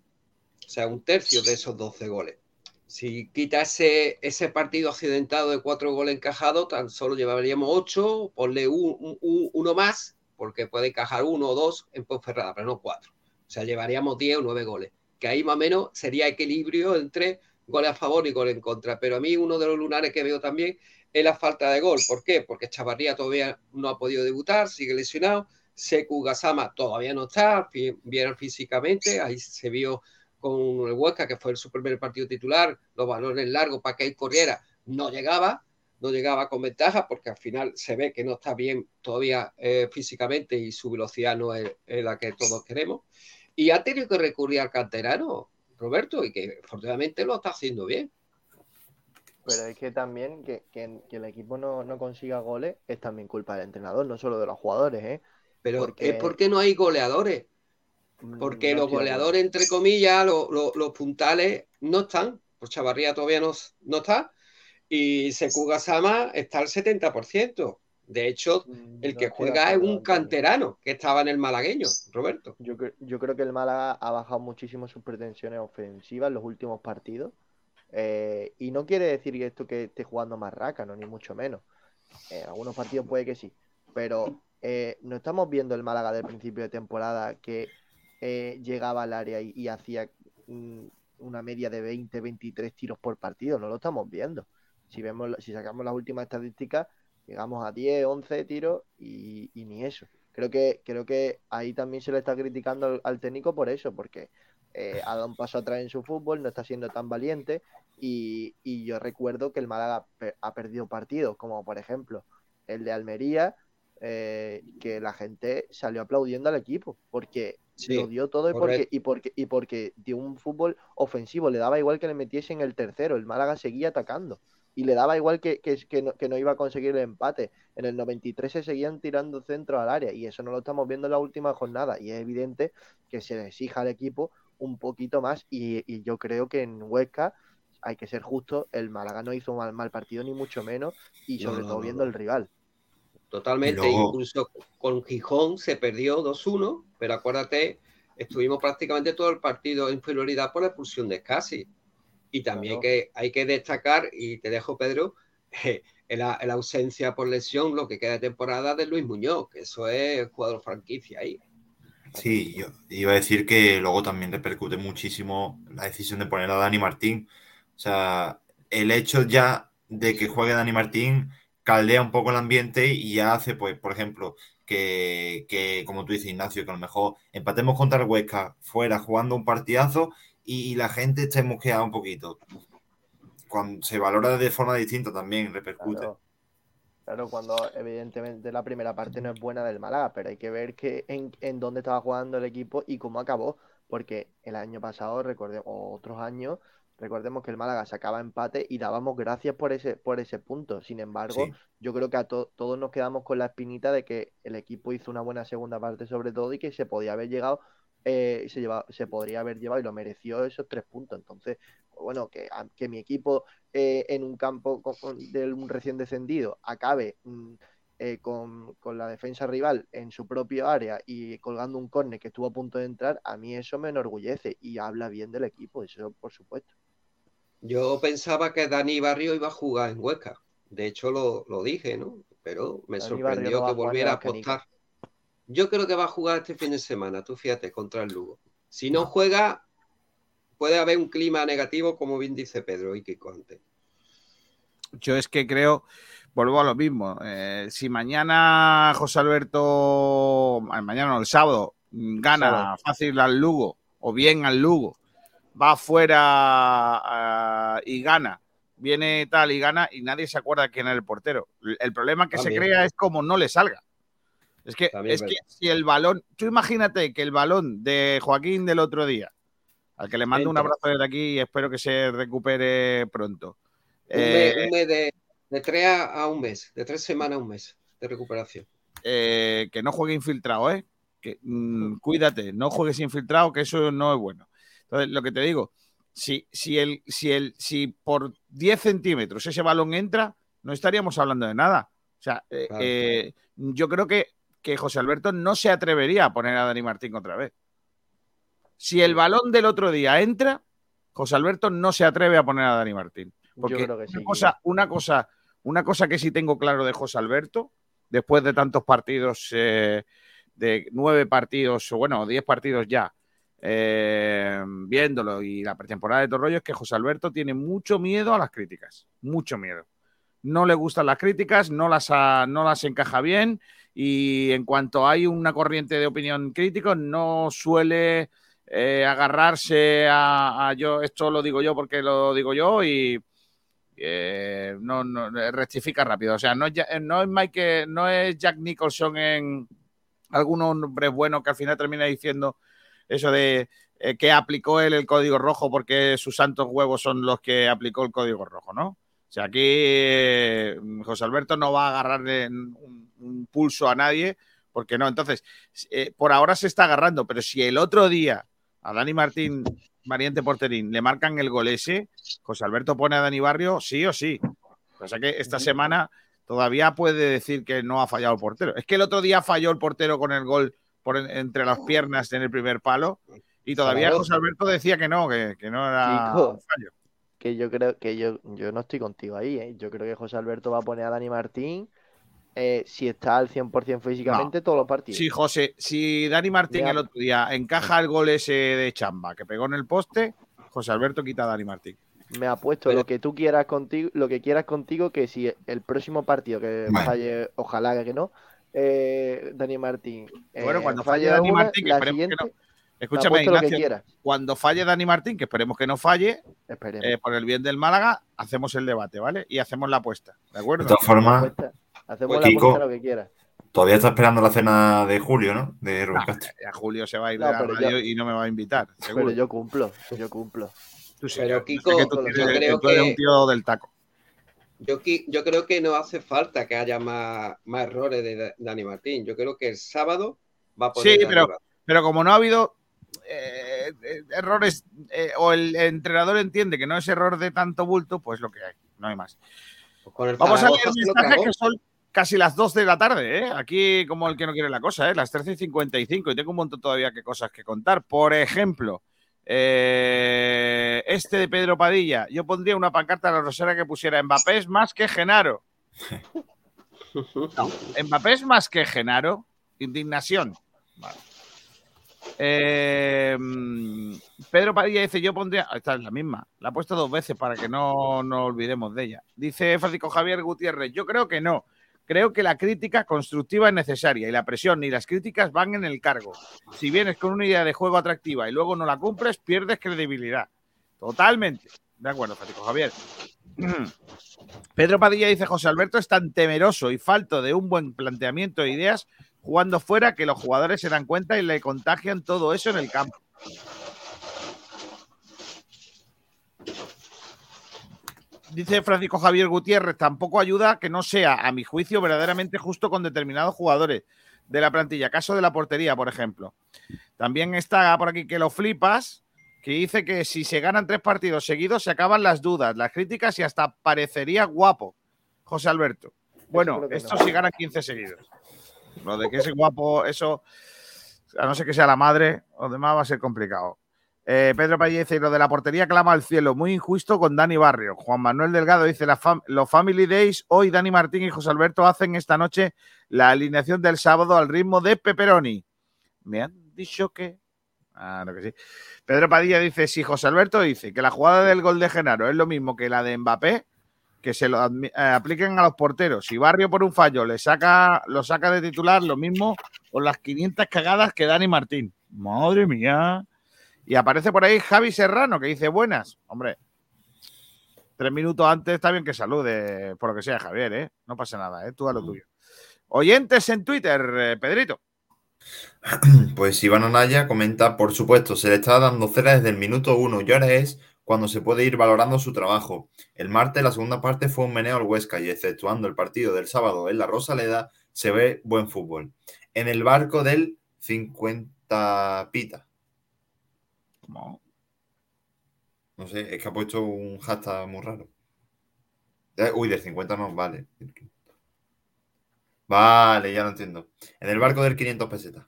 O sea, un tercio de esos 12 goles. Si quita ese, partido accidentado de 4 goles encajados, tan solo llevaríamos 8, ponle un- uno más, porque puede encajar uno o dos en Ponferrada, pero no 4. O sea, llevaríamos 10 o 9 goles. Que ahí más o menos sería equilibrio entre goles a favor y goles en contra. Pero a mí uno de los lunares que veo también es la falta de gol. ¿Por qué? Porque Chavarría todavía no ha podido debutar, sigue lesionado. Seku Gasama todavía no está bien físicamente. Ahí se vio con el Huesca, que fue su primer partido titular, los balones largos para que él corriera, no llegaba, no llegaba con ventaja porque al final se ve que no está bien todavía eh, físicamente y su velocidad no es, es la que todos queremos. Y ha tenido que recurrir al canterano, Roberto, y que afortunadamente lo está haciendo bien. Pero es que también que, que- que el equipo no, no consiga goles es también culpa del entrenador, no solo de los jugadores, ¿eh? Pero Porque- es porque no hay goleadores. Porque no los goleadores, entre comillas, los, los- los puntales no están. Pues Chavarría todavía no, no está. Y Seku Gasama está al 70%. De hecho, el no que juega es un canterano que estaba en el malagueño, Roberto. Yo, yo creo que el Málaga ha bajado muchísimo sus pretensiones ofensivas en los últimos partidos. Eh, y no quiere decir esto que esté jugando más rácano, ni mucho menos. En algunos partidos puede que sí. Pero eh, no estamos viendo el Málaga del principio de temporada que eh, llegaba al área y, hacía mm, una media de 20, 23 tiros por partido, no lo estamos viendo. Si vemos, si sacamos las últimas estadísticas, llegamos a 10, 11 tiros y, ni eso. Creo que, creo que ahí también se le está criticando al técnico por eso, porque eh, ha dado un paso atrás en su fútbol, no está siendo tan valiente y, y yo recuerdo que el Málaga ha perdido partidos, como por ejemplo el de Almería, eh, que la gente salió aplaudiendo al equipo, porque Sí, lo dio todo y porque, y, porque, y porque dio un fútbol ofensivo, le daba igual que le metiesen el tercero, el Málaga seguía atacando y le daba igual que, que, que no, que no iba a conseguir el empate. En el 93 se seguían tirando centros al área y eso no lo estamos viendo en la última jornada y es evidente que se le exija al equipo un poquito más y, y yo creo que en Huesca hay que ser justo, el Málaga no hizo mal, mal partido ni mucho menos y sobre no, todo viendo no. el rival. Totalmente, incluso con Gijón se perdió 2-1, pero acuérdate, estuvimos prácticamente todo el partido en inferioridad por la expulsión de Scassi. Y también Claro. que hay que destacar, y te dejo Pedro, en la, en la ausencia por lesión, lo que queda de temporada de Luis Muñoz, que eso es jugador franquicia ahí. Sí, yo iba a decir que luego también repercute muchísimo la decisión de poner a Dani Martín. O sea, el hecho ya de que juegue Dani Martín caldea un poco el ambiente y ya hace, pues, por ejemplo, que, que, como tú dices, Ignacio, que a lo mejor empatemos contra el Huesca fuera jugando un partidazo y, la gente esté mosqueada un poquito. Cuando se valora de forma distinta también repercute. Claro, cuando evidentemente la primera parte no es buena del Málaga, pero hay que ver que en, en dónde estaba jugando el equipo y cómo acabó, porque el año pasado, recordemos, o otros años, recordemos que el Málaga sacaba empate y dábamos gracias por ese, por ese punto. Sin embargo, Sí. yo creo que a to- todos nos quedamos con la espinita de que el equipo hizo una buena segunda parte sobre todo y que se podía haber llegado, eh, se, lleva- se podría haber llevado y lo mereció esos tres puntos. Entonces, bueno, que, a- que mi equipo eh, en un campo con- con- de un recién descendido acabe mm, eh, con, con la defensa rival en su propio área y colgando un córner que estuvo a punto de entrar, a mí eso me enorgullece y habla bien del equipo, eso por supuesto. Yo pensaba que Dani Barrio iba a jugar en Huesca. De hecho, lo, lo dije, ¿no? Pero me Dani sorprendió no que volviera a apostar. Yo creo que va a jugar este fin de semana, tú fíjate, contra el Lugo. Si no juega, puede haber un clima negativo, como bien dice Pedro y Kiko antes. Yo es que creo, vuelvo a lo mismo. eh, si mañana José Alberto, mañana no, el sábado, gana Sábado. fácil al Lugo o bien al Lugo, va afuera ah, y gana, viene tal y gana y nadie se acuerda quién era el portero. El problema que También. se crea es como no le salga. Es que, También es que si el balón, tú imagínate que el balón de Joaquín del otro día, al que le mando un abrazo desde aquí y espero que se recupere pronto. Un Eh, mes, un mes de, de tres a, un mes, de tres semanas a un mes de recuperación. eh, que no juegue infiltrado, ¿eh? Que, mm, cuídate, no juegues infiltrado, que eso no es bueno. Entonces, lo que te digo, si, si, el, si, el, si por 10 centímetros ese balón entra, no estaríamos hablando de nada. O sea, eh, Claro. eh, yo creo que, que José Alberto no se atrevería a poner a Dani Martín otra vez. Si el balón del otro día entra, José Alberto no se atreve a poner a Dani Martín. Porque creo que sí, una, cosa, una, cosa, una cosa que sí tengo claro de José Alberto, después de tantos partidos, eh, de nueve partidos, o bueno, diez partidos ya, eh, viéndolo y la pretemporada de Torroyo, es que José Alberto tiene mucho miedo a las críticas, mucho miedo. No le gustan las críticas, no las, ha- no las encaja bien y en cuanto hay una corriente de opinión crítico, no suele eh, agarrarse a, yo, esto lo digo yo porque lo digo yo y eh, no, no, rectifica rápido. O sea, no es, Ja- no es Mike, no es Jack Nicholson en algunos hombres buenos que al final termina diciendo eso de eh, que aplicó él el código rojo porque sus santos huevos son los que aplicó el código rojo, ¿no? O sea, aquí eh, José Alberto no va a agarrarle un, un pulso a nadie, porque no. Entonces, eh, por ahora se está agarrando, pero si el otro día a Dani Martín, variante porterín, le marcan el gol ese, José Alberto pone a Dani Barrio sí o sí. O sea que esta semana todavía puede decir que no ha fallado el portero. Es que el otro día falló el portero con el gol por en- entre las piernas en el primer palo y todavía. José Alberto decía que no, que, que no era un fallo. Que yo creo que yo, yo no estoy contigo ahí, ¿eh? Yo creo que José Alberto va a poner a Dani Martín eh, si está al 100% físicamente todos los partidos. Sí, José, si Dani Martín el otro día encaja el gol ese de chamba que pegó en el poste, José Alberto quita a Dani Martín. Me apuesto lo que tú quieras contigo, lo que quieras contigo, que si el próximo partido que Bueno. falle, ojalá que no, eh, Dani Martín. Bueno, eh, cuando falle Dani una, Martín, que la esperemos que no. Escúchame, Ignacio, cuando falle Dani Martín, que esperemos que no falle, Esperemos. eh, por el bien del Málaga, hacemos el debate, ¿vale? Y hacemos la apuesta, ¿de acuerdo? De todas formas, Hacemos Pues, la Kiko, apuesta lo que quieras. todavía está esperando la cena de Julio, ¿no? De Rubén No, Castro. ya Julio se va a ir No, de la radio yo- y no me va a invitar, seguro. Pero yo cumplo, yo cumplo. Tú sí, Pero yo Kiko, sé que tú, yo tienes- creo tú eres que- un tío del taco. Yo, creo que no hace falta que haya más, más errores de Da- Dani Martín. Yo creo que el sábado va a poner Sí, pero, pero como no ha habido eh, eh, errores eh, o el entrenador entiende que no es error de tanto bulto, pues lo que hay, no hay más. El Vamos a leer mensajes que son casi las 2 de la tarde, ¿eh? Aquí como el que no quiere la cosa, ¿eh? Las 13 y 55 y tengo un montón todavía que cosas que contar. Por ejemplo, eh, este de Pedro Padilla, yo pondría una pancarta a la Rosera que pusiera Mbappé es más que Genaro. No, Mbappé es más que Genaro. Indignación. Vale. Eh, Pedro Padilla dice: Yo pondría. Esta es la misma. La he puesto dos veces para que no nos olvidemos de ella. Dice Francisco Javier Gutiérrez: Yo creo que no. Creo que la crítica constructiva es necesaria y la presión ni las críticas van en el cargo. Si vienes con una idea de juego atractiva y luego no la cumples, pierdes credibilidad. Totalmente. De acuerdo, Francisco Javier. Pedro Padilla dice: José Alberto es tan temeroso y falto de un buen planteamiento de ideas jugando fuera que los jugadores se dan cuenta y le contagian todo eso en el campo. Dice Francisco Javier Gutiérrez, tampoco ayuda que no sea, a mi juicio, verdaderamente justo con determinados jugadores de la plantilla. Caso de la portería, por ejemplo. También está por aquí que lo flipas, que dice que si se ganan tres partidos seguidos se acaban las dudas, las críticas y hasta parecería guapo. José Alberto. Bueno, esto no. si ganan 15 seguidos. Lo de que es guapo, eso, a no ser que sea la madre, lo demás va a ser complicado. Eh, Pedro Padilla dice, lo de la portería clama al cielo, muy injusto con Dani Barrio. Juan Manuel Delgado dice, los Family Days, hoy Dani Martín y José Alberto hacen esta noche la alineación del sábado al ritmo de Pepperoni. Me han dicho que... Ah, no que sí. Pedro Padilla dice, si José Alberto dice que la jugada del gol de Genaro es lo mismo que la de Mbappé, que se lo eh, apliquen a los porteros. Si Barrio por un fallo le saca, lo saca de titular, lo mismo con las 500 cagadas que Dani Martín. Madre mía. Y aparece por ahí Javi Serrano que dice buenas. Hombre, tres minutos antes está bien que salude, por lo que sea, Javier, ¿eh? No pasa nada, ¿eh? Tú a lo tuyo. Oyentes en Twitter, eh, Pedrito. Pues Iván Anaya comenta, por supuesto, se le está dando cera desde el minuto uno y ahora es cuando se puede ir valorando su trabajo. El martes la segunda parte fue un meneo al Huesca y exceptuando el partido del sábado en la Rosaleda se ve buen fútbol. En el barco del 50 pita. ¿Cómo? No sé, es que ha puesto un hashtag muy raro. Eh, uy, del 50 no, vale. Vale, ya lo entiendo. En el barco del 500 pesetas.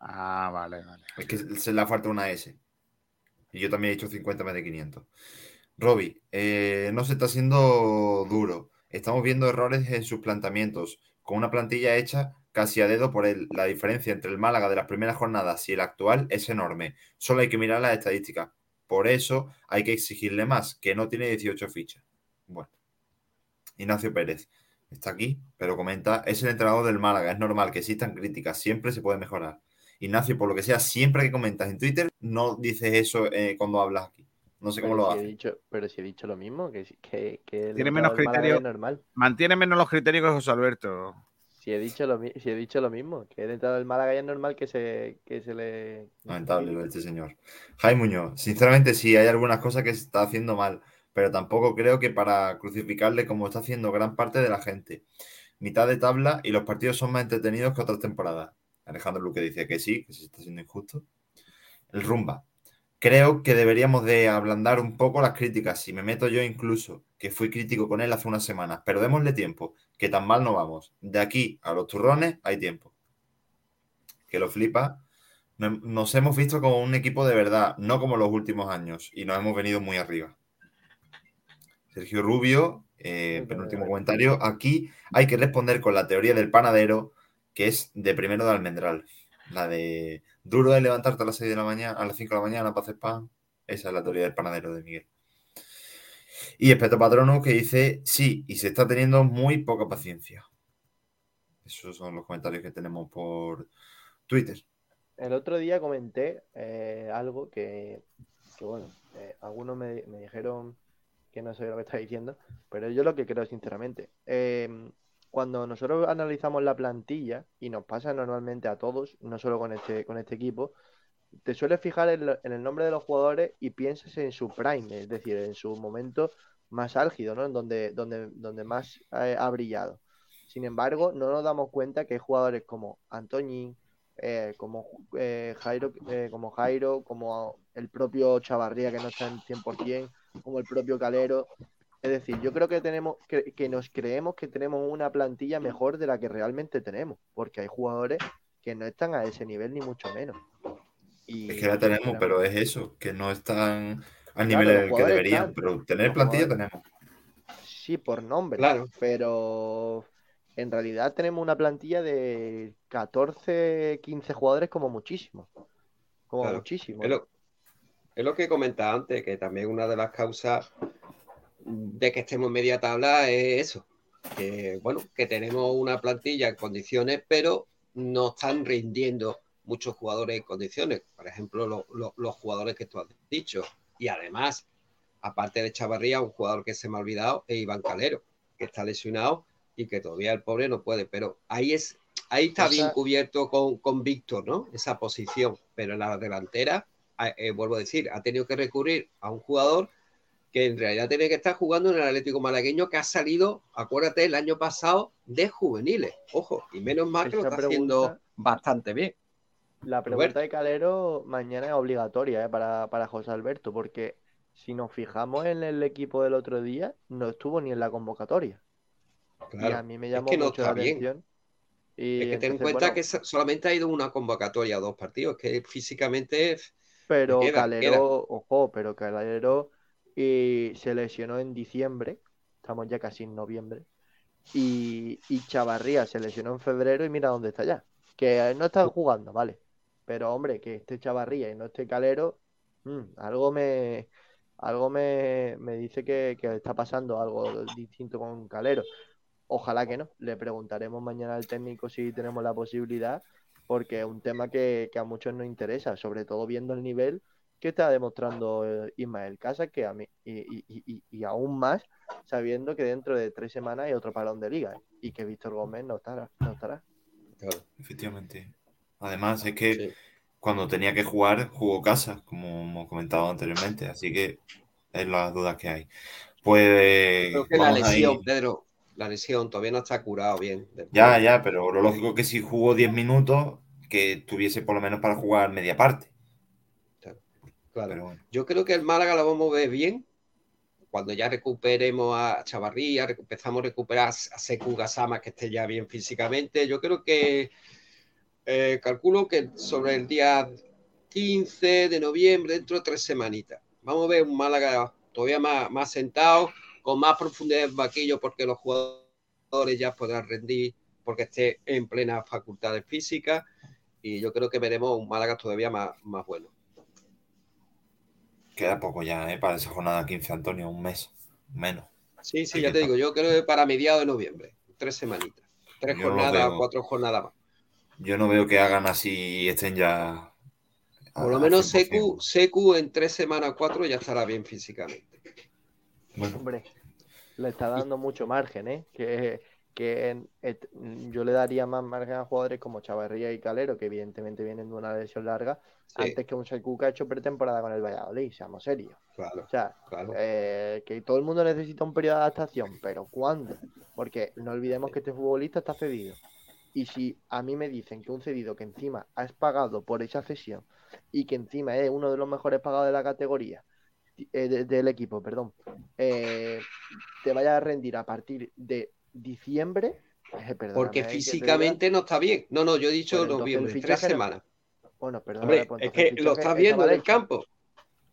Ah, vale, vale. Es que se le ha falta una S. Y yo también he hecho 50 más de 500. Roby, eh, no se está haciendo duro. Estamos viendo errores en sus planteamientos, con una plantilla hecha casi a dedo por él. La diferencia entre el Málaga de las primeras jornadas y el actual es enorme. Solo hay que mirar las estadísticas. Por eso hay que exigirle más, que no tiene 18 fichas. Bueno. Ignacio Pérez está aquí, pero comenta, es el entrenador del Málaga, es normal que existan críticas, siempre se puede mejorar. Ignacio, por lo que sea, siempre que comentas en Twitter, no dices eso eh, cuando hablas aquí. No sé cómo Pero lo si he haces. dicho, pero si he dicho lo mismo, que, que, que el Tiene menos normal. Mantiene menos los criterios que José Alberto. Si he dicho lo, si he dicho lo mismo, que el entrenador del Málaga ya es normal que se, que se le... Lamentable lo de este señor. Jaime Muñoz, sinceramente sí, hay algunas cosas que se está haciendo mal, pero tampoco creo que para crucificarle como está haciendo gran parte de la gente. Mitad de tabla y los partidos son más entretenidos que otras temporadas. Alejandro Luque dice que sí, que se está haciendo injusto. El rumba. Creo que deberíamos de ablandar un poco las críticas. Si me meto yo incluso, que fui crítico con él hace unas semanas, pero démosle tiempo, que tan mal no vamos. De aquí a los turrones hay tiempo. Que lo flipa. No- Nos hemos visto como un equipo de verdad, no como los últimos años, y nos hemos venido muy arriba. Sergio Rubio eh, penúltimo comentario. Aquí hay que responder con la teoría del panadero, que es de primero de almendral. La de duro de levantarte a las 6 de la mañana, a las 5 de la mañana para hacer pan. Esa es la teoría del panadero de Miguel. Y Espeto Patrono que dice, sí, y se está teniendo muy poca paciencia. Esos son los comentarios que tenemos por Twitter. El otro día comenté eh, algo que, bueno, eh, algunos me, me dijeron que no sé lo que está diciendo, pero yo lo que creo sinceramente, eh, cuando nosotros analizamos la plantilla, y nos pasa normalmente a todos, no solo con este, con este equipo, te sueles fijar en, lo- en el nombre de los jugadores y piensas en su prime, es decir, en su momento más álgido, ¿no? En donde, donde, donde más eh, ha brillado. Sin embargo, no nos damos cuenta que hay jugadores como Antoñín, eh, como, eh, Jairo, eh, como Jairo, como el propio Chavarría que no está en 100%, como el propio Calero. Es decir, yo creo que tenemos que, que nos creemos que tenemos una plantilla mejor de la que realmente tenemos, porque hay jugadores que no están a ese nivel ni mucho menos. Y, Es que la tenemos, pero es eso, que no están al Claro, nivel los en el que deberían, están, pero tener plantilla jugadores- tenemos. Sí, por nombre. Claro. Pero en realidad tenemos una plantilla de 14, 15 jugadores como muchísimo. Como Claro. muchísimo. Es lo, es lo que comentaba antes, que también una de las causas de que estemos en media tabla es eso. Que bueno, que tenemos una plantilla en condiciones, pero no están rindiendo muchos jugadores en condiciones. Por ejemplo, lo- lo- los jugadores que tú has dicho. Y además, aparte de Chavarría, un jugador que se me ha olvidado es Iván Calero, que está lesionado y que todavía el pobre no puede. Pero ahí es, ahí está bien cubierto con, con Víctor, ¿no? Esa posición. Pero en la delantera, eh, eh, vuelvo a decir, ha tenido que recurrir a un jugador que en realidad tiene que estar jugando en el Atlético Malagueño, que ha salido, acuérdate, el año pasado de juveniles. Ojo, y menos mal que lo está haciendo pregunta- bastante bien. La pregunta de Calero mañana es obligatoria ¿eh? para, para José Alberto, porque si nos fijamos en el equipo del otro día, no estuvo ni en la convocatoria. Y Claro, a mí me es llamó que no mucho está la bien. atención. Y Es que ten en cuenta bueno, que so- solamente ha ido una convocatoria a dos partidos, que físicamente Pero queda, Calero, queda. ojo, pero Calero eh, se lesionó en diciembre, estamos ya casi en noviembre, y, y Chavarría se lesionó en febrero y mira dónde está ya. Que no están jugando, vale. Pero hombre, que esté Chavarría y no esté Calero, mm, algo me algo me, me dice que, que está pasando algo distinto con Calero. Ojalá que no. Le preguntaremos mañana al técnico si tenemos la posibilidad, porque es un tema que, que a muchos nos interesa, sobre todo viendo el nivel que está demostrando eh, Ismael Casa, que a mí, y, y- y- y aún más sabiendo que dentro de tres semanas hay otro parón de liga y que Víctor Gómez no estará. No estará. Efectivamente. Además, es que cuando tenía que jugar, jugó casa, como hemos comentado anteriormente. Así que es las dudas que hay. Pues. Creo que la lesión, Pedro, la lesión todavía no está curado bien. Ya, ya, pero lo lógico es que si jugó 10 minutos, que tuviese por lo menos para jugar media parte. Claro. Yo creo que el Málaga lo vamos a ver bien cuando ya recuperemos a Chavarría, empezamos a recuperar a Seku Gasama, que esté ya bien físicamente. Yo creo que eh, calculo que sobre el día 15 de noviembre, dentro de tres semanitas, vamos a ver un Málaga todavía más, más sentado, con más profundidad en vaquillo, porque los jugadores ya podrán rendir, porque esté en plena facultades físicas. Y yo creo que veremos un Málaga todavía más, más bueno. Queda poco ya, ¿eh? Para esa jornada 15, Antonio, un mes, menos. Sí, sí, Hay ya te digo, yo creo que para mediados de noviembre, tres semanitas, tres Yo jornadas, cuatro jornadas más. Yo no veo que hagan así y estén ya. Por lo menos 100%. Secu, Secu en tres semanas, cuatro ya estará bien físicamente. Hombre, le está dando mucho margen, ¿eh? Que, que en- et- yo le daría más margen a jugadores como Chavarría y Calero, que evidentemente vienen de una lesión larga, Sí. antes que un Secu que ha hecho pretemporada con el Valladolid, seamos serios. Claro, O sea, eh, que todo el mundo necesita un periodo de adaptación, pero ¿cuándo? Porque no olvidemos que este futbolista está cedido. Y si a mí me dicen que un cedido que encima has pagado por esa cesión y que encima es uno de los mejores pagados de la categoría, eh, de- del equipo, perdón, eh, te vaya a rendir a partir de diciembre, eh, perdóname, Porque diga- físicamente no está bien. No, no, yo he dicho entonces noviembre, tres no- semanas. Bueno, perdón, Hombre, pues es que lo estás está viendo en el campo.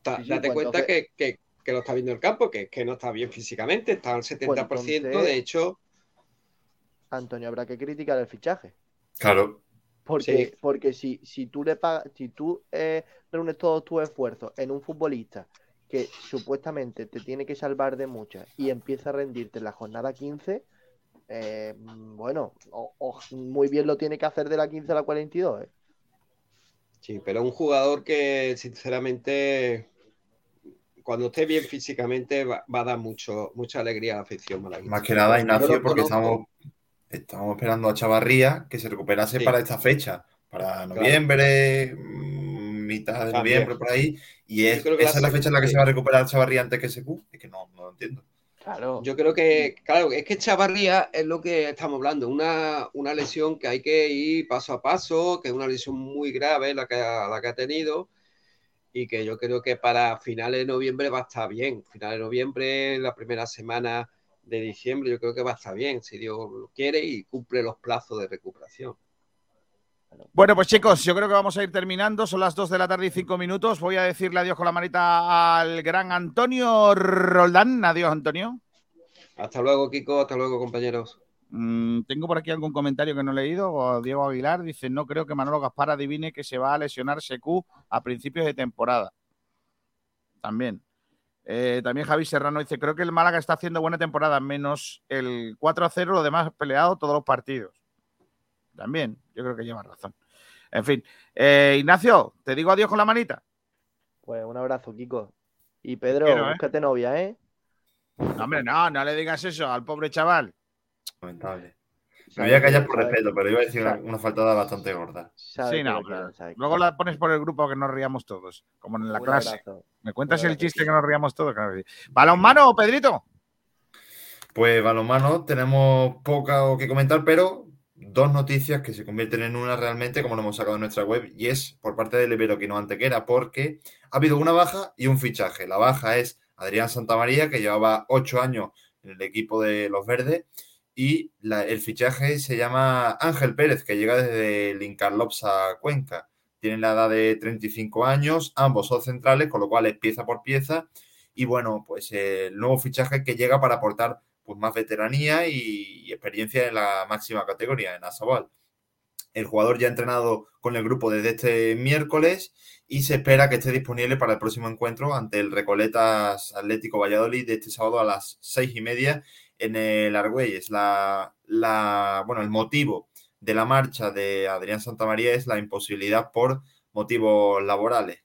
Ta- Sí, sí, date pues cuenta entonces- que, que que lo está viendo en el campo, que es que no está bien físicamente, está al 70%, Pues entonces- de hecho, Antonio, habrá que criticar el fichaje. Claro. Porque, Sí. porque si, si tú le pagas, si tú eh, reúnes todos tus esfuerzos en un futbolista que supuestamente te tiene que salvar de muchas y empieza a rendirte en la jornada 15, eh, bueno, o- o muy bien lo tiene que hacer de la 15 a la 42. ¿eh? sí, pero un jugador que sinceramente, cuando esté bien físicamente, va, va a dar mucho, mucha alegría a la afición malaguista. Más que nada, Ignacio, porque estamos, estamos esperando a Chavarría que se recuperase Sí. para esta fecha, para noviembre, mm, mitad de También. noviembre, por ahí. Y es, creo que esa es la se- fecha en la que se va a recuperar Chavarría antes que SQ. Es que no, no lo entiendo. Claro. Yo creo que, claro, es que Chavarría es lo que estamos hablando, una, una lesión que hay que ir paso a paso, que es una lesión muy grave la que, la que ha tenido y que yo creo que para finales de noviembre va a estar bien. Finales de noviembre, la primera semana de diciembre, yo creo que va a estar bien, si Dios lo quiere y cumple los plazos de recuperación. Bueno, pues chicos, yo creo que vamos a ir terminando. Son las 2 de la tarde y 5 minutos. Voy a decirle adiós con la manita al gran Antonio Roldán. Adiós, Antonio. Hasta luego, Kiko, hasta luego, compañeros. Mm, tengo por aquí algún comentario que no he leído. Diego Aguilar dice: No creo que Manolo Gaspar adivine que se va a lesionar Secu a principios de temporada. También. Eh, también Javi Serrano dice: Creo que el Málaga está haciendo buena temporada, menos el 4 a 0, lo demás peleado todos los partidos. También, yo creo que lleva razón. En fin, Eh, Ignacio, te digo adiós con la manita. Pues un abrazo, Kiko. Y Pedro, Quiero, ¿eh? búscate novia, ¿eh? No, hombre, no, no le digas eso al pobre chaval. Lamentable. Me voy a callar por respeto, pero iba a decir una, faltada bastante gorda. Sí, no, pero luego la pones por el grupo que nos riamos todos, como en la Un clase. abrazo. ¿Me cuentas el chiste que nos riamos todos? Claro. ¿Balonmano, Pedrito? Pues balonmano, tenemos poco que comentar, pero dos noticias que se convierten en una realmente, como lo hemos sacado en nuestra web, y es por parte del Iberoquino Antequera, porque ha habido una baja y un fichaje. La baja es Adrián Santamaría, que llevaba ocho años en el equipo de los Verdes, y el fichaje se llama Ángel Pérez, que llega desde el Incarlops a Cuenca. Tiene la edad de 35 años, ambos son centrales, con lo cual es pieza por pieza. Y bueno, pues el nuevo fichaje que llega para aportar pues, más veteranía y, experiencia en la máxima categoría, en Asobal. El jugador ya ha entrenado con el grupo desde este miércoles y se espera que esté disponible para el próximo encuentro ante el Recoletas Atlético Valladolid de este sábado a las seis y media en el Argüelles. La, la, bueno, el motivo de la marcha de Adrián Santamaría es la imposibilidad por motivos laborales,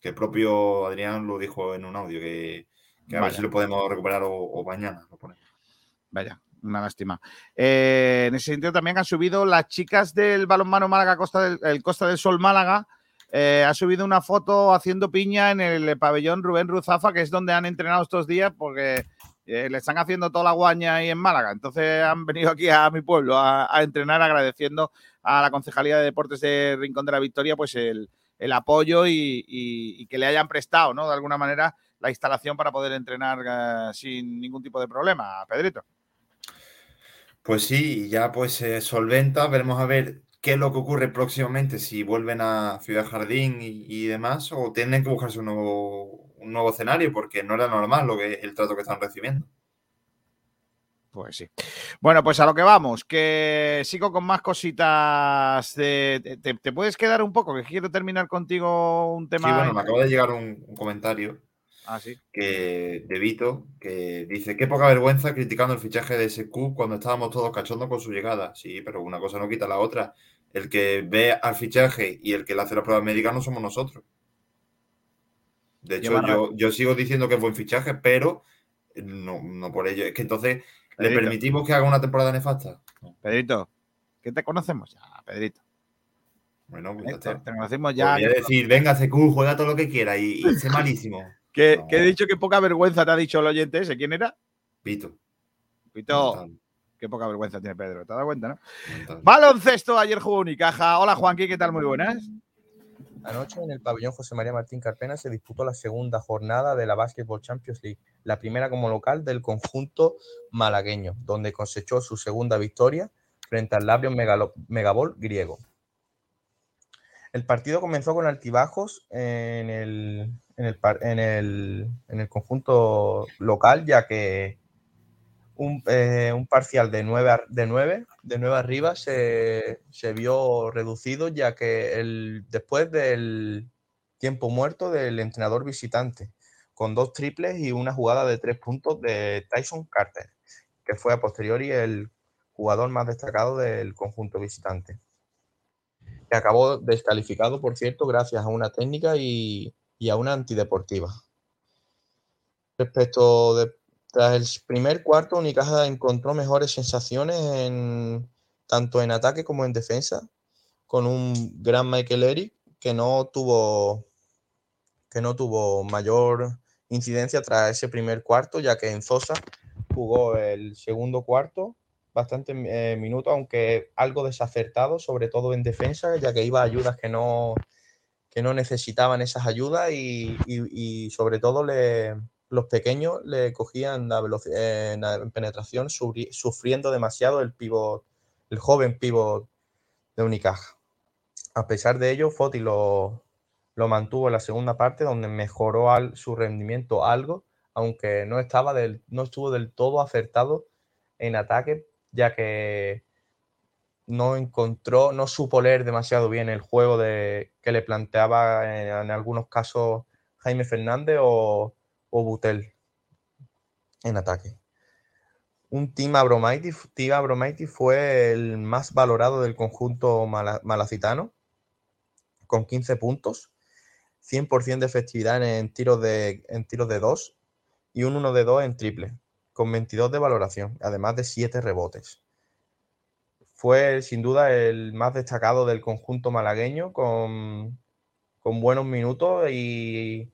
que el propio Adrián lo dijo en un audio, que, que a ver si lo podemos recuperar o, o mañana. lo ponemos. Vaya, una lástima. Eh, en ese sentido también han subido las chicas del balonmano Málaga Costa del, el Costa del Sol Málaga. eh, ha subido una foto haciendo piña en el pabellón Rubén Ruzafa, que es donde han entrenado estos días, porque eh, le están haciendo toda la guaña ahí en Málaga. Entonces han venido aquí a mi pueblo a, a entrenar agradeciendo a la Concejalía de Deportes de Rincón de la Victoria pues el, el apoyo y, y- y que le hayan prestado, ¿no? De alguna manera la instalación para poder entrenar eh, sin ningún tipo de problema, Pedrito. Pues sí, ya pues se solventa, veremos a ver qué es lo que ocurre próximamente, si vuelven a Ciudad Jardín y, y demás, o tienen que buscarse un nuevo, un nuevo escenario, porque no era normal lo que el trato que están recibiendo. Pues sí. Bueno, pues a lo que vamos, que sigo con más cositas. de- te, te puedes quedar un poco? Que quiero terminar contigo un Sí, tema. bueno, me acaba de llegar un, un comentario Ah, sí. que, de Vito, que dice, qué poca vergüenza criticando el fichaje de SQ cuando estábamos todos cachondos con su llegada. Sí, pero una cosa no quita la otra. El que ve al fichaje y el que le hace las pruebas médicas no somos nosotros. De hecho, yo, yo sigo diciendo que es buen fichaje, pero no, no por ello. Es que entonces, ¿le Pedrito. permitimos que haga una temporada nefasta? Pedrito, ¿qué te conocemos ya, Pedrito? Bueno, pues ya Eh, Te, está. te conocemos ya. Podría decir, venga, CQ, juega todo lo que quiera y, y sé malísimo. Que, No. que he dicho que poca vergüenza te ha dicho el oyente ese. ¿Quién era? Vito. Pito. Qué poca vergüenza tiene Pedro. ¿Te has dado cuenta, no? Baloncesto, ayer jugó Unicaja. Hola, Juanqui, ¿qué tal? Muy buenas. Anoche en el pabellón José María Martín Carpena se disputó la segunda jornada de la Basketball Champions League, la primera como local del conjunto malagueño, donde cosechó su segunda victoria frente al Labrion Megalo- Megabol griego. El partido comenzó con altibajos en el, en el, en el- en el conjunto local, ya que un, eh, un parcial de 9, a- de 9, de 9 arriba se, se vio reducido, ya que el, después del tiempo muerto del entrenador visitante, con dos triples y una jugada de tres puntos de Tyson Carter, que fue a posteriori el jugador más destacado del conjunto visitante que acabó descalificado, por cierto, gracias a una técnica y, y a una antideportiva. Respecto de tras el primer cuarto, Unicaja encontró mejores sensaciones en, tanto en ataque como en defensa, con un gran Michael Eric que no tuvo que no tuvo mayor incidencia tras ese primer cuarto, ya que Enzosa jugó el segundo cuarto bastante eh, minutos, aunque algo desacertado, sobre todo en defensa, ya que iba a ayudas que no, que no necesitaban esas ayudas y, y- sobre todo le, los pequeños le cogían la veloci- eh, la penetración, sufri- sufriendo demasiado el pivot, el joven pivot de Unicaja. A pesar de ello, Foti lo, lo mantuvo en la segunda parte, donde mejoró su rendimiento algo, aunque no, estaba del, no estuvo del todo acertado en ataque, ya que no encontró, no supo leer demasiado bien el juego de, que le planteaba en, en algunos casos Jaime Fernández o, o Butel en ataque. Un Team Abromaiti, Team fue el más valorado del conjunto mala- malacitano, con 15 puntos, 100% de efectividad en tiros de, en tiros de 2 y un 1 de 2 en triple, con 22 de valoración, además de 7 rebotes. Fue sin duda el más destacado del conjunto malagueño, con, con buenos minutos y,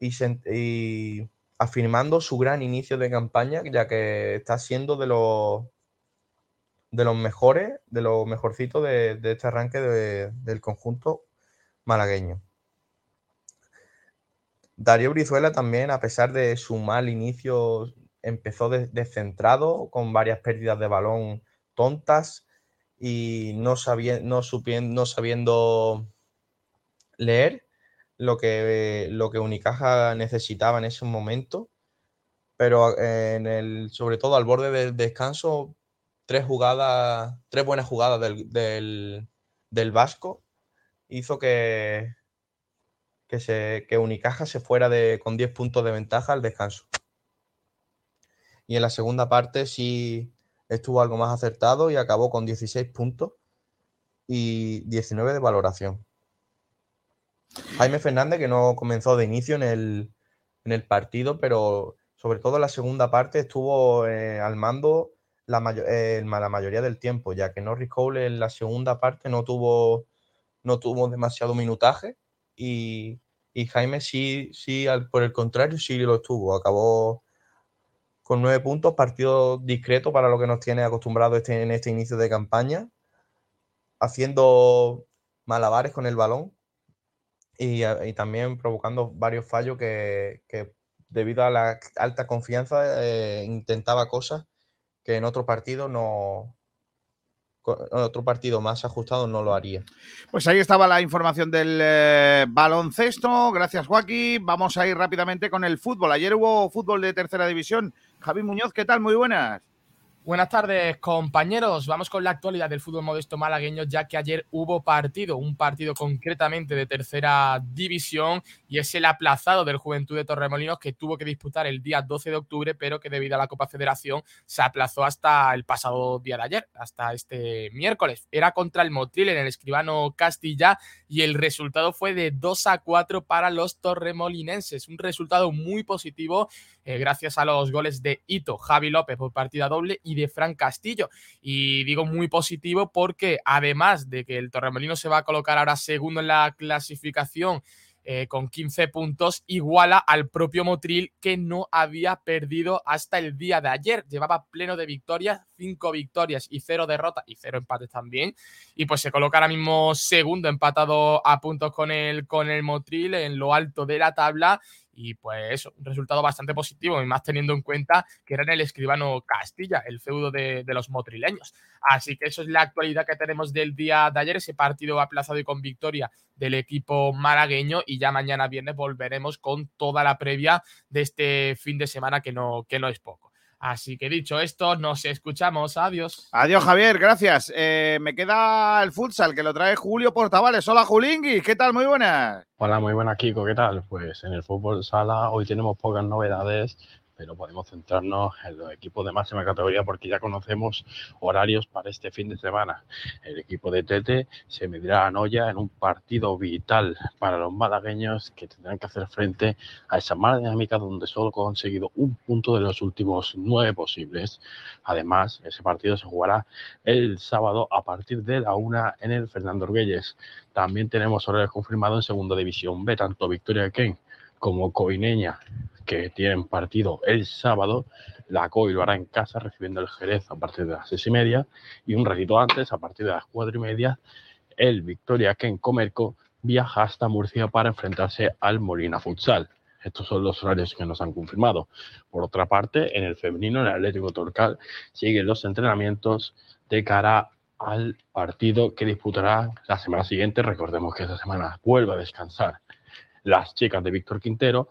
y, afirmando su gran inicio de campaña, ya que está siendo de los de los mejores, de los mejorcitos de, este arranque de- del conjunto malagueño. Darío Brizuela también, a pesar de su mal inicio, empezó de- descentrado, con varias pérdidas de balón tontas y no, no, no sabiendo leer lo que, lo que Unicaja necesitaba en ese momento. Pero eh, en el, sobre todo al borde del descanso, tres jugadas, tres buenas jugadas del, del, del Vasco hizo que, que, se, que Unicaja se fuera de, con 10 puntos de ventaja al descanso. Y en la segunda parte sí estuvo algo más acertado y acabó con 16 puntos y 19 de valoración. Jaime Fernández, que no comenzó de inicio en el, en el partido, pero sobre todo en la segunda parte estuvo eh, al mando la, eh, la mayoría del tiempo, ya que Norris Cole en la segunda parte no tuvo, no tuvo demasiado minutaje y, y Jaime sí, sí, al- por el contrario, sí lo tuvo. Acabó con nueve puntos, partido discreto para lo que nos tiene acostumbrado este, en este inicio de campaña, haciendo malabares con el balón y, también provocando varios fallos que, debido a la alta confianza eh, intentaba cosas que en otro partido no otro partido más ajustado no lo haría. Pues ahí estaba la información del eh, baloncesto. Gracias, Joaquín. Vamos a ir rápidamente con el fútbol. Ayer hubo fútbol de tercera división. Javi Muñoz, ¿qué tal? Muy buenas. Buenas tardes, compañeros. Vamos con la actualidad del fútbol modesto malagueño, ya que ayer hubo partido, un partido concretamente de tercera división, y es el aplazado del Juventud de Torremolinos que tuvo que disputar el día 12 de octubre, pero que debido a la Copa Federación se aplazó hasta el pasado día de ayer, hasta este miércoles. Era contra el Motril en el escribano Castilla y el resultado fue de 2 a 4 para los torremolinenses. Un resultado muy positivo eh, gracias a los goles de Ito, Javi López por partida doble y de Fran Castillo. Y digo muy positivo porque además de que el Torremolino se va a colocar ahora segundo en la clasificación eh, con 15 puntos, iguala al propio Motril que no había perdido hasta el día de ayer. Llevaba pleno de victorias, 5 victorias y 0 derrotas y 0 empates también. Y pues se coloca ahora mismo segundo empatado a puntos con el, con el Motril en lo alto de la tabla y pues eso, un resultado bastante positivo y más teniendo en cuenta que era el escribano Castilla, el feudo de, los motrileños. Así que eso es la actualidad que tenemos del día de ayer, ese partido aplazado y con victoria del equipo malagueño y ya mañana viernes volveremos con toda la previa de este fin de semana que no, que no es poco. Así que dicho esto, nos escuchamos. Adiós. Adiós, Javier, gracias. Eh, me queda el futsal que lo trae Julio Portavales. Hola, Julingui, ¿qué tal? Muy buenas. Hola, muy buenas, Kiko. ¿Qué tal? Pues en el fútbol sala hoy tenemos pocas novedades, pero podemos centrarnos en los equipos de máxima categoría porque ya conocemos horarios para este fin de semana. El equipo de Tete se medirá a Noya en un partido vital para los malagueños que tendrán que hacer frente a esa mala dinámica donde solo ha conseguido un punto de los últimos nueve posibles. Además, ese partido se jugará el sábado a partir de la una en el Fernando Orguelles. También tenemos horarios confirmados en Segunda División B, tanto Victoria Ken como Coineña, que tienen partido el sábado. La COI lo hará en casa recibiendo el Jerez a partir de las seis y media y un ratito antes, a partir de las cuatro y media, el Victoria Ken Comerco viaja hasta Murcia para enfrentarse al Molina Futsal. Estos son los horarios que nos han confirmado. Por otra parte, en el femenino, en el Atlético Torcal, siguen los entrenamientos de cara al partido que disputará la semana siguiente. Recordemos que esta semana vuelve a descansar las chicas de Víctor Quintero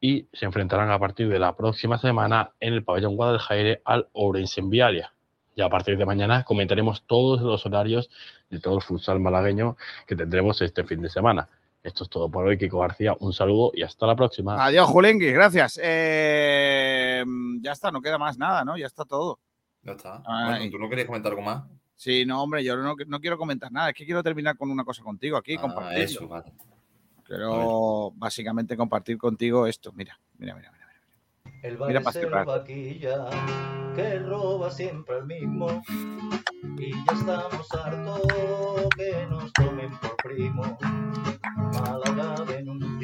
y se enfrentarán a partir de la próxima semana en el pabellón Guadalajara al Ourense en Vialia. Y a partir de mañana comentaremos todos los horarios de todo el futsal malagueño que tendremos este fin de semana. Esto es todo por hoy, Kiko García. Un saludo y hasta la próxima. Adiós, Julingui, gracias. Eh, ya está, no queda más nada, ¿no? Ya está todo. Ya está. Bueno, ¿tú no querías comentar algo más? Sí, no, hombre, yo no, no quiero comentar nada. Es que quiero terminar con una cosa contigo aquí, Ah, compartirlo. eso, vale. Quiero básicamente compartir contigo esto. Mira, mira, mira. mira. El cerrar. vaquilla que roba siempre el mismo y ya estamos hartos que nos tomen por primo.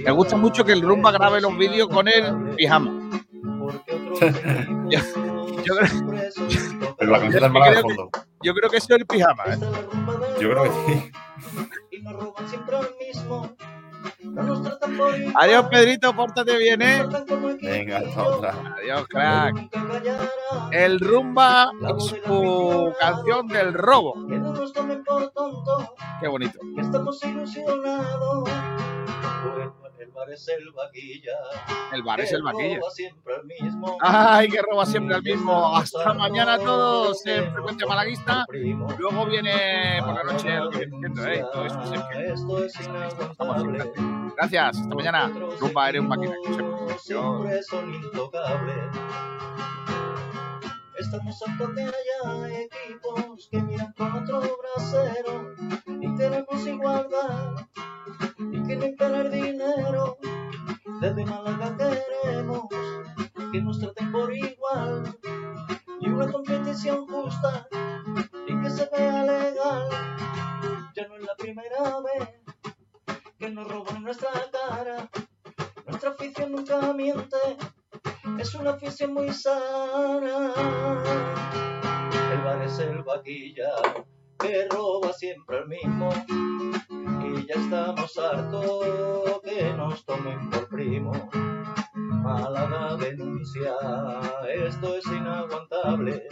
Me gusta mucho que el Rumba grabe los vídeos con el pijama. Yo, yo creo, Pero la camiseta es yo mala de creo que- fondo. yo creo que eso es el pijama. ¿eh? Yo creo que sí. y nos roban siempre el mismo. No nos tratan por igual, Adiós, Pedrito, pórtate bien, ¿eh? Venga, otra. Adiós, crack. El Rumba y su canción del robo. que no nos tomen por tontos. Qué bonito. que estamos ilusionados. El bar es el vaquilla. El bar es el vaquilla. siempre el mismo. Ay, que roba siempre el mismo. Hasta mañana todos en Frecuencia Malaguista. Luego viene por la noche el que entiendo, ¿eh? Todo esto es que- Esto es inaguantable. Gracias, hasta mañana. Rumba, eres un máquina. Siempre son intocables. Estamos hartos que haya equipos que miran con otro brasero y queremos igualdad no ganar dinero. Desde Málaga queremos que nos traten por igual y una competición justa y que se vea legal. Ya no es la primera vez que nos roban nuestra cara. Nuestra afición nunca miente, es una afición muy sana. El bar es el vaquilla que roba siempre el mismo. Y ya estamos hartos que nos tomen por primo. Málaga denuncia, esto es inaguantable,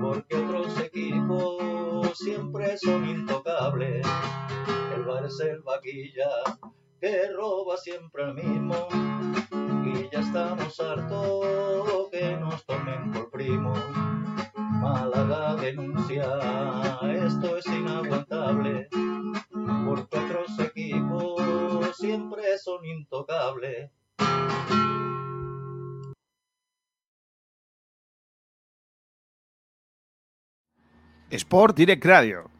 porque otros equipos siempre son intocables. El bar es el vaquilla que roba siempre el mismo. Y ya estamos hartos que nos tomen por primo. Málaga denuncia, esto es inaguantable, porque otros equipos siempre son intocables. Sport Direct Radio.